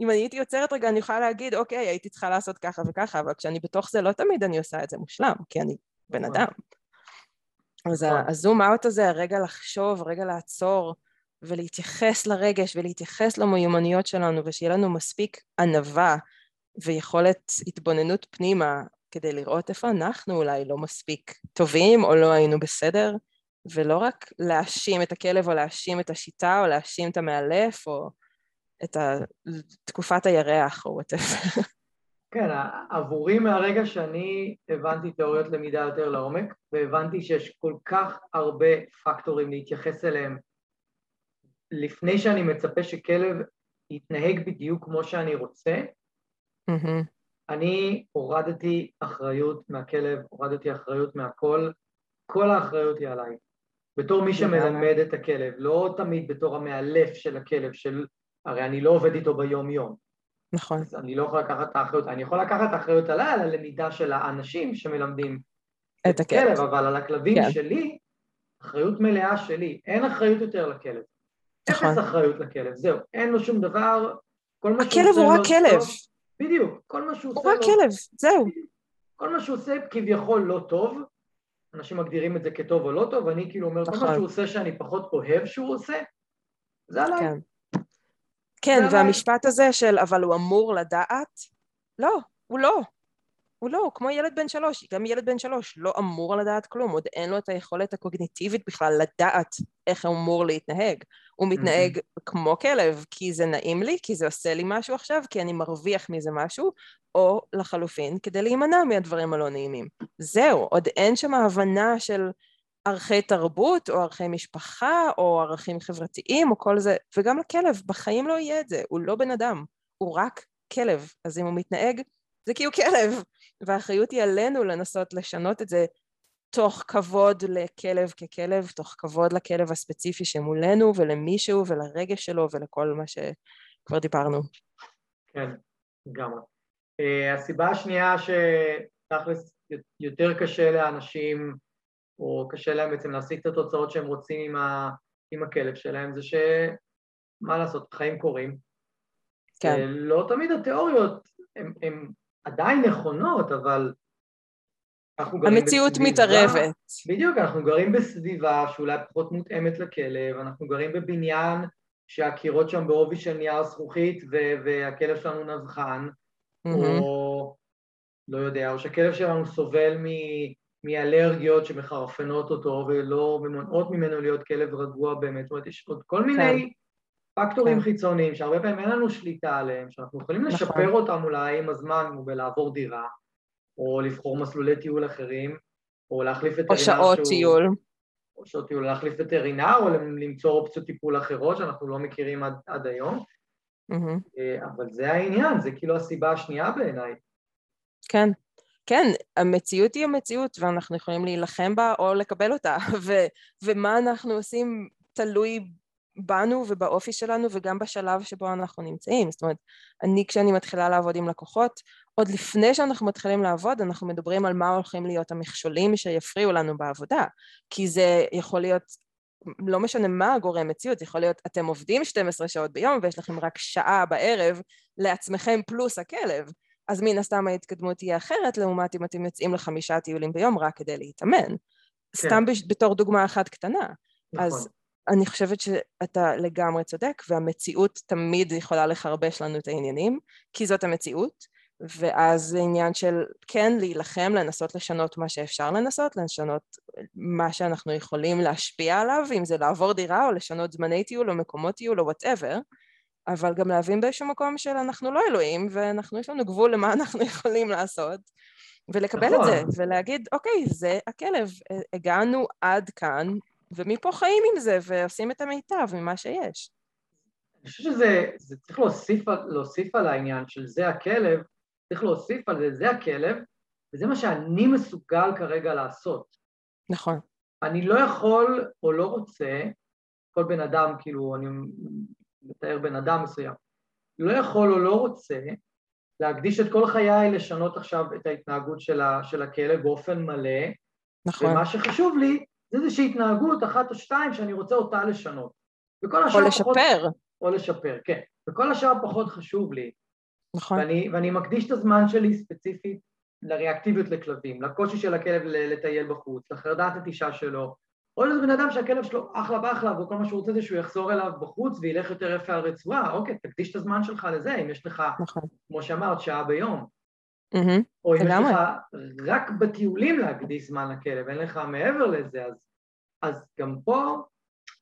אם אני הייתי יוצרת רגע, אני יכולה להגיד, אוקיי, הייתי צריכה לעשות ככה וככה, אבל כשאני בתוך זה, לא תמיד אני עושה את זה מושלם, כי אני בן נכון. אדם. אז נכון. הזום אאוט הזה, הרגע לחשוב, הרגע לעצור, ולהתייחס לרגש, ולהתייחס למיומנויות שלנו, ושיהיה לנו מספיק ענווה ויכולת התבוננות פנימה כדי לראות איפה אנחנו אולי לא מספיק טובים או לא היינו בסדר, ולא רק להאשים את הכלב או להאשים את השיטה או להאשים את המאלף או את תקופת הירח או וואטאבר. כן, עבורי מהרגע שאני הבנתי תיאוריות למידה יותר לעומק, והבנתי שיש כל כך הרבה פקטורים להתייחס אליהם לפני שאני מצפה שכלב יתנהג בדיוק כמו שאני רוצה, mm-hmm. אני הורדתי אחריות מהכלב, הורדתי אחריות מהכל, כל האחריות היא עליי. בתור מי שמלמד את הכלב, לא תמיד בתור המאלף של הכלב, של... הרי אני לא עובד איתו ביום-יום. נכון. אז אני לא יכול לקחת את האחריות, אני יכול לקחת את האחריות עליי, על הלמידה של האנשים שמלמדים את הכלב, אבל על הכלבים כן. שלי, אחריות מלאה שלי, אין אחריות יותר לכלב. אפס נכון. אחריות לכלב, זהו, אין לו שום דבר, כל מה שהוא הכלב הוא לא רק כלב. טוב, בדיוק, כל מה שהוא הוא עושה רק לא כלב, זהו. כל מה שהוא עושה כביכול לא טוב, אנשים מגדירים את זה כטוב או לא טוב, אני כאילו אומר, כל נכון. מה שהוא עושה שאני פחות אוהב שהוא עושה, זה עליי. כן. כן, והמשפט הזה של אבל הוא אמור לדעת, לא, הוא לא. הוא לא, הוא כמו ילד בן שלוש, גם ילד בן שלוש לא אמור לדעת כלום, עוד אין לו את היכולת הקוגניטיבית בכלל לדעת איך הוא אמור להתנהג. הוא מתנהג כמו כלב, כי זה נעים לי, כי זה עושה לי משהו עכשיו, כי אני מרוויח מזה משהו, או לחלופין, כדי להימנע מהדברים הלא נעימים. זהו, עוד אין שם הבנה של ערכי תרבות, או ערכי משפחה, או ערכים חברתיים, או כל זה, וגם לכלב, בחיים לא יהיה את זה, הוא לא בן אדם, הוא רק כלב, אז אם הוא מתנהג, זה כי הוא כלב, והאחריות היא עלינו לנסות לשנות את זה תוך כבוד לכלב ככלב, תוך כבוד לכלב הספציפי שמולנו, ולמישהו, ולרגש שלו, ולכל מה שכבר דיברנו. כן, לגמרי. Uh, הסיבה השנייה שתכלס יותר קשה לאנשים, או קשה להם בעצם להשיג את התוצאות שהם רוצים עם, ה, עם הכלב שלהם, זה שמה לעשות, חיים קורים. כן. Uh, לא תמיד התיאוריות הן עדיין נכונות, אבל אנחנו גרים המציאות בסביבה, מתערבת. בדיוק, אנחנו גרים בסביבה שאולי פחות מותאמת לכלב, אנחנו גרים בבניין שהקירות שם בעובי של נייר זכוכית ו- והכלב שלנו נבחן, מהמם. או לא יודע, או שהכלב שלנו סובל מ- מאלרגיות שמחרפנות אותו ולא ומונעות ממנו להיות כלב רגוע באמת, זאת אומרת, יש עוד כל מיני פקטורים כן. חיצוניים שהרבה פעמים אין לנו שליטה עליהם, שאנחנו יכולים נכון. לשפר אותם אולי עם הזמן, כמו בלעבור דירה, או לבחור מסלולי טיול אחרים, או להחליף וטרינר או שעות שהוא- טיול. או שעות טיול, להחליף וטרינר, או למצוא אופציות טיפול אחרות שאנחנו לא מכירים עד, עד היום. אה, אבל זה העניין, זה כאילו הסיבה השנייה בעיניי. כן, כן, המציאות היא המציאות ואנחנו יכולים להילחם בה או לקבל אותה, ו- ומה אנחנו עושים תלוי בנו ובאופי שלנו וגם בשלב שבו אנחנו נמצאים. זאת אומרת, אני כשאני מתחילה לעבוד עם לקוחות, עוד לפני שאנחנו מתחילים לעבוד, אנחנו מדברים על מה הולכים להיות המכשולים שיפריעו לנו בעבודה, כי זה יכול להיות לא משנה מה הגורם מציאות, יכול להיות אתם עובדים 12 שעות ביום ויש לכם רק שעה בערב לעצמכם פלוס הכלב, אז מן הסתם ההתקדמות תהיה אחרת לעומת אם אתם יוצאים לחמישה טיולים ביום רק כדי להתאמן. סתם בש- בתור דוגמה אחת קטנה. נכון. אז אני חושבת שאתה לגמרי צודק, והמציאות תמיד יכולה לחרבש לנו את העניינים, כי זאת המציאות, ואז זה עניין של כן להילחם, לנסות לשנות מה שאפשר לנסות, לשנות מה שאנחנו יכולים להשפיע עליו, אם זה לעבור דירה או לשנות זמני טיול או מקומות טיול או whatever, אבל גם להבין באיזשהו מקום של אנחנו לא אלוהים, ואנחנו, יש לנו גבול למה אנחנו יכולים לעשות, ולקבל את נכון. זה, ולהגיד, אוקיי, זה הכלב, הגענו עד כאן, ומפה חיים עם זה, ועושים את המיטב ממה שיש. אני חושב שזה זה צריך להוסיף, להוסיף על העניין של זה הכלב, צריך להוסיף על זה, זה הכלב, וזה מה שאני מסוגל כרגע לעשות. נכון, אני לא יכול או לא רוצה, כל בן אדם, כאילו, אני מתאר בן אדם מסוים, לא יכול או לא רוצה להקדיש את כל חיי לשנות עכשיו את ההתנהגות של, ה, של הכלב באופן מלא, נכון. ומה שחשוב לי זה איזושהי התנהגות אחת או שתיים שאני רוצה אותה לשנות. וכל השאר או פחות... לשפר, או לשפר, כן. וכל השאר פחות חשוב לי. נכון, ואני, ואני מקדיש את הזמן שלי ספציפית לריאקטיביות לכלבים, לקושי של הכלב לטייל בחוץ, לחרדת נטישה שלו, או איזה בן אדם שהכלב שלו אחלה באחלה, וכל מה שהוא רוצה זה שהוא יחזור אליו בחוץ וילך יותר יפה על רצועה, אוקיי, תקדיש את הזמן שלך לזה, אם יש לך, נכון. כמו שאמרת, שעה ביום. מהמם, או אם. יש לך רק בטיולים להקדיש זמן לכלב, אין לך מעבר לזה, אז, אז גם פה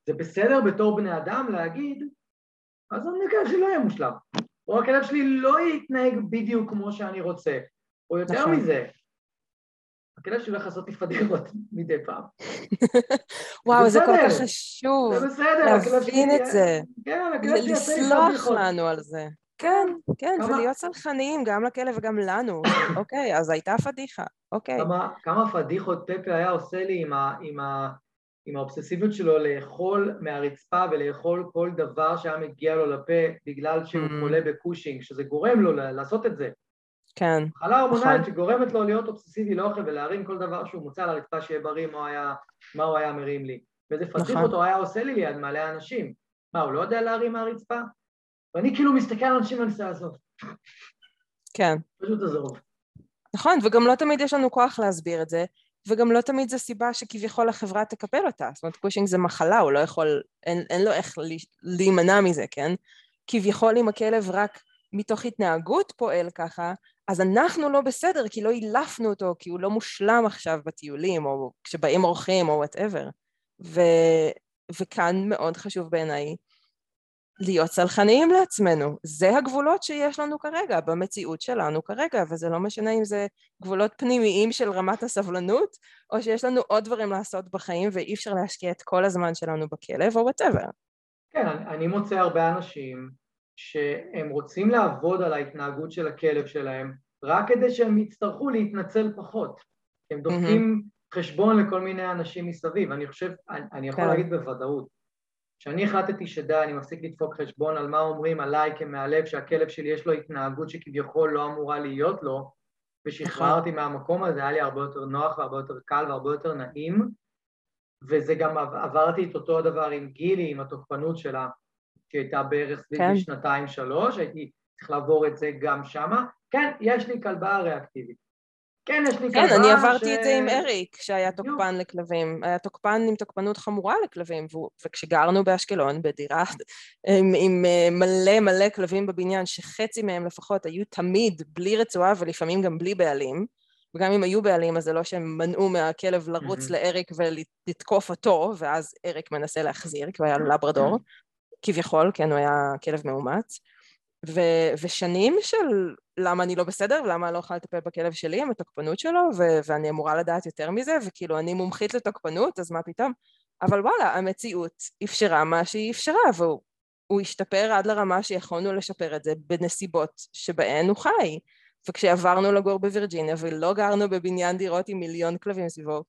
זה בסדר בתור בני אדם להגיד, אז הכלב שלי לא יהיה מושלם, או הכלב שלי לא יתנהג בדיוק כמו שאני רוצה, או יותר נכון. מזה, הכלב שלי הולך לעשות לי פדיחות מדי פעם. וואו, זה כל. כך חשוב, זה בסדר. להבין את זה, כן, הכלב שלי יעשה לי לסלוח פדיחות. לנו על זה. כן, כן, כמה- ולהיות סלחניים גם לכלב וגם לנו. אוקיי, אז הייתה פדיחה, אוקיי. כמה, כמה פדיחות פפה היה עושה לי עם, ה, עם, ה, עם האובססיביות שלו לאכול מהרצפה ולאכול כל דבר שהיה מגיע לו לפה בגלל שהוא Mm. חולה בקושינג, שזה גורם לו לעשות את זה. כן, מחלה הורמונלית נכון. שגורמת לו להיות אובססיבי לאוכל ולהרים כל דבר שהוא מוצא על הרצפה שיהיה בריא, מה הוא היה, מה הוא היה מרים לי. ואיזה פדיחות נכון. הוא היה עושה לי ליד מלא אנשים. מה, הוא לא יודע להרים מהרצפה? ואני כאילו מסתכל על אנשים ואני עושה עזוב. כן. פשוט עזוב. נכון, וגם לא תמיד יש לנו כוח להסביר את זה, וגם לא תמיד זו סיבה שכביכול החברה תקבל אותה. זאת אומרת, קושינג זה מחלה, הוא לא יכול, אין, אין לו איך להימנע מזה, כן? כביכול אם הכלב רק מתוך התנהגות פועל ככה, אז אנחנו לא בסדר, כי לא אילפנו אותו, כי הוא לא מושלם עכשיו בטיולים, או כשבאים אורחים, או whatever. וכאן מאוד חשוב בעיניי להיות סלחניים לעצמנו. זה הגבולות שיש לנו כרגע, במציאות שלנו כרגע, וזה לא משנה אם זה גבולות פנימיים של רמת הסבלנות, או שיש לנו עוד דברים לעשות בחיים ואי אפשר להשקיע את כל הזמן שלנו בכלב או וואטאבר. כן, אני, אני מוצא הרבה אנשים שהם רוצים לעבוד על ההתנהגות של הכלב שלהם, רק כדי שהם יצטרכו להתנצל פחות. הם דופקים mm-hmm. חשבון לכל מיני אנשים מסביב. אני חושב, אני, אני יכול כן. להגיד בוודאות, כשאני החלטתי שדי, אני מפסיק לדפוק חשבון על מה אומרים עליי כמהלב, שהכלב שלי יש לו התנהגות שכביכול לא אמורה להיות לו, ושחררתי נכון. מהמקום הזה, היה לי הרבה יותר נוח והרבה יותר קל והרבה יותר נעים, וזה גם עברתי את אותו הדבר עם גילי, עם התוקפנות שלה, שהייתה בערך סביב כן. שנתיים-שלוש, הייתי צריך לעבור את זה גם שמה. כן, יש לי כלבה ריאקטיבית. כן, יש לי כלבה כן, אני עברתי ש... את זה עם אריק, שהיה תוקפן לכלבים. היה תוקפן עם תוקפנות חמורה לכלבים, ו... וכשגרנו באשקלון, בדירה עם, עם אה, מלא מלא כלבים בבניין, שחצי מהם לפחות היו תמיד בלי רצועה ולפעמים גם בלי בעלים, וגם אם היו בעלים, אז זה לא שהם מנעו מהכלב לרוץ mm-hmm. לאריק ולתקוף אותו, ואז אריק מנסה להחזיר, כי הוא היה לברדור, כביכול, כן, הוא היה כלב מאומץ. ו- ושנים של למה אני לא בסדר ולמה אני לא יכולה לטפל בכלב שלי עם התוקפנות שלו ו- ואני אמורה לדעת יותר מזה וכאילו אני מומחית לתוקפנות אז מה פתאום? אבל וואלה המציאות אפשרה מה שהיא אפשרה והוא השתפר עד לרמה שיכולנו לשפר את זה בנסיבות שבהן הוא חי. וכשעברנו לגור בווירג'יניה ולא גרנו בבניין דירות עם מיליון כלבים סביבו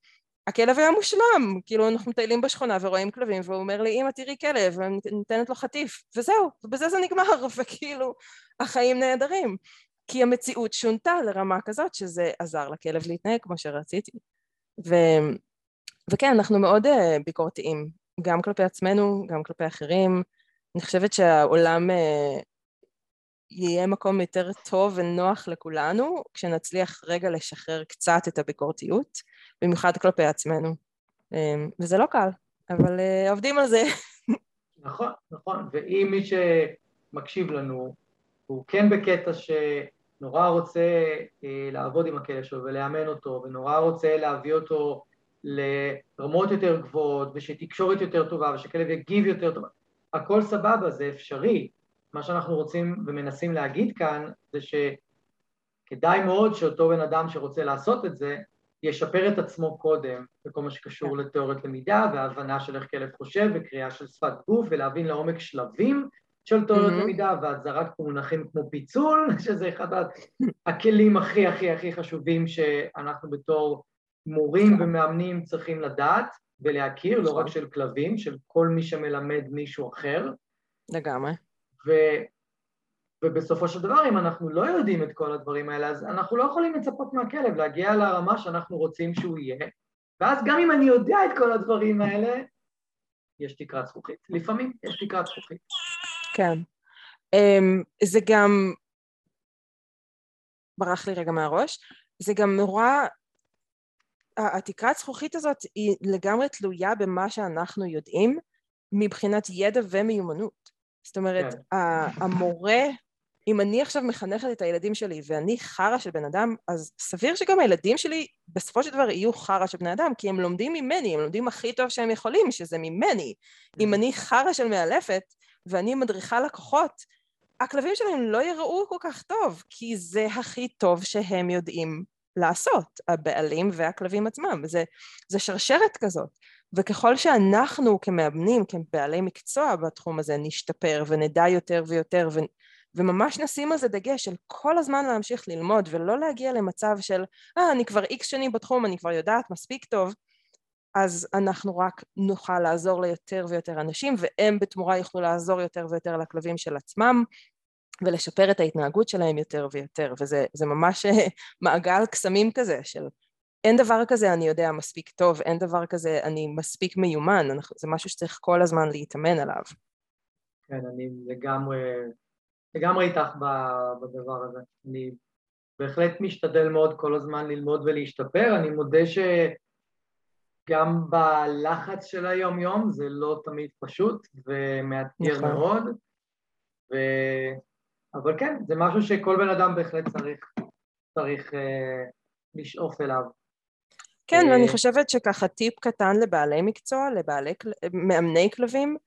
הכלב היה מושלם, כאילו אנחנו מטיילים בשכונה ורואים כלבים והוא אומר לי אמא תראי כלב ואני נותנת לו חטיף וזהו ובזה זה נגמר וכאילו החיים נהדרים. כי המציאות שונתה לרמה כזאת שזה עזר לכלב להתנהג כמו שרציתי. ו... וכן אנחנו מאוד uh, ביקורתיים גם כלפי עצמנו גם כלפי אחרים. אני חושבת שהעולם uh, יהיה מקום יותר טוב ונוח לכולנו כשנצליח רגע לשחרר קצת את הביקורתיות במיוחד כלפי עצמנו. אמ, וזה לא קל, אבל אה, עובדים על זה. נכון, נכון, ואם מי שמקשיב לנו הוא כן בקטע שנורא רוצה אה, לעבוד עם הכלב שלו ולאמן אותו, ונורא רוצה להביא אותו לרמות יותר גבוהות, ושתקשורת יותר טובה, ושכלב יגיב יותר טוב, הכל סבבה, זה אפשרי. מה שאנחנו רוצים ומנסים להגיד כאן זה שכדאי מאוד שאותו בן אדם שרוצה לעשות את זה, ישפר את עצמו קודם בכל מה שקשור כן. לתיאוריית למידה והבנה של איך כלב חושב וקריאה של שפת גוף ולהבין לעומק שלבים של תיאוריות mm-hmm. למידה פה מונחים כמו פיצול, שזה אחד הכלים הכי הכי הכי חשובים שאנחנו בתור מורים כן. ומאמנים צריכים לדעת ולהכיר, לא רק נכון. של כלבים, של כל מי שמלמד מישהו אחר. לגמרי. ו- ובסופו של דבר, אם אנחנו לא יודעים את כל הדברים האלה, אז אנחנו לא יכולים לצפות מהכלב להגיע לרמה שאנחנו רוצים שהוא יהיה, ואז גם אם אני יודע את כל הדברים האלה, יש תקרת זכוכית. לפעמים יש תקרת זכוכית. כן. Um, זה גם... ברח לי רגע מהראש. זה גם נורא... התקרת זכוכית הזאת היא לגמרי תלויה במה שאנחנו יודעים מבחינת ידע ומיומנות. זאת אומרת, כן. המורה אם אני עכשיו מחנכת את הילדים שלי ואני חרא של בן אדם, אז סביר שגם הילדים שלי בסופו של דבר יהיו חרא של בני אדם, כי הם לומדים ממני, הם לומדים הכי טוב שהם יכולים, שזה ממני. אם אני חרא של מאלפת ואני מדריכה לקוחות, הכלבים שלהם לא יראו כל כך טוב, כי זה הכי טוב שהם יודעים לעשות, הבעלים והכלבים עצמם. זה, זה שרשרת כזאת. וככל שאנחנו כמאמנים, כבעלי מקצוע בתחום הזה, נשתפר ונדע יותר ויותר וממש נשים על זה דגש של כל הזמן להמשיך ללמוד ולא להגיע למצב של אה אני כבר איקס שנים בתחום אני כבר יודעת מספיק טוב. אז אנחנו רק נוכל לעזור ליותר ויותר אנשים והם בתמורה יוכלו לעזור יותר ויותר לכלבים של עצמם ולשפר את ההתנהגות שלהם יותר ויותר. וזה ממש מעגל קסמים כזה של אין דבר כזה אני יודע מספיק טוב, אין דבר כזה אני מספיק מיומן, זה משהו שצריך כל הזמן להתאמן עליו. כן, אני לגמרי, לגמרי איתך בדבר הזה. אני בהחלט משתדל מאוד כל הזמן ללמוד ולהשתפר. אני מודה שגם בלחץ של היום-יום זה לא תמיד פשוט ומאתגר נכון. מאוד. ו... אבל כן, זה משהו שכל בן אדם בהחלט צריך, צריך אה, לשאוף אליו. כן, ואני אה, חושבת שככה טיפ קטן לבעלי מקצוע, לבעלי מאמני כלבים,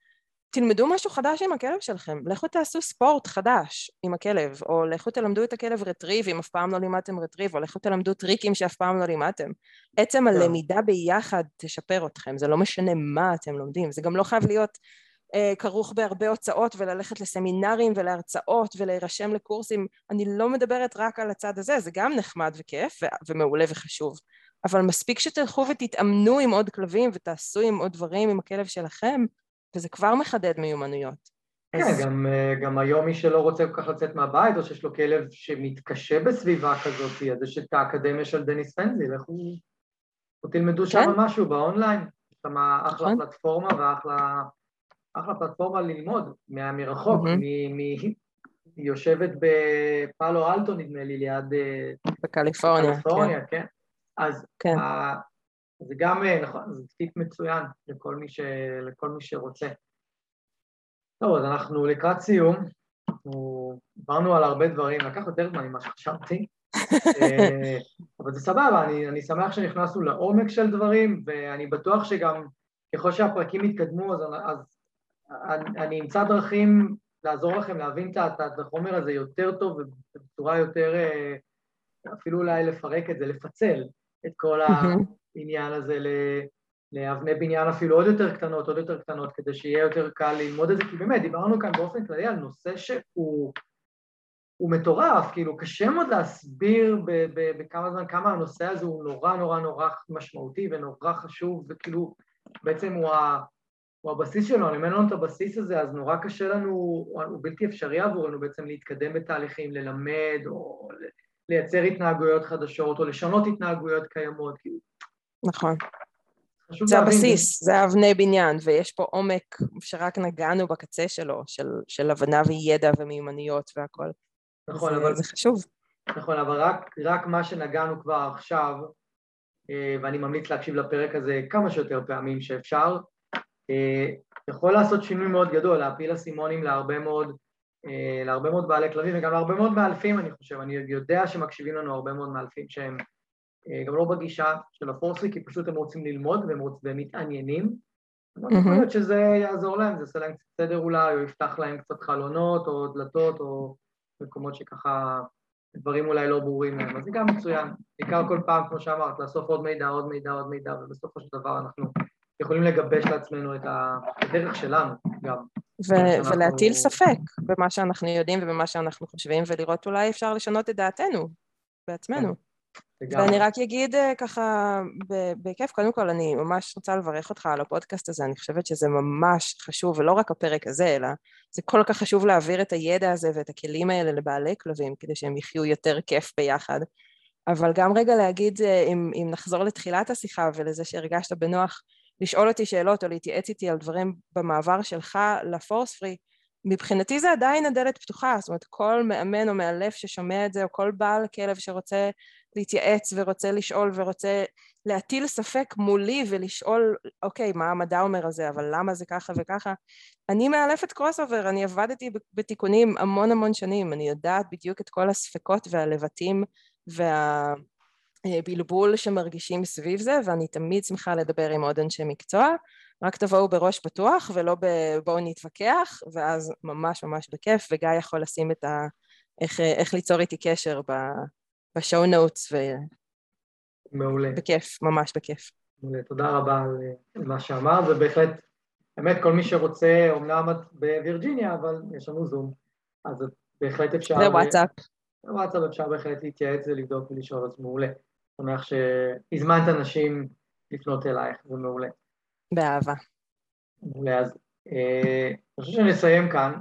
תלמדו משהו חדש עם הכלב שלכם, לכו תעשו ספורט חדש עם הכלב, או לכו תלמדו את הכלב רטריב אם אף פעם לא לימדתם רטריב, או לכו תלמדו טריקים שאף פעם לא לימדתם. עצם כן. הלמידה ביחד תשפר אתכם, זה לא משנה מה אתם לומדים, זה גם לא חייב להיות אה, כרוך בהרבה הוצאות וללכת לסמינרים ולהרצאות ולהירשם לקורסים, אני לא מדברת רק על הצד הזה, זה גם נחמד וכיף ומעולה וחשוב, אבל מספיק שתלכו ותתאמנו עם עוד כלבים ותעשו עם עוד דברים עם הכלב שלכם, וזה כבר מחדד מיומנויות. כן, אז... גם, אה, גם היום מי שלא רוצה כל כך לצאת מהבית, או שיש לו כלב שמתקשה בסביבה כזאת, אז יש את האקדמיה של דניס פנזי, לכו תלמדו שם כן. משהו באונליין, יש שם אחלה נכון. פלטפורמה ואחלה אחלה פלטפורמה ללמוד מרחוק, היא יושבת בפאלו אלטו נדמה לי, ליד... אה, בקליפורניה, בקליפורניה, כן. כן. אז כן. זה גם, אה, נכון, זה טיפ מצוין לכל מי, ש, לכל מי שרוצה. טוב, אז אנחנו לקראת סיום, אנחנו דיברנו על הרבה דברים, לקח יותר זמן ממה שחשבתי, אה, אבל זה סבבה, אני, אני שמח שנכנסנו לעומק של דברים, ואני בטוח שגם ככל שהפרקים יתקדמו, אז, אז אני, אני אמצא דרכים לעזור לכם להבין את החומר הזה יותר טוב ובצורה יותר, אה, אפילו אולי לפרק את זה, לפצל את כל העניין הזה לאבני בניין אפילו עוד יותר קטנות, עוד יותר קטנות, כדי שיהיה יותר קל ללמוד את זה, כי באמת, דיברנו כאן באופן כללי על נושא שהוא הוא מטורף, כאילו קשה מאוד להסביר בכמה זמן כמה הנושא הזה הוא נורא נורא נורא משמעותי ונורא חשוב, וכאילו בעצם הוא ה... הוא הבסיס שלנו, אם אין לנו את הבסיס הזה, אז נורא קשה לנו, הוא בלתי אפשרי עבורנו בעצם להתקדם בתהליכים, ללמד, או לייצר התנהגויות חדשות, או לשנות התנהגויות קיימות, כאילו. נכון. זה הבסיס, זה אבני בניין, ויש פה עומק שרק נגענו בקצה שלו, של, של הבנה וידע ומיומנויות והכל. נכון, זה, אבל... זה חשוב. נכון, אבל רק, רק מה שנגענו כבר עכשיו, אה, ואני ממליץ להקשיב לפרק הזה כמה שיותר פעמים שאפשר, אה, יכול לעשות שינוי מאוד גדול, להפיל אסימונים להרבה מאוד, אה, להרבה מאוד בעלי כלבים וגם להרבה מאוד מאלפים אני חושב, אני יודע שמקשיבים לנו הרבה מאוד מאלפים שהם אה, גם לא בגישה של הפורסי, כי פשוט הם רוצים ללמוד והם, רוצ... והם מתעניינים. Mm-hmm. יכול להיות שזה יעזור להם, זה יעשה להם קצת סדר אולי, או יפתח להם קצת חלונות או דלתות או מקומות שככה דברים אולי לא ברורים להם, אז זה גם מצוין. בעיקר כל פעם, כמו שאמרת, לאסוף עוד מידע, עוד מידע, עוד מידע, ובסופו של דבר אנחנו יכולים לגבש לעצמנו את הדרך שלנו גם. ו- ולהטיל ספק במה שאנחנו יודעים ובמה שאנחנו חושבים, ולראות אולי אפשר לשנות את דעתנו בעצמנו. ואני רק אגיד אה, ככה בכיף, קודם כל אני ממש רוצה לברך אותך על הפודקאסט הזה, אני חושבת שזה ממש חשוב, ולא רק הפרק הזה, אלא זה כל כך חשוב להעביר את הידע הזה ואת הכלים האלה לבעלי כלבים, כדי שהם יחיו יותר כיף ביחד. אבל גם רגע להגיד, אה, אם, אם נחזור לתחילת השיחה ולזה שהרגשת בנוח, לשאול אותי שאלות או להתייעץ איתי על דברים במעבר שלך לפורס פרי, מבחינתי זה עדיין הדלת פתוחה, זאת אומרת כל מאמן או מאלף ששומע את זה, או כל בעל כלב שרוצה להתייעץ ורוצה לשאול ורוצה להטיל ספק מולי ולשאול, אוקיי, מה המדע אומר על זה, אבל למה זה ככה וככה? אני מאלפת crossover, אני עבדתי בתיקונים המון המון שנים, אני יודעת בדיוק את כל הספקות והלבטים וה... בלבול שמרגישים סביב זה, ואני תמיד שמחה לדבר עם עוד אנשי מקצוע. רק תבואו בראש פתוח ולא בואו נתווכח, ואז ממש ממש בכיף, וגיא יכול לשים את ה... איך, איך ליצור איתי קשר ב show notes, ו... מעולה. בכיף, ממש בכיף. מעולה, תודה רבה על מה שאמרת, ובהחלט, באמת כל מי שרוצה, אומנם את בווירג'יניה, אבל יש לנו זום, אז בהחלט אפשר... זה וואטסאפ. וואטסאפ אפשר בהחלט להתייעץ ולבדוק ולשאול, אז מעולה. שמח שהזמנת אנשים לפנות אלייך, זה מעולה. באהבה. מעולה, אז אה, אני חושב שנסיים כאן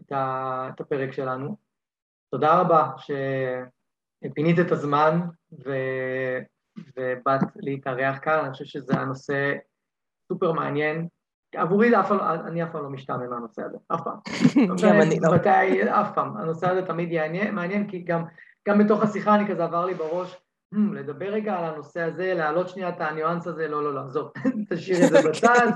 את, הפרק שלנו. תודה רבה שפינית את הזמן ו, ובאת להתארח כאן, אני חושב שזה היה נושא סופר מעניין, עבורי אף פעם, אני אף פעם לא משתעמם מהנושא הזה, אף פעם. גם אני לא. מתי, אף פעם. הנושא הזה תמיד יעניין, מעניין, כי גם, גם בתוך השיחה אני כזה עבר לי בראש, לדבר רגע על הנושא הזה, להעלות שנייה את הניואנס הזה, לא, לא, לא, עזוב, תשאיר את זה בצד.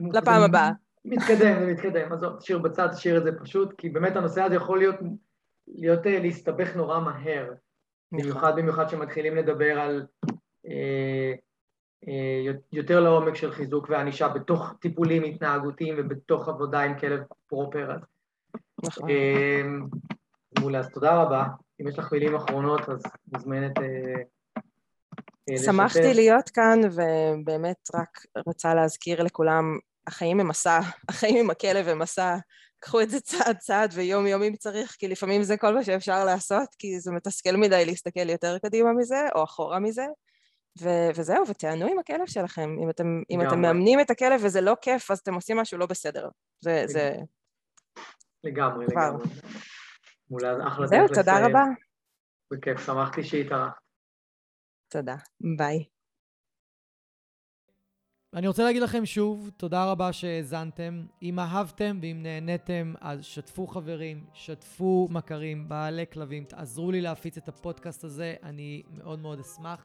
לפעם הבאה. מתקדם, זה מתקדם, עזוב, תשאיר בצד, תשאיר את זה פשוט, כי באמת הנושא הזה יכול להיות, להיות אה, להסתבך נורא מהר. במיוחד במיוחד שמתחילים לדבר על אה, אה, יותר לעומק של חיזוק וענישה בתוך טיפולים התנהגותיים ובתוך עבודה עם כלב פרופר. נכון. אה, מעולה, אז תודה רבה. אם יש לך מילים אחרונות, אז מוזמנת אה, אה, שמחתי להיות כאן, ובאמת רק רוצה להזכיר לכולם, החיים הם מסע, החיים עם הכלב הם מסע. קחו את זה צעד צעד ויום יום אם צריך, כי לפעמים זה כל מה שאפשר לעשות, כי זה מתסכל מדי להסתכל יותר קדימה מזה, או אחורה מזה. ו- וזהו, ותענו עם הכלב שלכם. אם אתם, אם אתם מאמנים את הכלב וזה לא כיף, אז אתם עושים משהו לא בסדר. זה... זה... לגמרי, כבר. לגמרי. מולה, אחלה זהו, תודה לסיים. רבה. בכיף, שמחתי שהתארחת. תודה, ביי. אני רוצה להגיד לכם שוב, תודה רבה שהאזנתם. אם אהבתם ואם נהניתם, אז שתפו חברים, שתפו מכרים, בעלי כלבים, תעזרו לי להפיץ את הפודקאסט הזה, אני מאוד מאוד אשמח.